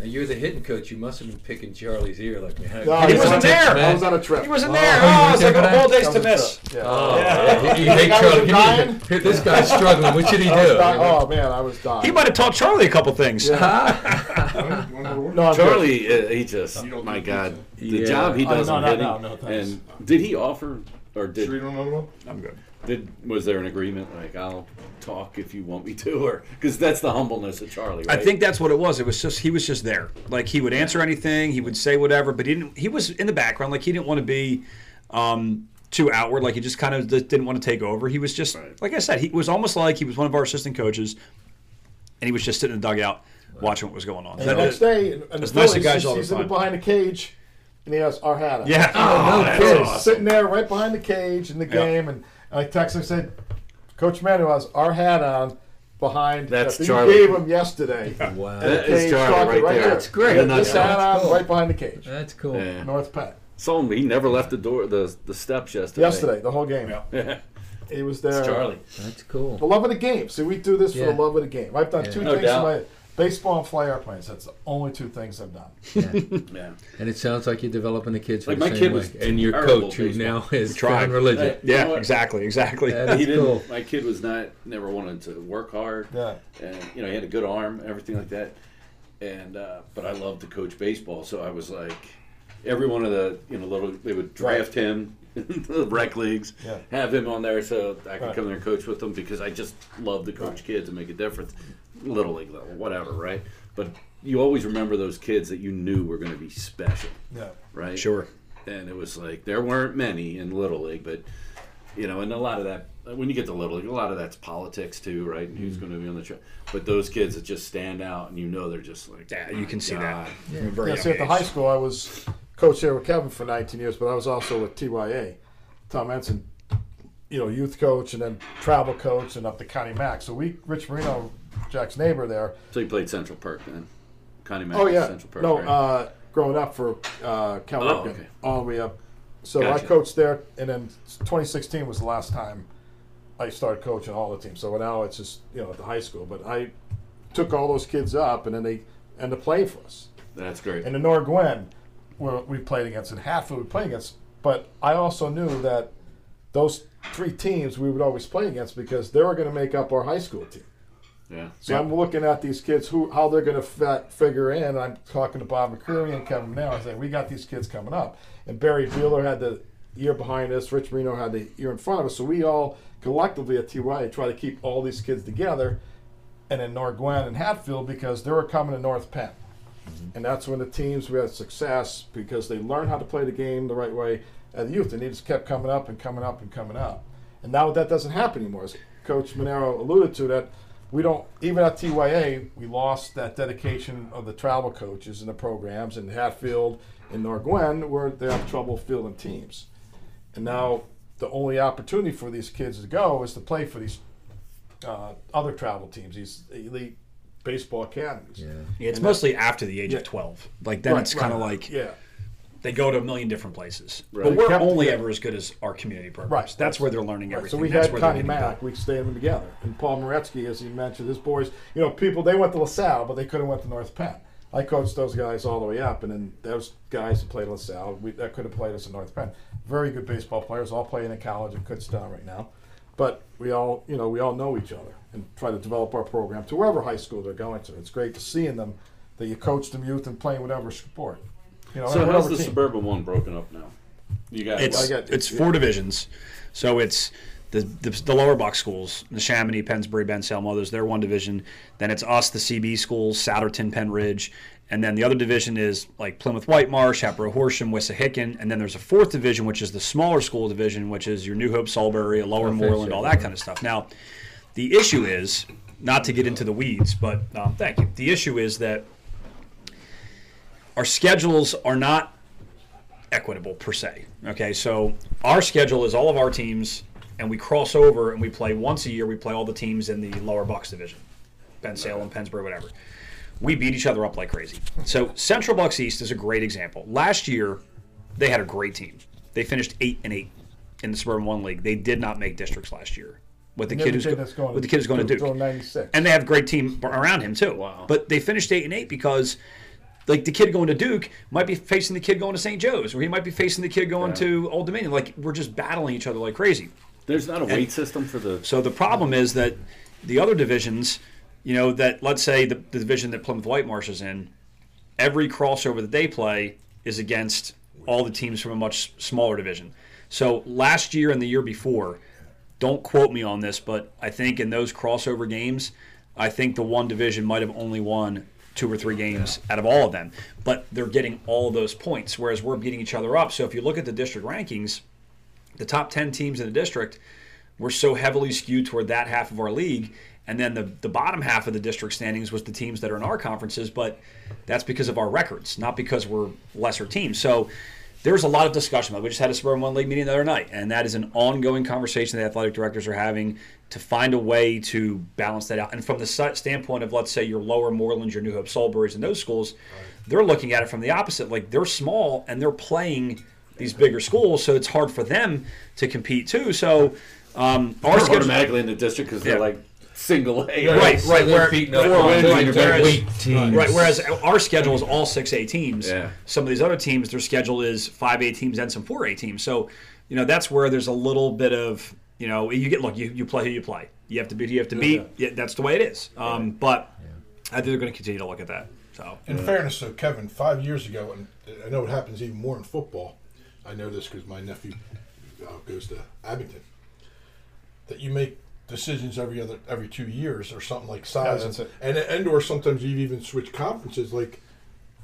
And you're the hitting coach. You must have been picking Charlie's ear like, man. No, He was wasn't on a- there. I was on a trip. He wasn't Oh, there. Oh, were it's like a whole days to miss. Yeah. Oh, Yeah. yeah. <laughs> You, you hate Charlie. He dying? needs to- This guy's struggling. What should he do? dying. Oh man, I was dying. He might have taught Charlie a couple things. Yeah. You want another one? No, Charlie, uh, he just, You don't my God, the Yeah. job he Oh, does no, on no, hitting. no, no, thanks. and did he offer, or Sure, did you don't another one? I'm good. did was there an agreement like I'll talk if you want me to, or because that's the humbleness of Charlie, I think that's what it was. It was just he was just there. Like he would answer anything, he would say whatever, but he didn't. He was in the background. Like he didn't want to be um, too outward. Like he just kind of didn't want to take over. He was just Right. like I said. He was almost like he was one of our assistant coaches, and he was just sitting in the dugout watching what was going on. And the That- next day, and As the nice a Phillies, guy as he's, you'll he's in the find. behind a cage, and he has our hat on. yeah. Oh, that's kid, awesome. sitting there right behind the cage in the Yeah. game, and I texted him said, Coach Manuel has our hat on behind. That's that Charlie. You gave him yesterday. <laughs> Wow. And That is cage Charlie started right there. That's great. He That's This hat That's on cool. right behind the cage. That's cool. Yeah. North Penn. So. He never left the door, the the steps yesterday. Yesterday, the whole game. Yeah. He was there. it's Charlie. That's cool. The love of the game. See, we do this for the love of the game. I've done Yeah. two No things doubt. in my baseball and fly airplanes. That's the only two things I've done. Yeah. Yeah. And it sounds like you're developing the kids for Like, the my same kid way. was and your coach, who now is trying John Religion. Hey, you know Yeah, exactly, exactly. That's he didn't. cool. My kid was not never wanted to work hard. Yeah. and you know he had a good arm, everything like that. And uh, but I loved to coach baseball, so I was like, every one of the you know little they would draft him <laughs> the rec leagues, Yeah. have him on there so I could Right. come there and coach with them because I just love to coach kids and make a difference, little league level, whatever, right? But you always remember those kids that you knew were going to be special, Yeah. right? Sure. and it was like there weren't many in little league, but you know, and a lot of that when you get to little league, a lot of that's politics too, right? And who's Mm-hmm. going to be on the track? But those kids that just stand out, and you know they're just like, Yeah, you can see that. From a very Yeah, young see, at the high school, I was coach there with Kevin for 19 years, but I was also with TYA. Tom Ensign, you know, youth coach and then travel coach and up to County max. So we, Rich Marino, Jack's neighbor there. So you played Central Park then, Connie Mack. Oh yeah, Central Park. no, right? uh, growing up for uh, Cal Oh, Ripken, okay. all the way up. So Gotcha. I coached there, and then 2016 was the last time I started coaching all the teams. So now it's just you know at the high school, but I took all those kids up, and then they end up playing for us. That's great. And the Norgwen, where we played against, and Hatfield we played against. But I also knew that those three teams we would always play against because they were going to make up our high school team. Yeah, So I'm looking at these kids, who how they're going to figure in. I'm talking to Bob McCreary and Kevin now. I say we got these kids coming up, and Barry Beeler had the year behind us. Rich Marino had the year in front of us. So we all collectively at TY try to keep all these kids together, and in Norgwen and Hatfield because they were coming to North Penn. Mm-hmm. And that's when the teams we had success because they learned how to play the game the right way at the youth, and they just kept coming up and coming up and coming up. And now that doesn't happen anymore. As Coach Manero alluded to, that we don't even at TYA we lost that dedication of the travel coaches and the programs in Hatfield and Norgwen where they have trouble fielding teams. And now the only opportunity for these kids to go is to play for these uh, other travel teams, these elite baseball academies. Yeah. Yeah, it's And that- mostly after the age Yeah. of 12. Like, then Right, it's kind of right. like yeah. They go to a million different places. Right. But we're Kept- only yeah. ever as good as our community programs. Right. That's where they're learning Right, everything. So we That's had where they're Connie Mack. We stayed them together, and Paul Moretsky, as he mentioned, his boys. You know, people they went to LaSalle, but they couldn't went to North Penn. I coached those guys all the way up, and then those guys that played at LaSalle, we, that could have played us in North Penn. Very good baseball players, all playing in college at Kutztown right now. But we all, you know, we all know each other and try to develop our program to wherever high school they're going to. It's great to seeing them that you coach them youth and playing whatever sport. You know, so whatever how's the team. suburban one broken up now? You got It's, I get- it's yeah. four divisions. So it's the, the, the lower box schools, the Neshaminy, Pennsbury, Bensalem, others, they're one division. Then it's us, the CB schools, Souderton, Pennridge. And then the other division is like Plymouth Whitemarsh, Hatboro Horsham, Wissahickon. And then there's a fourth division, which is the smaller school division, which is your New Hope, Solebury, Lower Okay, Moreland, sure. all that kind of stuff. Now, the issue is, not to get into the weeds, but um, thank you. The issue is that our schedules are not equitable per se. Okay, so our schedule is all of our teams, and we cross over and we play once a year. We play all the teams in the lower Bucks division, Bensalem, Pennsbury, whatever. We beat each other up like crazy. So Central Bucks East is a great example. Last year, they had a great team. They finished eight and eight in the Suburban One League. They did not make districts last year with the kid who's go- going with the kid who's going to Duke. 96. And they have a great team around him too. Wow. But they finished eight and eight because, like, the kid going to Duke might be facing the kid going to St. Joe's, or he might be facing the kid going Yeah. to Old Dominion. Like, we're just battling each other like crazy. There's not a weight system for the. So the problem is that the other divisions, you know, that let's say the, the division that Plymouth Whitemarsh is in, every crossover that they play is against all the teams from a much smaller division. So last year and the year before, don't quote me on this, but I think in those crossover games, I think the one division might have only won two or three games out of all of them. But they're getting all those points, whereas we're beating each other up. So if you look at the district rankings, the top 10 teams in the district were so heavily skewed toward that half of our league. And then the, the bottom half of the district standings was the teams that are in our conferences, but that's because of our records, not because we're lesser teams. So there's a lot of discussion about. it. We just had a Suburban One League meeting the other night, and that is an ongoing conversation the athletic directors are having to find a way to balance that out. And from the standpoint of, let's say, your lower Morelands, your New Hope Solebury's, and those schools, they're looking at it from the opposite. Like they're small and they're playing these bigger schools, so it's hard for them to compete too. So um, our automatically in the district because they're like single A. Right, right, where- beating up four on wins like and you're their better. weak teams. Right. Whereas our schedule is all six A teams. Yeah. Some of these other teams, their schedule is five A teams and some four A teams. So, you know, that's where there's a little bit of, you know, you get look, you, you play who you play. You have to beat. You have to beat. Yeah, that's the way it is. Um, but I think they're going to continue to look at that. So In fairness, though, Kevin, five years ago, and I know it happens even more in football. I know this because my nephew uh, goes to Abington. That you make decisions every other every two years or something like size, that's it. and and or sometimes you've even switched conferences. Like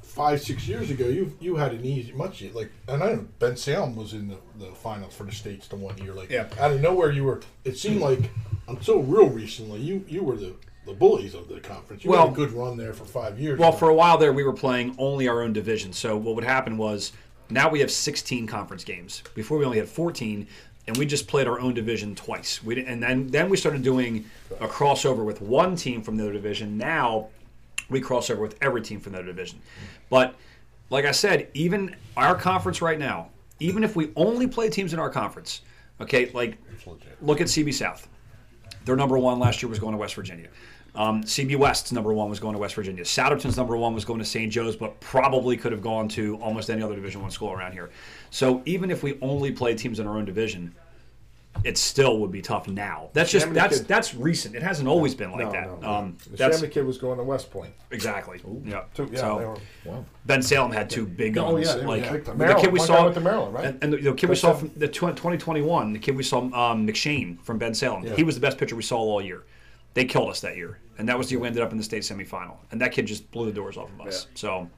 five six years ago, you you had an easy much like, and I know Bensalem was in the, the finals for the states the one year. Like Yeah. out of nowhere, you were. It seemed like until real recently, you you were the the bullies of the conference. You Well- had a good run there for five years. Well, for a while there, we were playing only our own division. So what would happen was now we have 16 conference games. Before we only had 14, and we just played our own division twice. We and then then we started doing a crossover with one team from the other division. Now we cross over with every team from the other division. But like I said, even our conference right now, even if we only play teams in our conference, okay, like look at CB South. Their number one last year was going to West Virginia. Um, CB West's number one was going to West Virginia. Souderton's number one was going to St. Joe's, but probably could have gone to almost any other Division One school around here. So even if we only play teams in our own division, it still would be tough now. That's just Neshaminy that's kid- that's recent. It hasn't always been like no, that. no, Um, the that's Shammy kid was going to West Point. exactly. Yeah. Two, yeah, so were, Bensalem had two big guns. Oh, yeah, like big time. the kid we saw with the Maryland, right? And, and the, the kid we saw Salem? from the 2021, the kid we saw um, McShane from Bensalem. Yeah. He was the best pitcher we saw all year. They killed us that year, and that was the year we ended up in the state semifinal. And that kid just blew the doors off of us. Yeah. So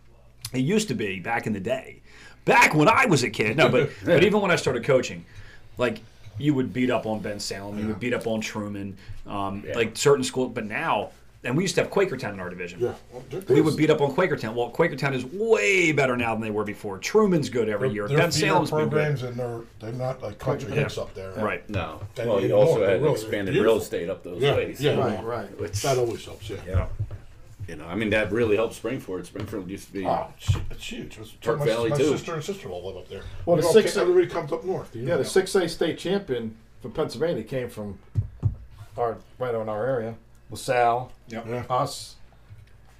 it used to be back in the day, back when I was a kid. No, but <laughs> but even when I started coaching, like you would beat up on Bensalem, you would beat up on Truman, um, like certain schools. But now, and we used to have Quakertown in our division. Yeah, well, We would beat up on Quakertown. Well, Quakertown is way better now than they were before. Truman's good every year. They're Ben feeder Salem's been good. programs, and they're they're not like country Yeah. hits up there. Right. No. And Well, you you know, also they're had really expanded beautiful. real estate up those Yeah, ways. yeah. right, right. Which, That always helps. Yeah. Yeah. you know, I mean, that really helped Springfield. Springfield used to be. Oh, it's, it's huge. It's, Turk my, Valley, my too. sister and sister all live up there. Well, We the all six- ca- everybody comes up north. You know Yeah, the six A state champion from Pennsylvania came from our right on our area. LaSalle, Yeah. us,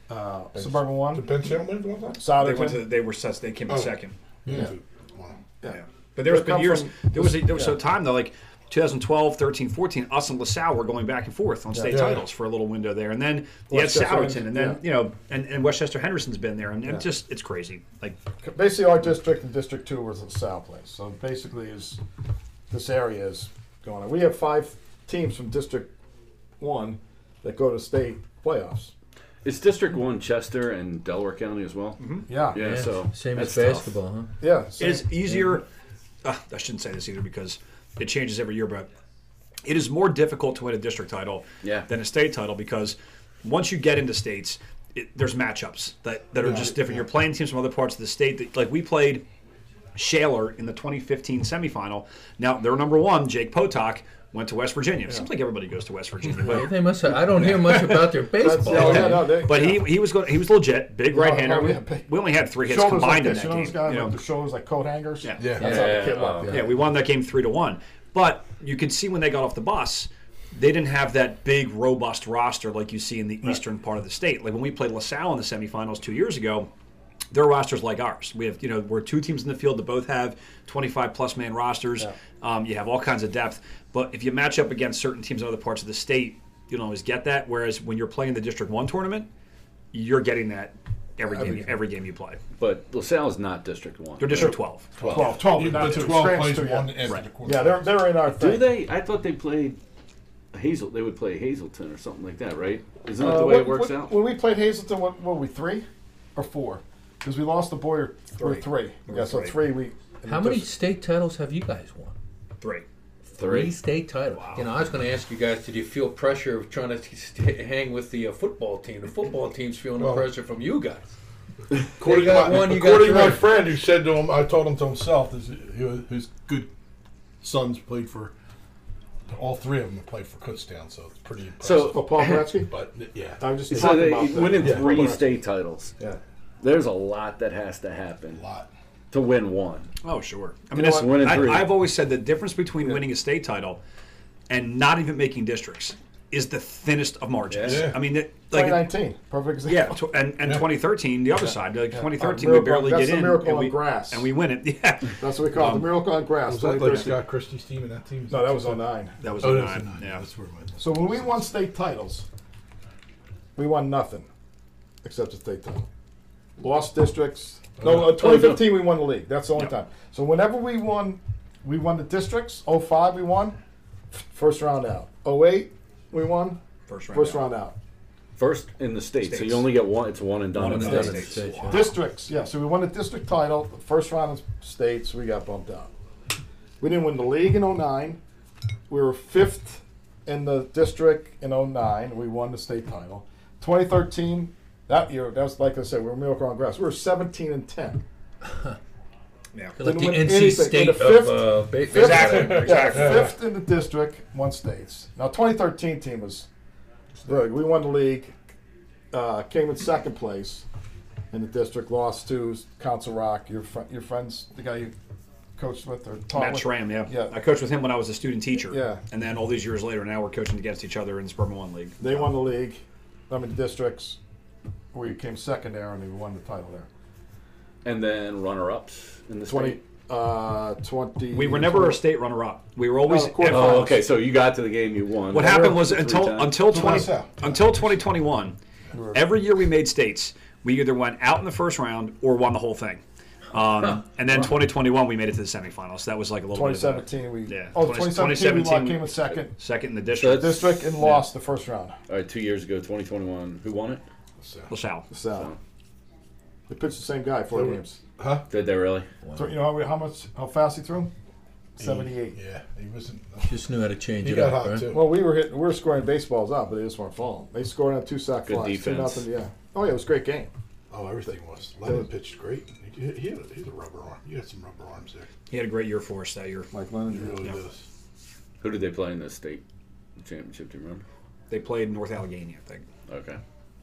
uh, Suburban One, Did Bensalem win one time? They went to. Souderton. They were such. They came in Oh. second. Yeah. Wow. Yeah. But there's They been come years. from- there was a, there was yeah. a time though, like 2012, 13, 14. Us and LaSalle were going back and forth on state Yeah. titles for a little window there, and then you had West Chester, Souderton, and then yeah. you know, and, and West Chester Henderson's been there, and it Yeah. just it's crazy. Like Basically, our district and District Two was the LaSalle place. So basically, is this area is going on. We have five teams from District One that go to state playoffs. It's District One, Chester, and Delaware County as well. Yeah, Yeah, so same as that's tough. basketball, huh? yeah. it same. is easier. Uh, I shouldn't say this either because it changes every year, but it is more difficult to win a district title Yeah. than a state title because once you get into states, it, there's matchups that, that are Yeah, just different. yeah. You're playing teams from other parts of the state. That, like we played Shaler in the 2015 semifinal. Now they're number one, Jake Potok, went to West Virginia. It seems like everybody goes to West Virginia, but, <laughs> They must. Have, I don't hear much about their <laughs> baseball. yeah, yeah, no, they- but yeah. he he was going, he was legit, big right hander. oh, we, yeah, big. we only had three hits shoulders like combined in this. that You know game. those guys you know? with the shoulders like coat hangers. Yeah. Yeah. That's Yeah, how the kid yeah, looked. uh, Yeah, we won that game three to one. But you could see when they got off the bus, they didn't have that big, robust roster like you see in the eastern part of the state. Like when we played LaSalle in the semifinals two years ago, their roster's like ours. We have, you know, we're two teams in the field that both have 25 plus man rosters. Yeah. Um, you have all kinds of depth. But if you match up against certain teams in other parts of the state, you don't always get that. Whereas when you're playing the District 1 tournament, you're getting that every Every game, game. every game you play. But LaSalle is not District One. They're District 12. 12, 12, Yeah, not but two. 12 Scranton plays two, yeah. one after Right. the quarter. Yeah, they're they're in our thing. Do they? I thought they played Hazel. They would play Hazleton or something like that, right? Isn't that Uh, the way what- it works what- out? When we played Hazleton, what, what were we three or four? Because we lost the Boyer three. Three. three. Yeah, so three. three. We How many just- state titles have you guys won? Three. Three state titles. You know, I was going to ask you guys, did you feel pressure of trying to st- hang with the uh, football team? The football team's feeling the pressure from you guys. According, They got to my, one, you got according to my friend who said to him, I told him to himself, this, his good sons played for, all three of them played for Kutztown, so it's pretty impressive. So- Oh, Paul Gretzky. but yeah, I'm just So talking they about that. winning Yeah, three correct. state titles. Yeah. There's a lot that has to happen a lot. To win one. Oh, sure. I mean, know that's, what? Winning I, three. I've always said the difference between winning a state title and not even making districts is the thinnest of margins. Yeah. I mean, it, like 2019, perfect example. yeah, tw- and, and Yeah. 2013, the other side, like Yeah. 2013, Uh, we barely that's get the in, miracle and on we, grass. and we win it. <laughs> Yeah, That's what we call it. The miracle on grass. Was that like 2013. Scott Christie's team and that team? No, that was on 09. that was Oh, a that's nine. nine. Yeah, That's where it went. So when we won state titles, we won nothing except the state title. Lost districts. No, uh, 2015 we won the league. That's the only Yep. time. So whenever we won, we won the districts. 05 we won, first round out. 08 we won, first round. first out. round out. First in the state, so States. you only get one. It's one and done. One in and the done. states. States, yeah. Districts, yeah. So we won the district title. First round of states, we got bumped out. We didn't win the league in 09. We were fifth in the district in 09. We won the state title. 2013, that year, that was like I said, we were Miracle on Grass. We were 17 and 10. <laughs> Yeah. Like the NC anything. State of the fifth- uh, Fifth, Exactly, Yeah, exactly. fifth in the district, one states. Now, 2013 team was very. We won the league, uh, came in second place in the district, lost to Council Rock. Your fr- your friends, the guy you coached with or taught Matt with. Schramm, yeah. Yeah. I coached with him when I was a student teacher. Yeah. And then all these years later, now we're coaching against each other in the Suburban One League. They won the league. I mean, the districts. We came second there, and we won the title there. And then runner-ups in the 20, state. uh, 20. We were never a state runner-up. We were always. No, quarterfinals. Oh, okay. So you got to the game, you won. What Yeah, happened was three until times. until twenty what's that? until twenty twenty one, were- every year we made states. We either went out in the first round or won the whole thing. Um, and then 2021 we made it to the semifinals. That was like a little bit of a 2017. We Yeah, Oh, 20 2017. we 2017 came in second second in the district. that's- district and lost the first round. All right, two years ago, 2021. Who won it? So, LaSalle. So they pitched the same guy four They were- games. Did they really? So, you know how, how much how fast he threw? Seventy-eight. yeah, he wasn't. Just knew how to change He it got up, hot right? too. Well, we were hitting, we were scoring baseballs out, but they just weren't falling. They scored on two sack Good flies, two defense. nothing. Yeah. Oh yeah, it was a great game. Oh, everything was. Lennon pitched great. He, he, had a, he had a rubber arm. You had some rubber arms there. He had a great year for us that year. Mike He Lennon. really Yeah. does. Who did they play in the state championship? Do you remember? They played North Allegheny, I think. Okay.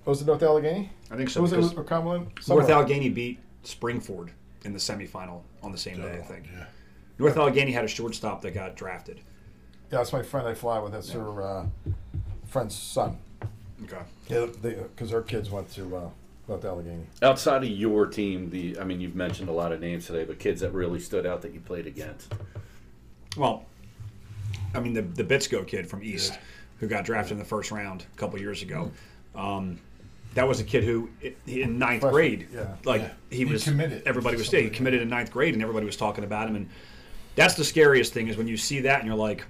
Was it North Allegheny? I think so. Who was because it? Or Cumberland? North Allegheny beat Spring-Ford in the semifinal on the same day, I think. Yeah. North Allegheny had a shortstop that got drafted. Yeah, that's my friend I fly with. That's her uh, friend's son. Okay. Yeah, because her kids went to uh, North Allegheny. Outside of your team, the I mean, you've mentioned a lot of names today, but kids that really stood out that you played against. Well, I mean the the Bitsko kid from East, who got drafted in the first round a couple years ago. Um, that was a kid who, in ninth Freshman, grade, yeah. like Yeah. he He was committed. Everybody was Something he committed in ninth grade, and everybody was talking about him. And that's the scariest thing is when you see that and you're like,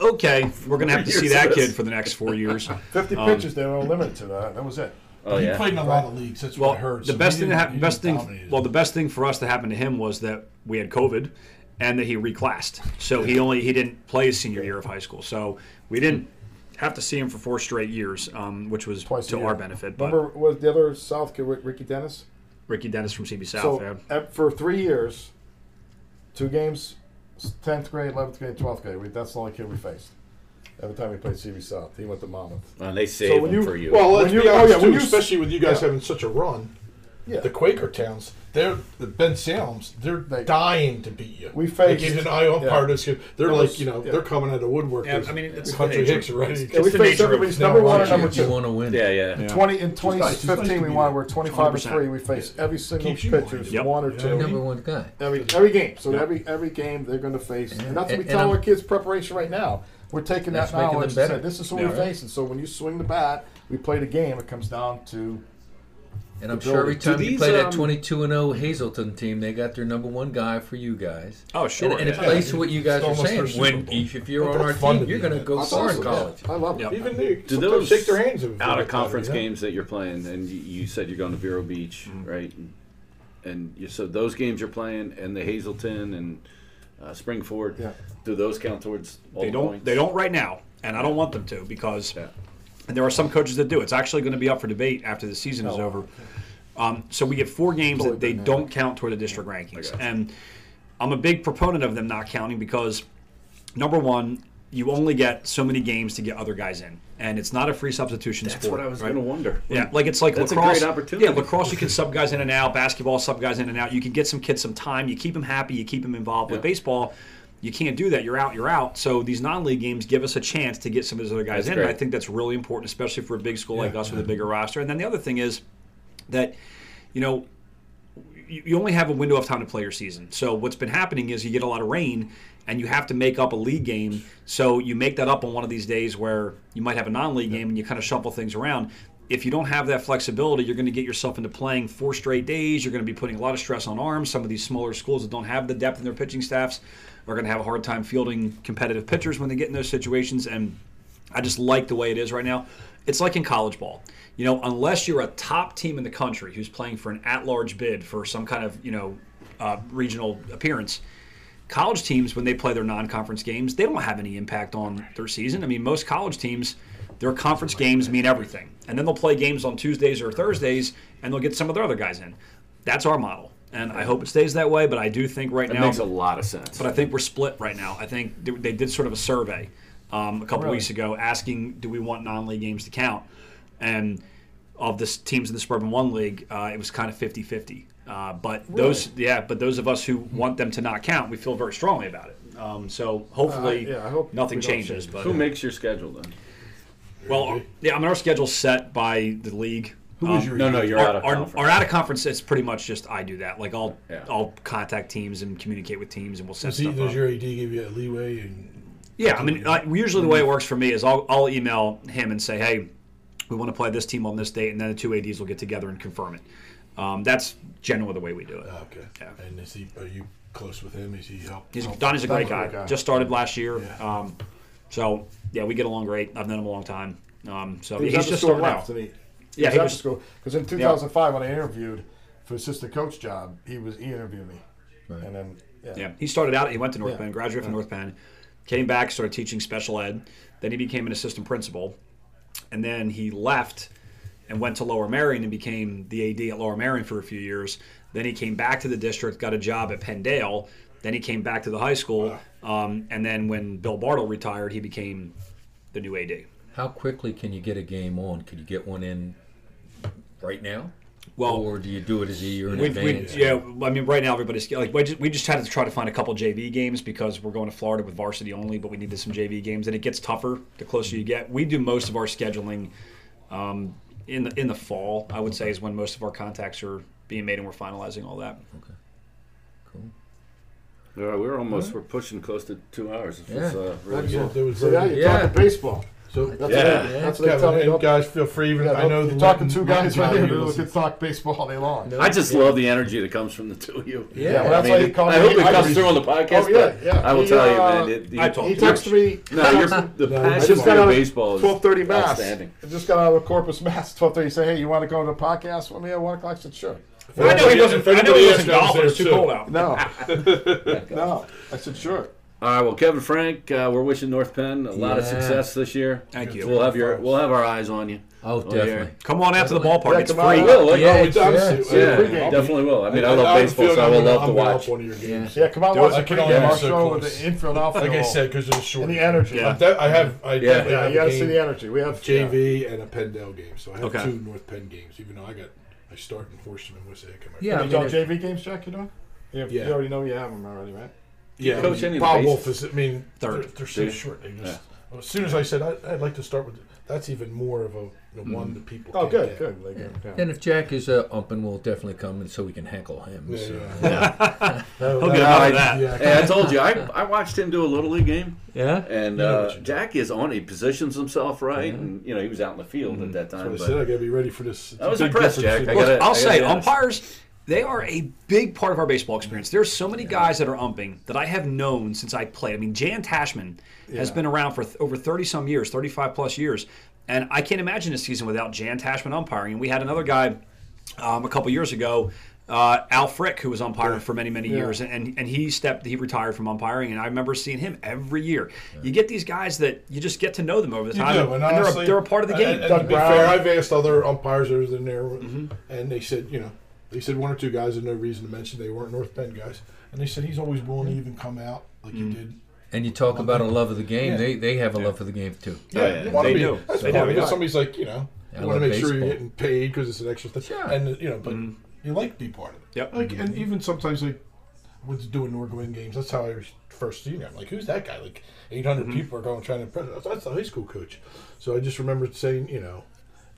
okay, we're gonna have to see that this. kid for the next four years. <laughs> 50 Um, pitches, they were limited to that. That was it. Oh he yeah. played in a lot of leagues. That's Well, what I heard. the so best he thing that happened, best thing, dominated. well, the best thing for us that happened to him was that we had COVID, and that he reclassed. So he only he didn't play his senior year of high school. So we didn't have to see him for four straight years, um, which was Twice to our benefit. But Remember, was the other South kid Ricky Dennis? Ricky Dennis from CB South, so yeah. at, for three years, two games, 10th grade, 11th grade, 12th grade. We, that's the only kid we faced. Every time we played CB South, he went to Monmouth. And they saved when them you- for you. Well, let's When you- be oh, honest yeah, when too, you- especially with you guys yeah. having such a run. Yeah. The Quaker towns, they're the Bensalem's. They're They- dying to beat you. We Like faced- even I on yeah. part of this. They're That like you know yeah. they're coming out of woodwork. Yeah, I mean, it's the country nature. hicks already. It's Yeah, we the faced everybody's number one why and number don't You two. want to win. yeah, yeah. Yeah. 20 in nice. It's nice 2015, we won. We're 25 and 100%. three. We faced every single Keeps pitcher. Yep. one or two. Number one guy. Every every game. So Yep. every every game they're going to face, and that's what we And- tell our kids preparation right now. We're taking that making them knowledge and better. saying this is who we're facing. So when you swing the bat, we play the game. It comes down to And I'm the sure every time Do you these, play that um, 22 and 0 Hazleton team, they got their number one guy for you guys. Oh, sure. And, and it yeah. plays to what you guys It's are saying. When if if you're But on our team, you're going to go That's far in awesome, yeah. college. I love it. Even they Do sometimes those shake their hands. out of conference you know? games that you're playing, and you, you said you're going to Vero Beach, right? And, and you, so those games you're playing, and the Hazleton and uh, Spring-Ford, Yeah. do those count towards all They the don't. points? They don't right now, and I don't want them to because Yeah. And there are some coaches that do. It's actually going to be up for debate after the season is Oh, over. Um, so we get four games Totally that they don't count toward the district rankings, and I'm a big proponent of them not counting because number one, you only get so many games to get other guys in, and it's not a free substitution That's sport. That's what I was right? going to wonder. Yeah, like it's like That's a lacrosse. great opportunity. Yeah, lacrosse you can sub guys in and out. Basketball sub guys in and out. You can get some kids some time. You keep them happy. You keep them involved. With baseball, you can't do that. You're out. You're out. So these non-league games give us a chance to get some of those other guys That's in. And I think that's really important, especially for a big school like Yeah. us with a bigger roster. And then the other thing is that, you know, you, you only have a window of time to play your season. So what's been happening is you get a lot of rain and you have to make up a league game. So you make that up on one of these days where you might have a non-league game and you kind of shuffle things around. If you don't have that flexibility, you're going to get yourself into playing four straight days. You're going to be putting a lot of stress on arms. Some of these smaller schools that don't have the depth in their pitching staffs are going to have a hard time fielding competitive pitchers when they get in those situations. And I just like the way it is right now. It's like in college ball. You know, unless you're a top team in the country who's playing for an at-large bid for some kind of, you know, uh, regional appearance, college teams when they play their non-conference games, they don't have any impact on their season. I mean, most college teams, their conference games mean everything. And then they'll play games on Tuesdays or Thursdays and they'll get some of their other guys in. That's our model. And I hope it stays that way, but I do think right That now makes a lot of sense. but I think we're split right now. I think they- they did sort of a survey um, a couple Really? weeks ago asking, do we want non-league games to count? And of the teams in the Suburban One League, uh, it was kind of 50-50. Uh, but those, yeah, but those of us who want them to not count, we feel very strongly about it. Um, so hopefully, Uh, yeah, I hope nothing changes. change. But Who makes your schedule then? well, yeah, I mean our schedule's set by the league. Who is Um, your No, no, you're our, out of our, conference. our out of conference, it's pretty much just I do that. Like I'll Yeah. I'll contact teams and communicate with teams, and we'll send Does, he, stuff does up. your AD give you a leeway? And Yeah, I mean, uh, usually the way it works for me is I'll, I'll email him and say, hey, we want to play this team on this date, and then the two ads will get together and confirm it. Um, that's generally the way we do it. ah, okay. Yeah. And is he? Are you close with him? Is he help? He's help- Donnie's a great guy. guy. Just started last year, Yeah. um, so yeah, we get along great. I've known him a long time. Um, so He was he's just school starting left, out. And he, he Yeah, was he at was- the school because in 2005 when I interviewed for assistant coach job, he was he interviewed me, Right. and then yeah, Yeah, he started out. He went to North Yeah. Penn, graduated from North Penn, came back, started teaching special ed. Then he became an assistant principal, and then he left and went to Lower Merion and became the AD at Lower Merion for a few years. Then he came back to the district, got a job at Penndale. Then he came back to the high school, um, and then when Bill Bartle retired, he became the new AD. How quickly can you get a game on? Could you get one in right now? Well, or do you do it as a year in We, we, advance? yeah, I mean, right now everybody's like we just, we just had to try to find a couple JV games because we're going to Florida with varsity only, but we needed some JV games, and it gets tougher the closer you get. We do most of our scheduling um, in the in the fall. I would say is when most of our contacts are being made, and we're finalizing all that. Okay, cool. All right, we're almost we're pushing close to two hours. This was, Yeah. uh, really That's good. it. Was So now very- you're Yeah. talking baseball. So That's Yeah. what they, that's what they tell Kevin, me. and guys, feel free. Even yeah, I know you're the talking Latin- two guys right Latin here who listen. can talk baseball all day long. I just love the energy that comes from the two of you. Yeah, well, I, that's mean, why he it- called I me- hope it I comes was- through on the podcast. Oh, yeah, but yeah. I will He, tell you, uh, man. It, you, I told He him. texted me. no, you're, <laughs> the No, I I passion just for got your out of baseball is 12:30 mass. outstanding. I just got out of Corpus Mass. 12:30. Say, hey, you want to go to the podcast with me at one o'clock? I said, sure. I know he wasn't. I know he wasn't Anybody golfing. It's too cold out. No, <laughs> no. I said, sure. All right, well, Kevin Frank, uh, we're wishing North Penn a lot of success this year. Thank you. We'll have your we'll have our eyes on you. Oh, yeah. definitely. Come on out to the ballpark. Yeah, it's come on free. out. will, like, Yeah, it's- it's honestly, yeah, Yeah, definitely will. I mean, I, love have baseball, so I I'm would love to I'm gonna watch. one of your games. Yeah, come on, Do watch I the can pregame only our so show with close. the infield outfield. Like I said, because it's short. and the energy. Yeah. I'm I have. I Yeah. Yeah, have you got to see the energy. We have JV and a Penndale game, so I have Okay. two North Penn games. Even though I got, I start in Horsham and Wissahickon. Yeah, I Yeah, mean, you got JV games, Jack? You doing? You, Yeah. you already know you have them already, right? Yeah, coach any of the Bob Wolf is. I mean, Third. They're, they're so Yeah. short. They just, Yeah. As soon as I said I, I'd like to start with, that's even more of a the one that people. Oh, can't good, get. good. Like, yeah. And if Jack is uh, umping, we'll definitely come and so we can heckle him. Yeah, so. yeah. No, <laughs> He'll that- get out of that. Yeah, Hey, I told you, I, I watched him do a little league game, Yeah? and You uh, what you do. Jack is on. He positions himself right, and you know he was out in the field at that time. what I said. I gotta be ready for this. It's I a was impressed, Jack. I between- gotta- I'll I say be honest. umpires. They are a big part of our baseball experience. There's so many guys that are umping that I have known since I played. I mean, Jan Tashman has been around for th- over 30 some years, 35 plus years, and I can't imagine a season without Jan Tashman umpiring. And we had another guy um, a couple years ago, uh, Al Frick, who was umpiring for many many Yeah. years, and and he stepped, he retired from umpiring, and I remember seeing him every year. You get these guys that you just get to know them over the You time, do, and, and they're, honestly, a, they're a part of the game. And, and Doug to be fair, I've asked other umpires that was in there, Mm-hmm. and they said, you know, they said one or two guys, and no reason to mention they weren't North Penn guys, and they said he's always willing to even come out like Mm-hmm. he did. And you talk about a love of the game. Yeah. They they have a love for the game too. Oh, yeah, you wanna they be, do. That's They do, of Somebody's like, you know, I you want to love make sure you're getting paid because it's an extra thing, Sure. and you know, but Mm-hmm. you like to be part of it. Yep. Like, and even sometimes like with doing Norgwen games, that's how I was first seen him. I'm like, who's that guy? Like, 800 Mm-hmm. people are going trying to impress. That's, that's the high school coach. So I just remember saying, you know,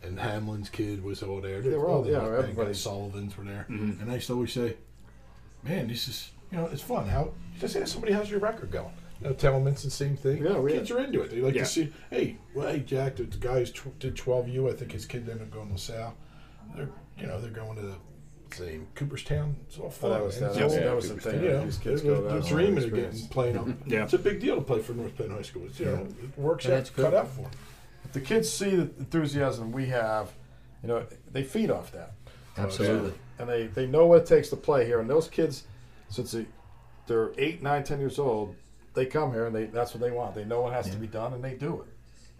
and Hamlin's kid was all there. They were all- there. yeah, everybody. Sullivan's were there, Mm-hmm. and I used to always say, "Man, this is you know, it's fun. How just say somebody has your record going." You know, Telman's the same thing. Yeah, we- kids are into it. They like Yeah. to see. Hey, well, hey, Jack, the, the guy who tw- did 12U. I think his kid ended up going to LaSalle. They're you know they're going to the same Cooperstown. It's all Oh, that was man. that, It's was, all- that was the thing. you know, These kids they're, go they're dreaming of getting playing up. <laughs> Yeah. It's a big deal to play for North Penn High School. It's, you know, it works out, That's cut out for 'em. If the kids see the enthusiasm we have, you know, they feed off that. Absolutely. and they, they know what it takes to play here. And those kids, since they, they're eight, nine, ten years old, they come here and they that's what they want. They know what has to be done, and they do it.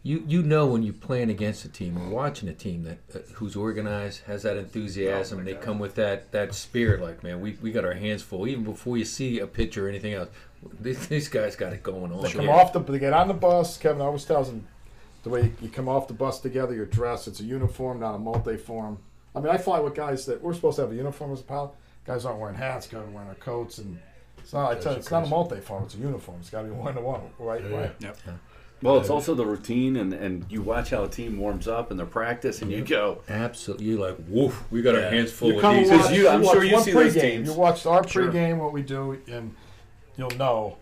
You you know when you're playing against a team or watching a team that uh, who's organized, has that enthusiasm, Oh my they God. come with that that spirit. Like man, we, we got our hands full. Even before you see a pitcher or anything else, <laughs> these, these guys got it going on. They come Yeah. off the, they get on the bus. Kevin always tells them the way you come off the bus together. You're dressed. It's a uniform, not a multi-form. I mean, I fly with guys that we're supposed to have a uniform as a pilot. Guys aren't wearing hats. Guys aren't wearing their coats, and it's not. I tell you, it's not a multi-form. It's a uniform. It's got to be one to one, right? Yeah, Right. Yep. well, it's also the routine, and, and you watch how a team warms up and their practice, and you go, Absolutely, you're like woof. We got our hands full You with come these. Because watch, you- I'm watch sure you one see those pregame. teams. You watch our Sure. pregame, what we do, and you'll know.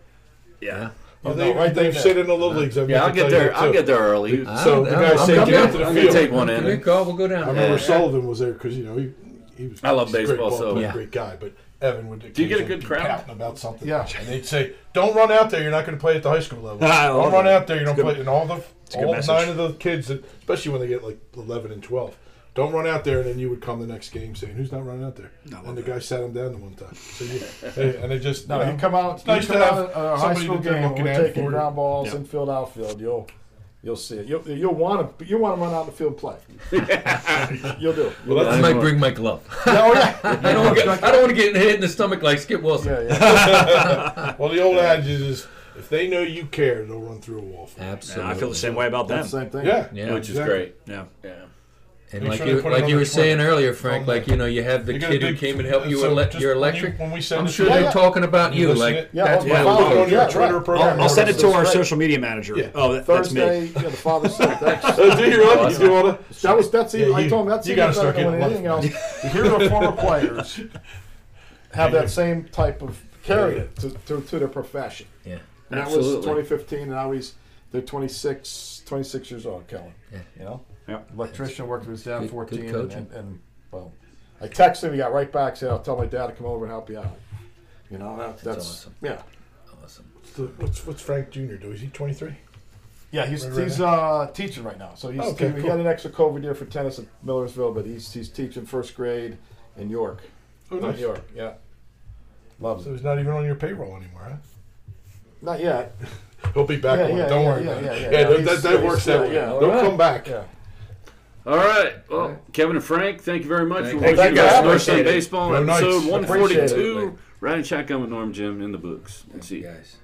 yeah, You oh, they, know, right they've there. said in the little leagues. I meant yeah, I'll get there. that, I'll get there early. So the guy I'm said, "Get out to the field." gonna take one in. Good call. We'll go down. I remember Sullivan was there because you know he, he was. I love he's great baseball, so- Yeah. great guy. But Evan would. Do you get a good crowd? pouting about something. Yeah. and they'd say, "Don't run out there. You're not going to play at the high school level. <laughs> I don't run it. out there. You don't good- play." And all the all nine of the kids, especially when they get like 11 and 12. Don't run out there, and then you would come the next game saying, "Who's not running out there?" No, and the guy sat him down the one time. So you, <laughs> they, and they just No, you, know, you come out. It's nice to have a high somebody school that game. looking We're at taking for- ground balls, Yeah. infield, outfield. You'll you'll see it. You'll you'll want to you want to run out in the field and play. <laughs> you'll do. You'll Well, I that's- might bring my glove. <laughs> yeah, oh yeah. I don't want to get. I don't want to get hit in the stomach like Skip Wilson. yeah, yeah. Well, the old adage is, if they know you care, they'll run through a wall. For you. Absolutely. I feel the same way about them. That's the same thing. Yeah, Yeah. which is great. Yeah. Yeah. And Make like sure you, like you the were saying Twitter. earlier, Frank, like you know, you have the They got a kid who came and helped you so ele- just your when you- electric. When we send I'm sure they're yeah. talking about You you. Like it? Yeah, that's well, why my we father- Put it on your Yeah, right. program. I'll, I'll send it to our right. social media manager. Yeah. Oh, that, that's me. Thursday, yeah, the father's said <laughs> that's, oh, do you really? You do all that? that was that's even, Yeah, I told him that's you even gotta better start than getting anything else. <laughs> Here are former players <laughs> have that same type of carry it to, to, to their profession. Yeah. That Absolutely. was 2015, and now he's they're 26, 26 years old, Kellen. Yeah. You know, Yeah. electrician worked with his dad Good- 14, good and, coaching. and, and well, I texted him. He got right back. Said, "I'll tell my dad to come over and help you out." You know, that, that's, awesome. yeah, Awesome. So What's, what's Frank Jr. do? Is he 23? yeah. He's Right, right, he's uh, teaching right now, so he's Oh, okay, he cool. got an extra COVID year for tennis at Millersville, but he's he's teaching first grade in York. Oh, Not nice. York, yeah. Loves So it. he's not even on your payroll anymore, huh? Not yet. <laughs> He'll be back Yeah, on it. yeah, Don't yeah, worry yeah, about yeah, it. yeah, Yeah, yeah, that, he's- that, that he's works still- that way. yeah. Don't Alright. come back. Yeah. All right. Well, Kevin and Frank, thank you very much Thank for watching Thank. North Sun Baseball episode 142. it. Riding shotgun with Norm Jim in the books. Let's see. Guys.